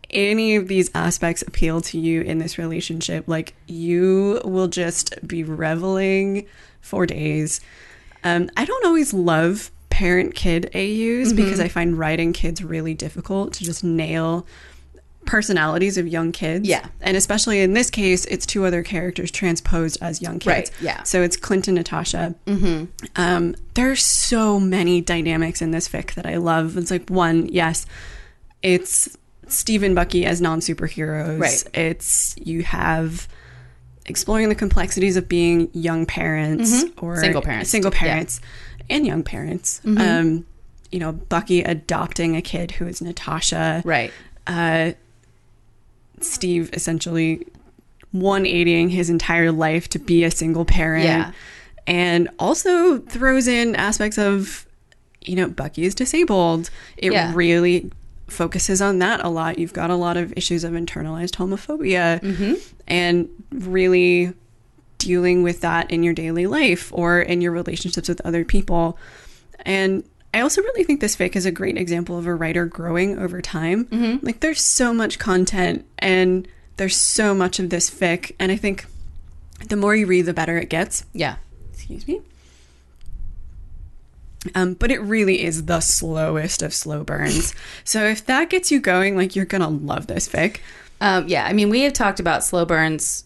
any of these aspects appeal to you in this relationship, like you will just be reveling for days. Um, I don't always love parent kid AUs Mm-hmm. because I find writing kids really difficult to just nail personalities of young kids. Yeah. And especially in this case, it's two other characters transposed as young kids. Right, yeah. So it's Clint and Natasha. Mm-hmm. Um, there's so many dynamics in this fic that I love. It's like, one, yes, it's Steve and Bucky as non superheroes. Right. It's, you have exploring the complexities of being young parents or Mm-hmm. Single parents, single yeah. Mm-hmm. parents and young parents. Um, you know, Bucky adopting a kid who is Natasha. right. Uh, Steve essentially 180ing his entire life to be a single parent. Yeah. And also throws in aspects of, you know, Bucky is disabled. It Yeah. really focuses on that a lot. You've got a lot of issues of internalized homophobia Mm-hmm. and really dealing with that in your daily life or in your relationships with other people. And I also really think this fic is a great example of a writer growing over time. Mm-hmm. Like there's so much content and there's so much of this fic and I think the more you read the better it gets. Yeah. Excuse me. Um, but it really is the slowest of slow burns. so if that gets you going, like you're gonna love this fic. Um, yeah, I mean, we have talked about slow burns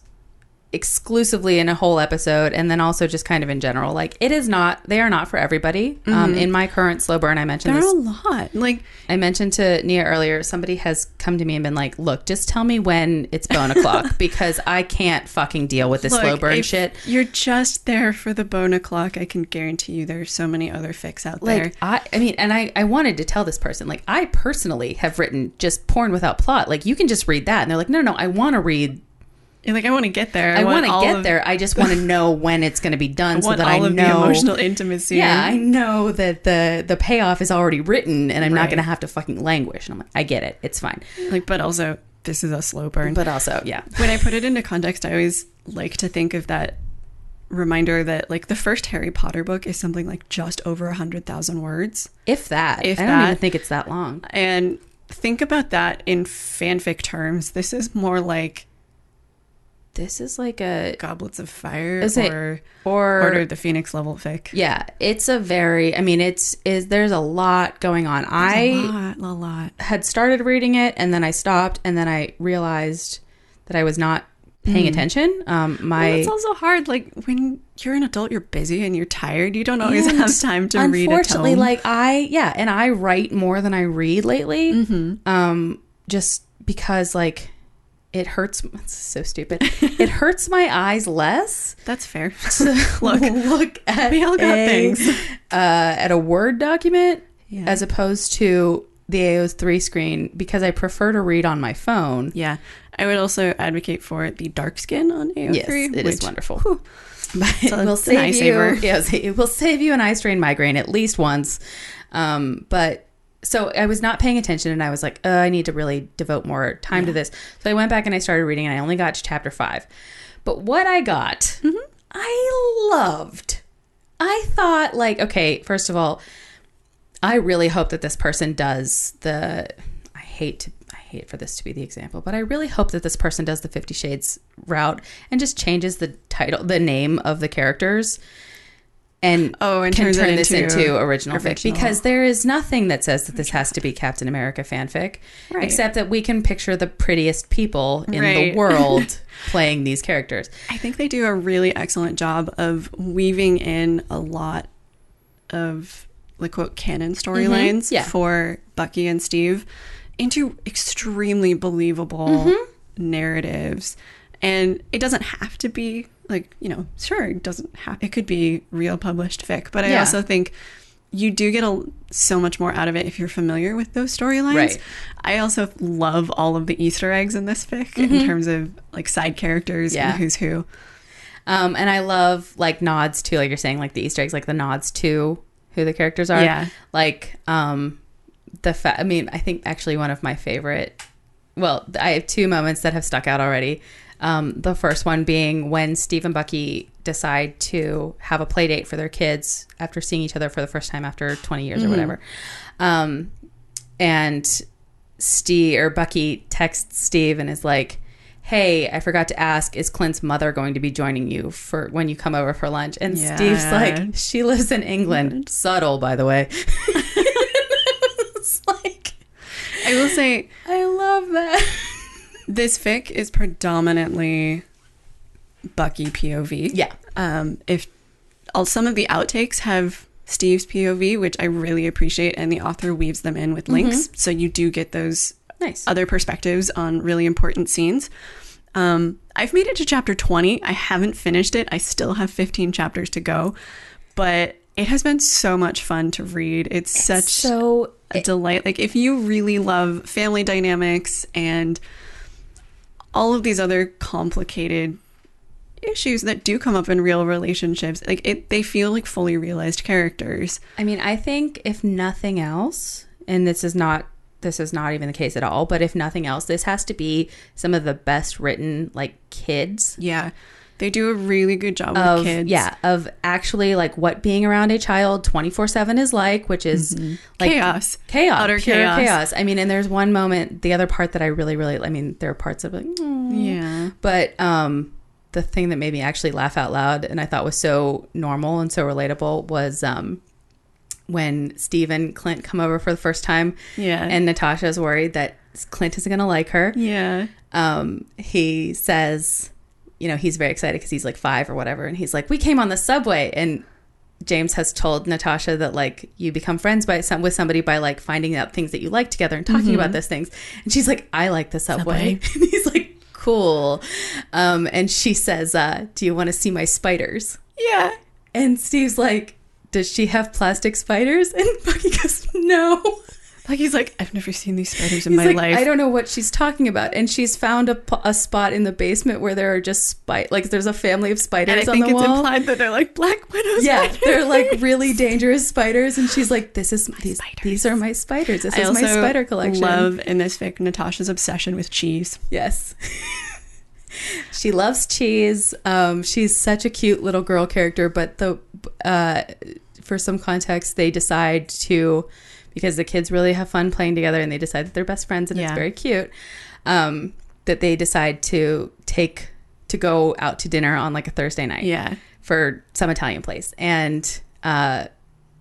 exclusively in a whole episode, and then also just kind of in general. Like, it is not; they are not for everybody. Um, in my current slow burn, I mentioned There are this. a lot. Like I mentioned to Nia earlier. Somebody has come to me and been like, "Look, just tell me when it's bone o'clock because I can't fucking deal with this Look, slow burn shit." You're just there for the bone o'clock. I can guarantee you there's so many other fics out there. Like I, I mean, and I, I wanted to tell this person, like I personally have written just porn without plot. Like you can just read that, and they're like, no no, no, I want to read You're like I want to get there. I, want to get of- there. I just want to know when it's going to be done, I so that all I of know the emotional intimacy. Yeah, I know that the the payoff is already written, and I'm not going to have to fucking languish. And I'm like, I get it. It's fine. like, but also this is a slow burn. But also, yeah, when I put it into context, I always like to think of that reminder that like the first Harry Potter book is something like just over a hundred thousand words, if that, If I don't that. even think it's that long. and think about that in fanfic terms. This is more like this is like a Goblets of Fire Is it- or or Order of the Phoenix level fic. yeah, it's a very. I mean, it's is there's a lot going on. a I lot, a lot. had started reading it and then I stopped and then I realized that I was not paying attention. Um, my Well, it's also hard. Like when you're an adult, you're busy and you're tired. You don't always have time to read. a Unfortunately, like I yeah, and I write more than I read lately. Mm-hmm. Um, just because like it hurts. It's so stupid. it hurts my eyes less that's fair. Look, look at we all got a, things. uh, at a Word document Yeah. as opposed to the AO3 screen because I prefer to read on my phone. Yeah, I would also advocate for the dark skin on AO3. Yes, it is which- wonderful. whew, But it will it's an eye save you. saver. Yes, it will save you an eye strain migraine at least once. Um, but so I was not paying attention, and I was like, uh, I need to really devote more time to this. So I went back and I started reading, and I only got to chapter five. But what I got, I loved. I thought, like, okay, first of all, I really hope that this person does the. I hate to. I hate for this to be the example, but I really hope that this person does the Fifty Shades route and just changes the title, the name of the characters, and Oh, and can turn this into into original, fic because there is nothing that says that this has to be Captain America fanfic, Right. except that we can picture the prettiest people in Right. the world playing these characters. I think they do a really excellent job of weaving in a lot of like quote canon mm-hmm. storylines yeah. for Bucky and Steve into extremely believable mm-hmm. narratives. And it doesn't have to be like, you know, sure, it doesn't have it could be real published fic, but I Yeah. also think you do get a, so much more out of it if you're familiar with those storylines. Right. I also love all of the Easter eggs in this fic in terms of like side characters Yeah. and who's who. Um, and I love like nods to, like you're saying, like the Easter eggs, like the nods to who the characters are. Yeah. Like um, the fa- I mean, I think actually one of my favorite. Well, I have two moments that have stuck out already. Um, the first one being when Steve and Bucky decide to have a play date for their kids after seeing each other for the first time after 20 years or whatever. Um, and Steve or Bucky texts Steve and is like, "Hey, I forgot to ask, is Clint's mother going to be joining you for when you come over for lunch?" And Steve's like, "She lives in England." Subtle, by the way. it's like I will say I love that. This fic is predominantly Bucky POV. Yeah. Um, if all some of the outtakes have Steve's POV, which I really appreciate, and the author weaves them in with links, so you do get those Nice. other perspectives on really important scenes. Um, I've made it to chapter 20. I haven't finished it. I still have 15 chapters to go, but it has been so much fun to read. It's, such so a delight. Like if you really love family dynamics and all of these other complicated issues that do come up in real relationships, like it they feel like fully realized characters. I mean, I think if nothing else, and this is not this is not even the case at all, but if nothing else, this has to be some of the best written like kids Yeah. They do a really good job of with kids. yeah of actually like what being around a child 24/7 is like, which is like Chaos. chaos, Utter chaos. chaos. I mean, and there's one moment, the other part that I really really I mean, there are parts of like "Mm." Yeah. But um, the thing that made me actually laugh out loud and I thought was so normal and so relatable was um, when Steve and Clint come over for the first time. Yeah. And Natasha's worried that Clint isn't going to like her. Yeah. Um, he says, you know, he's very excited because he's like five or whatever. And he's like, we came on the subway. And James has told Natasha that like you become friends by some with somebody by like finding out things that you like together and talking about those things. And she's like, I like the subway. and he's like, cool. Um, and she says, uh, do you want to see my spiders? Yeah. And Steve's like, does she have plastic spiders? And Bucky goes, no. Like he's like, I've never seen these spiders in He's my like, life. I don't know what she's talking about. And she's found a, a spot in the basement where there are just spiders. Like there's a family of spiders and I on think the it's wall. implied that they're like black widows. yeah, they're like really dangerous spiders. And she's like, this is these, these are my spiders. This I is my spider collection. love in this fic Natasha's obsession with cheese. Yes. she loves cheese. Um, she's such a cute little girl character, but the uh, for some context, they decide to because the kids really have fun playing together, and they decide that they're best friends, and it's very cute. Um, that they decide to take to go out to dinner on like a Thursday night. Yeah. For some Italian place. And uh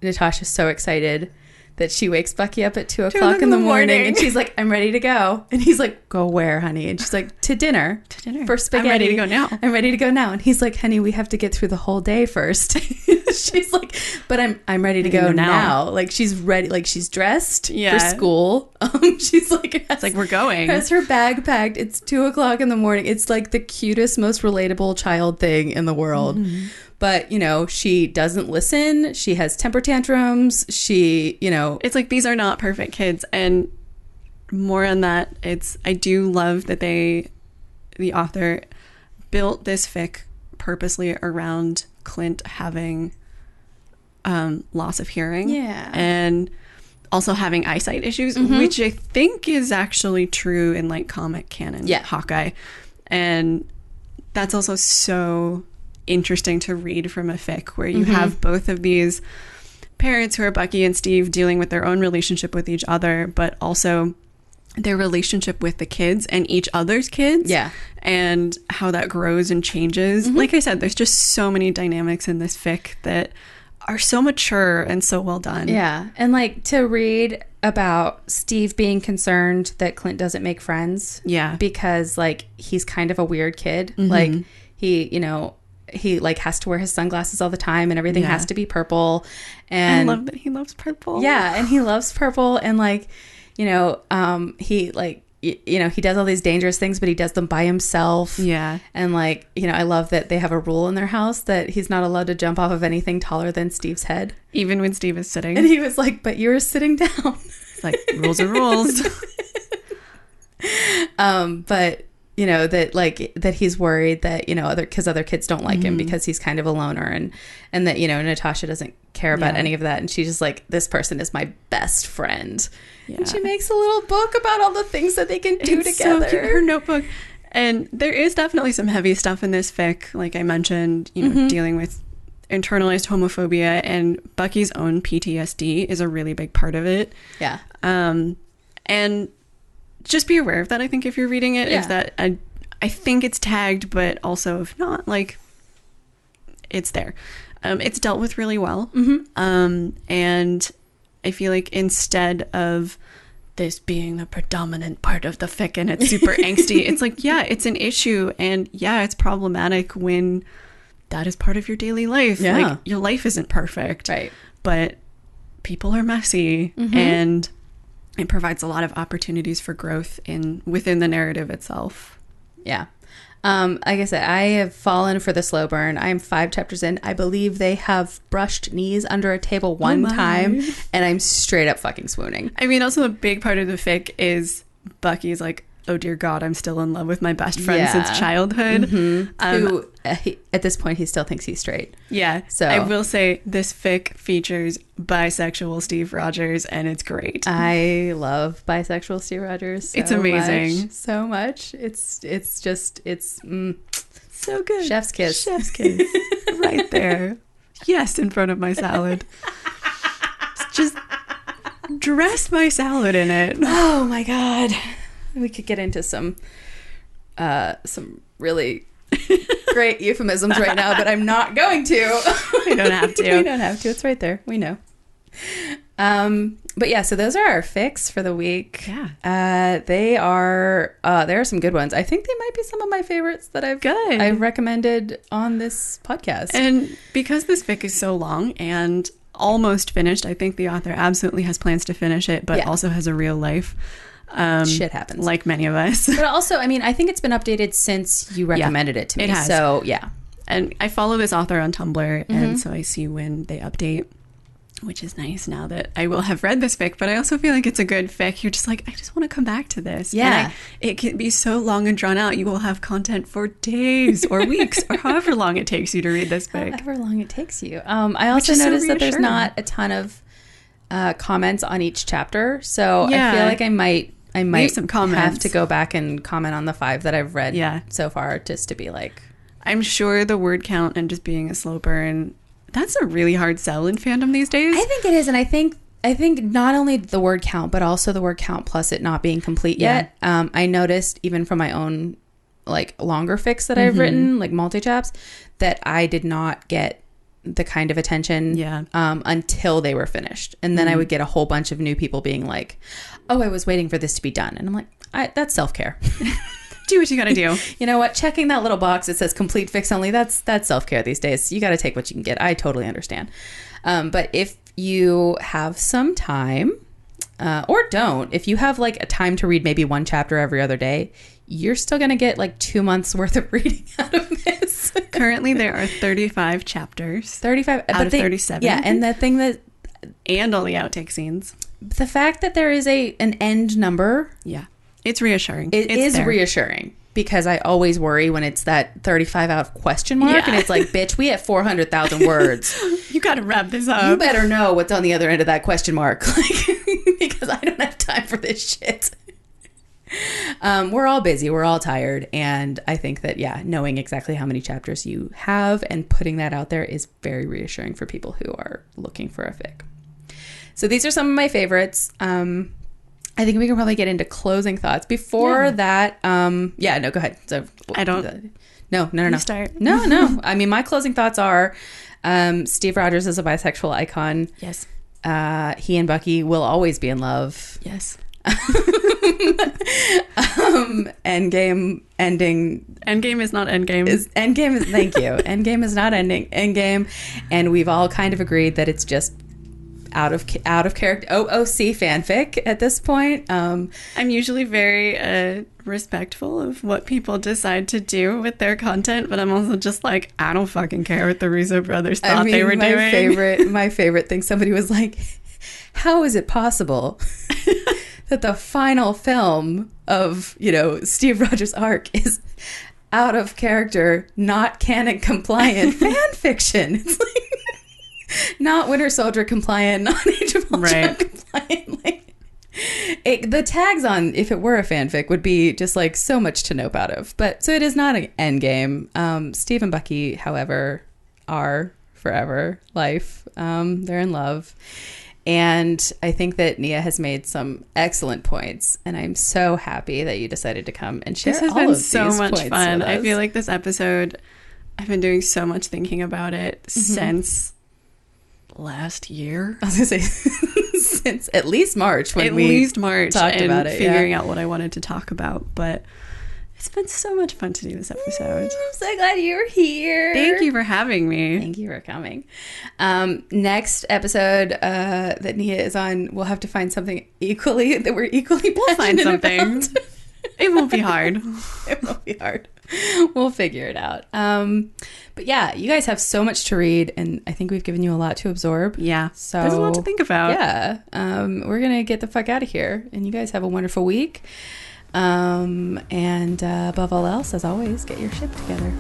Natasha's so excited that she wakes Bucky up at two o'clock in the morning, and she's like, I'm ready to go. And he's like, Go where, honey? And she's like, To dinner. To dinner. For I'm ready to go now. I'm ready to go now. And he's like, Honey, we have to get through the whole day first. she's like, But I'm I'm ready to go go now." now. Like she's ready like she's dressed Yeah. for school. Um she's like It's like we're going. has her bag packed. It's two o'clock in the morning. It's like the cutest, most relatable child thing in the world. Mm-hmm. But, you know, she doesn't listen. She has temper tantrums. She, you know, it's like these are not perfect kids and more on that it's i do love that they the author built this fic purposely around clint having um loss of hearing Yeah. and also having eyesight issues which i think is actually true in like comic canon Yeah. hawkeye and that's also so interesting to read from a fic where you mm-hmm. have both of these parents who are Bucky and Steve dealing with their own relationship with each other, but also their relationship with the kids and each other's kids. Yeah. And how that grows and changes. Mm-hmm. Like I said, there's just so many dynamics in this fic that are so mature and so well done. yeah. And like to read about Steve being concerned that Clint doesn't make friends. Yeah. Because like he's kind of a weird kid. Mm-hmm. Like he, you know, he like has to wear his sunglasses all the time and everything Yeah. has to be purple. and I love that he loves purple. Yeah, and he loves purple and like, you know, um he like y- you know, he does all these dangerous things, but he does them by himself. Yeah. And like, you know, I love that they have a rule in their house that he's not allowed to jump off of anything taller than Steve's head. Even when Steve is sitting. And he was like, "But you were sitting down." it's like rules are rules. um, but you know that like that he's worried that you know other because other kids don't like Mm-hmm. him because he's kind of a loner and and that you know Natasha doesn't care about Yeah. any of that and she's just like this person is my best friend Yeah. and she makes a little book about all the things that they can do It's so together. cute. Her notebook. And there is definitely some heavy stuff in this fic, like I mentioned, you know, Mm-hmm. dealing with internalized homophobia and Bucky's own PTSD is a really big part of it. yeah, Um, and just be aware of that. I think if you're reading it, Yeah. is that I, I think it's tagged, but also if not, like it's there. Um, it's dealt with really well. Mm-hmm. Um, and I feel like instead of this being the predominant part of the fic and it's super angsty, it's like, yeah, it's an issue. And yeah, it's problematic when that is part of your daily life. Yeah. Like your life isn't perfect. Right. But people are messy and it provides a lot of opportunities for growth in within the narrative itself. yeah. Um, like I said, I have fallen for the slow burn. I am five chapters in. I believe they have brushed knees under a table one my. time, and I'm straight up fucking swooning. I mean, also a big part of the fic is Bucky's like, oh dear God, I'm still in love with my best friend Yeah. since childhood. Um, Who uh, he, at this point he still thinks he's straight. yeah. So- I will say this fic features bisexual Steve Rogers and it's great. I love bisexual Steve Rogers. So It's amazing. much, so much. It's it's just it's mm, so good. chef's kiss. Chef's kiss. right there. Yes, in front of my salad. Just dress my salad in it. Oh my god, we could get into some uh some really great euphemisms right now, but I'm not going to. We don't have to. we don't have to. It's right there. We know. Um, but yeah, so those are our fics for the week. Yeah. Uh, they are. Uh, there are some good ones. I think they might be some of my favorites that I've Good. I've recommended on this podcast. And because this fic is so long and almost finished, I think the author absolutely has plans to finish it, but Yeah. also has a real life. Um, Shit happens. Like many of us. but also, I mean, I think it's been updated since you recommended it to me. it has. So yeah, and I follow this author on Tumblr, Mm-hmm. and so I see when they update, which is nice now that I will have read this fic. But I also feel like it's a good fic. You're just like, I just want to come back to this. And Yeah. I- it can be so long and drawn out. You will have content for days or weeks or however long it takes you to read this fic. however long it takes you. Um, I also is so noticed that there's not a ton of uh, comments on each chapter, so I feel like I might I might some have to go back and comment on the five that I've read Yeah. so far, just to be like, I'm sure the word count and just being a slow burn, that's a really hard sell in fandom these days. I think it is, and I think I think not only the word count, but also the word count plus it not being complete Yeah. yet. Um, I noticed even from my own like longer fics that I've written, like multi chaps, that I did not get the kind of attention Yeah. um, until they were finished. And then I would get a whole bunch of new people being like, oh, I was waiting for this to be done. And I'm like, I, that's self care. Do what you gotta do. you know what? Checking that little box that says complete fics only, that's that's self care these days. You got to take what you can get. I totally understand. Um, but if you have some time, uh, or don't, if you have like a time to read maybe one chapter every other day, you're still going to get like two months worth of reading out of this. Currently, there are 35 chapters 35 Out but of they- 37, Yeah. And the thing that, and all the outtake scenes. The fact that there is a an end number Yeah. It's reassuring. It it's is there. reassuring because I always worry when it's that 35 out of question mark Yeah. and it's like, bitch, we have 400,000 words. You gotta wrap this up. you better know what's on the other end of that question mark like, because I don't have time for this shit. Um, we're all busy, we're all tired, and I think that yeah, knowing exactly how many chapters you have and putting that out there is very reassuring for people who are looking for a fic. So these are some of my favorites. Um, I think we can probably get into closing thoughts. Before that, um, yeah, no, go ahead. So I don't- No, no, no, no. start. No, no. I mean, my closing thoughts are um, Steve Rogers is a bisexual icon. Yes. Uh, he and Bucky will always be in love. Yes. Um, Endgame ending Endgame is not Endgame. is Endgame is thank you. Endgame is not ending Endgame, and we've all kind of agreed that it's just out of out of character OOC fanfic at this point. Um, I'm usually very uh, respectful of what people decide to do with their content, but I'm also just like, I don't fucking care what the Russo brothers thought they were my doing. favorite my favorite thing. Somebody was like, "How is it possible that the final film of you know Steve Rogers' arc is out of character, not canon compliant fan fiction?" It's like not Winter Soldier compliant, not Age of Ultron Right. compliant. Like, it, the tags on if it were a fanfic would be just like so much to nope out of. But so it is not an end game. Um, Steve and Bucky, however, are forever life. Um, they're in love. And I think that Nia has made some excellent points, and I'm so happy that you decided to come and share This has all been of so much fun. I feel like this episode, I've been doing so much thinking about it Mm-hmm. since last year. I was gonna say since at least March when At we least March talked and about it, yeah. figuring out what I wanted to talk about. But it's been so much fun to do this episode. I'm so glad you're here. Thank you for having me. Thank you for coming. Um, next episode uh, that Nia is on, we'll have to find something equally that we're equally We'll find something. it won't be hard. it won't be hard. We'll figure it out. Um, but yeah, you guys have so much to read, and I think we've given you a lot to absorb. Yeah. So There's a lot to think about. Yeah, um, we're gonna get the fuck out of here, and you guys have a wonderful week. Um, and uh, above all else, as always, get your ship together.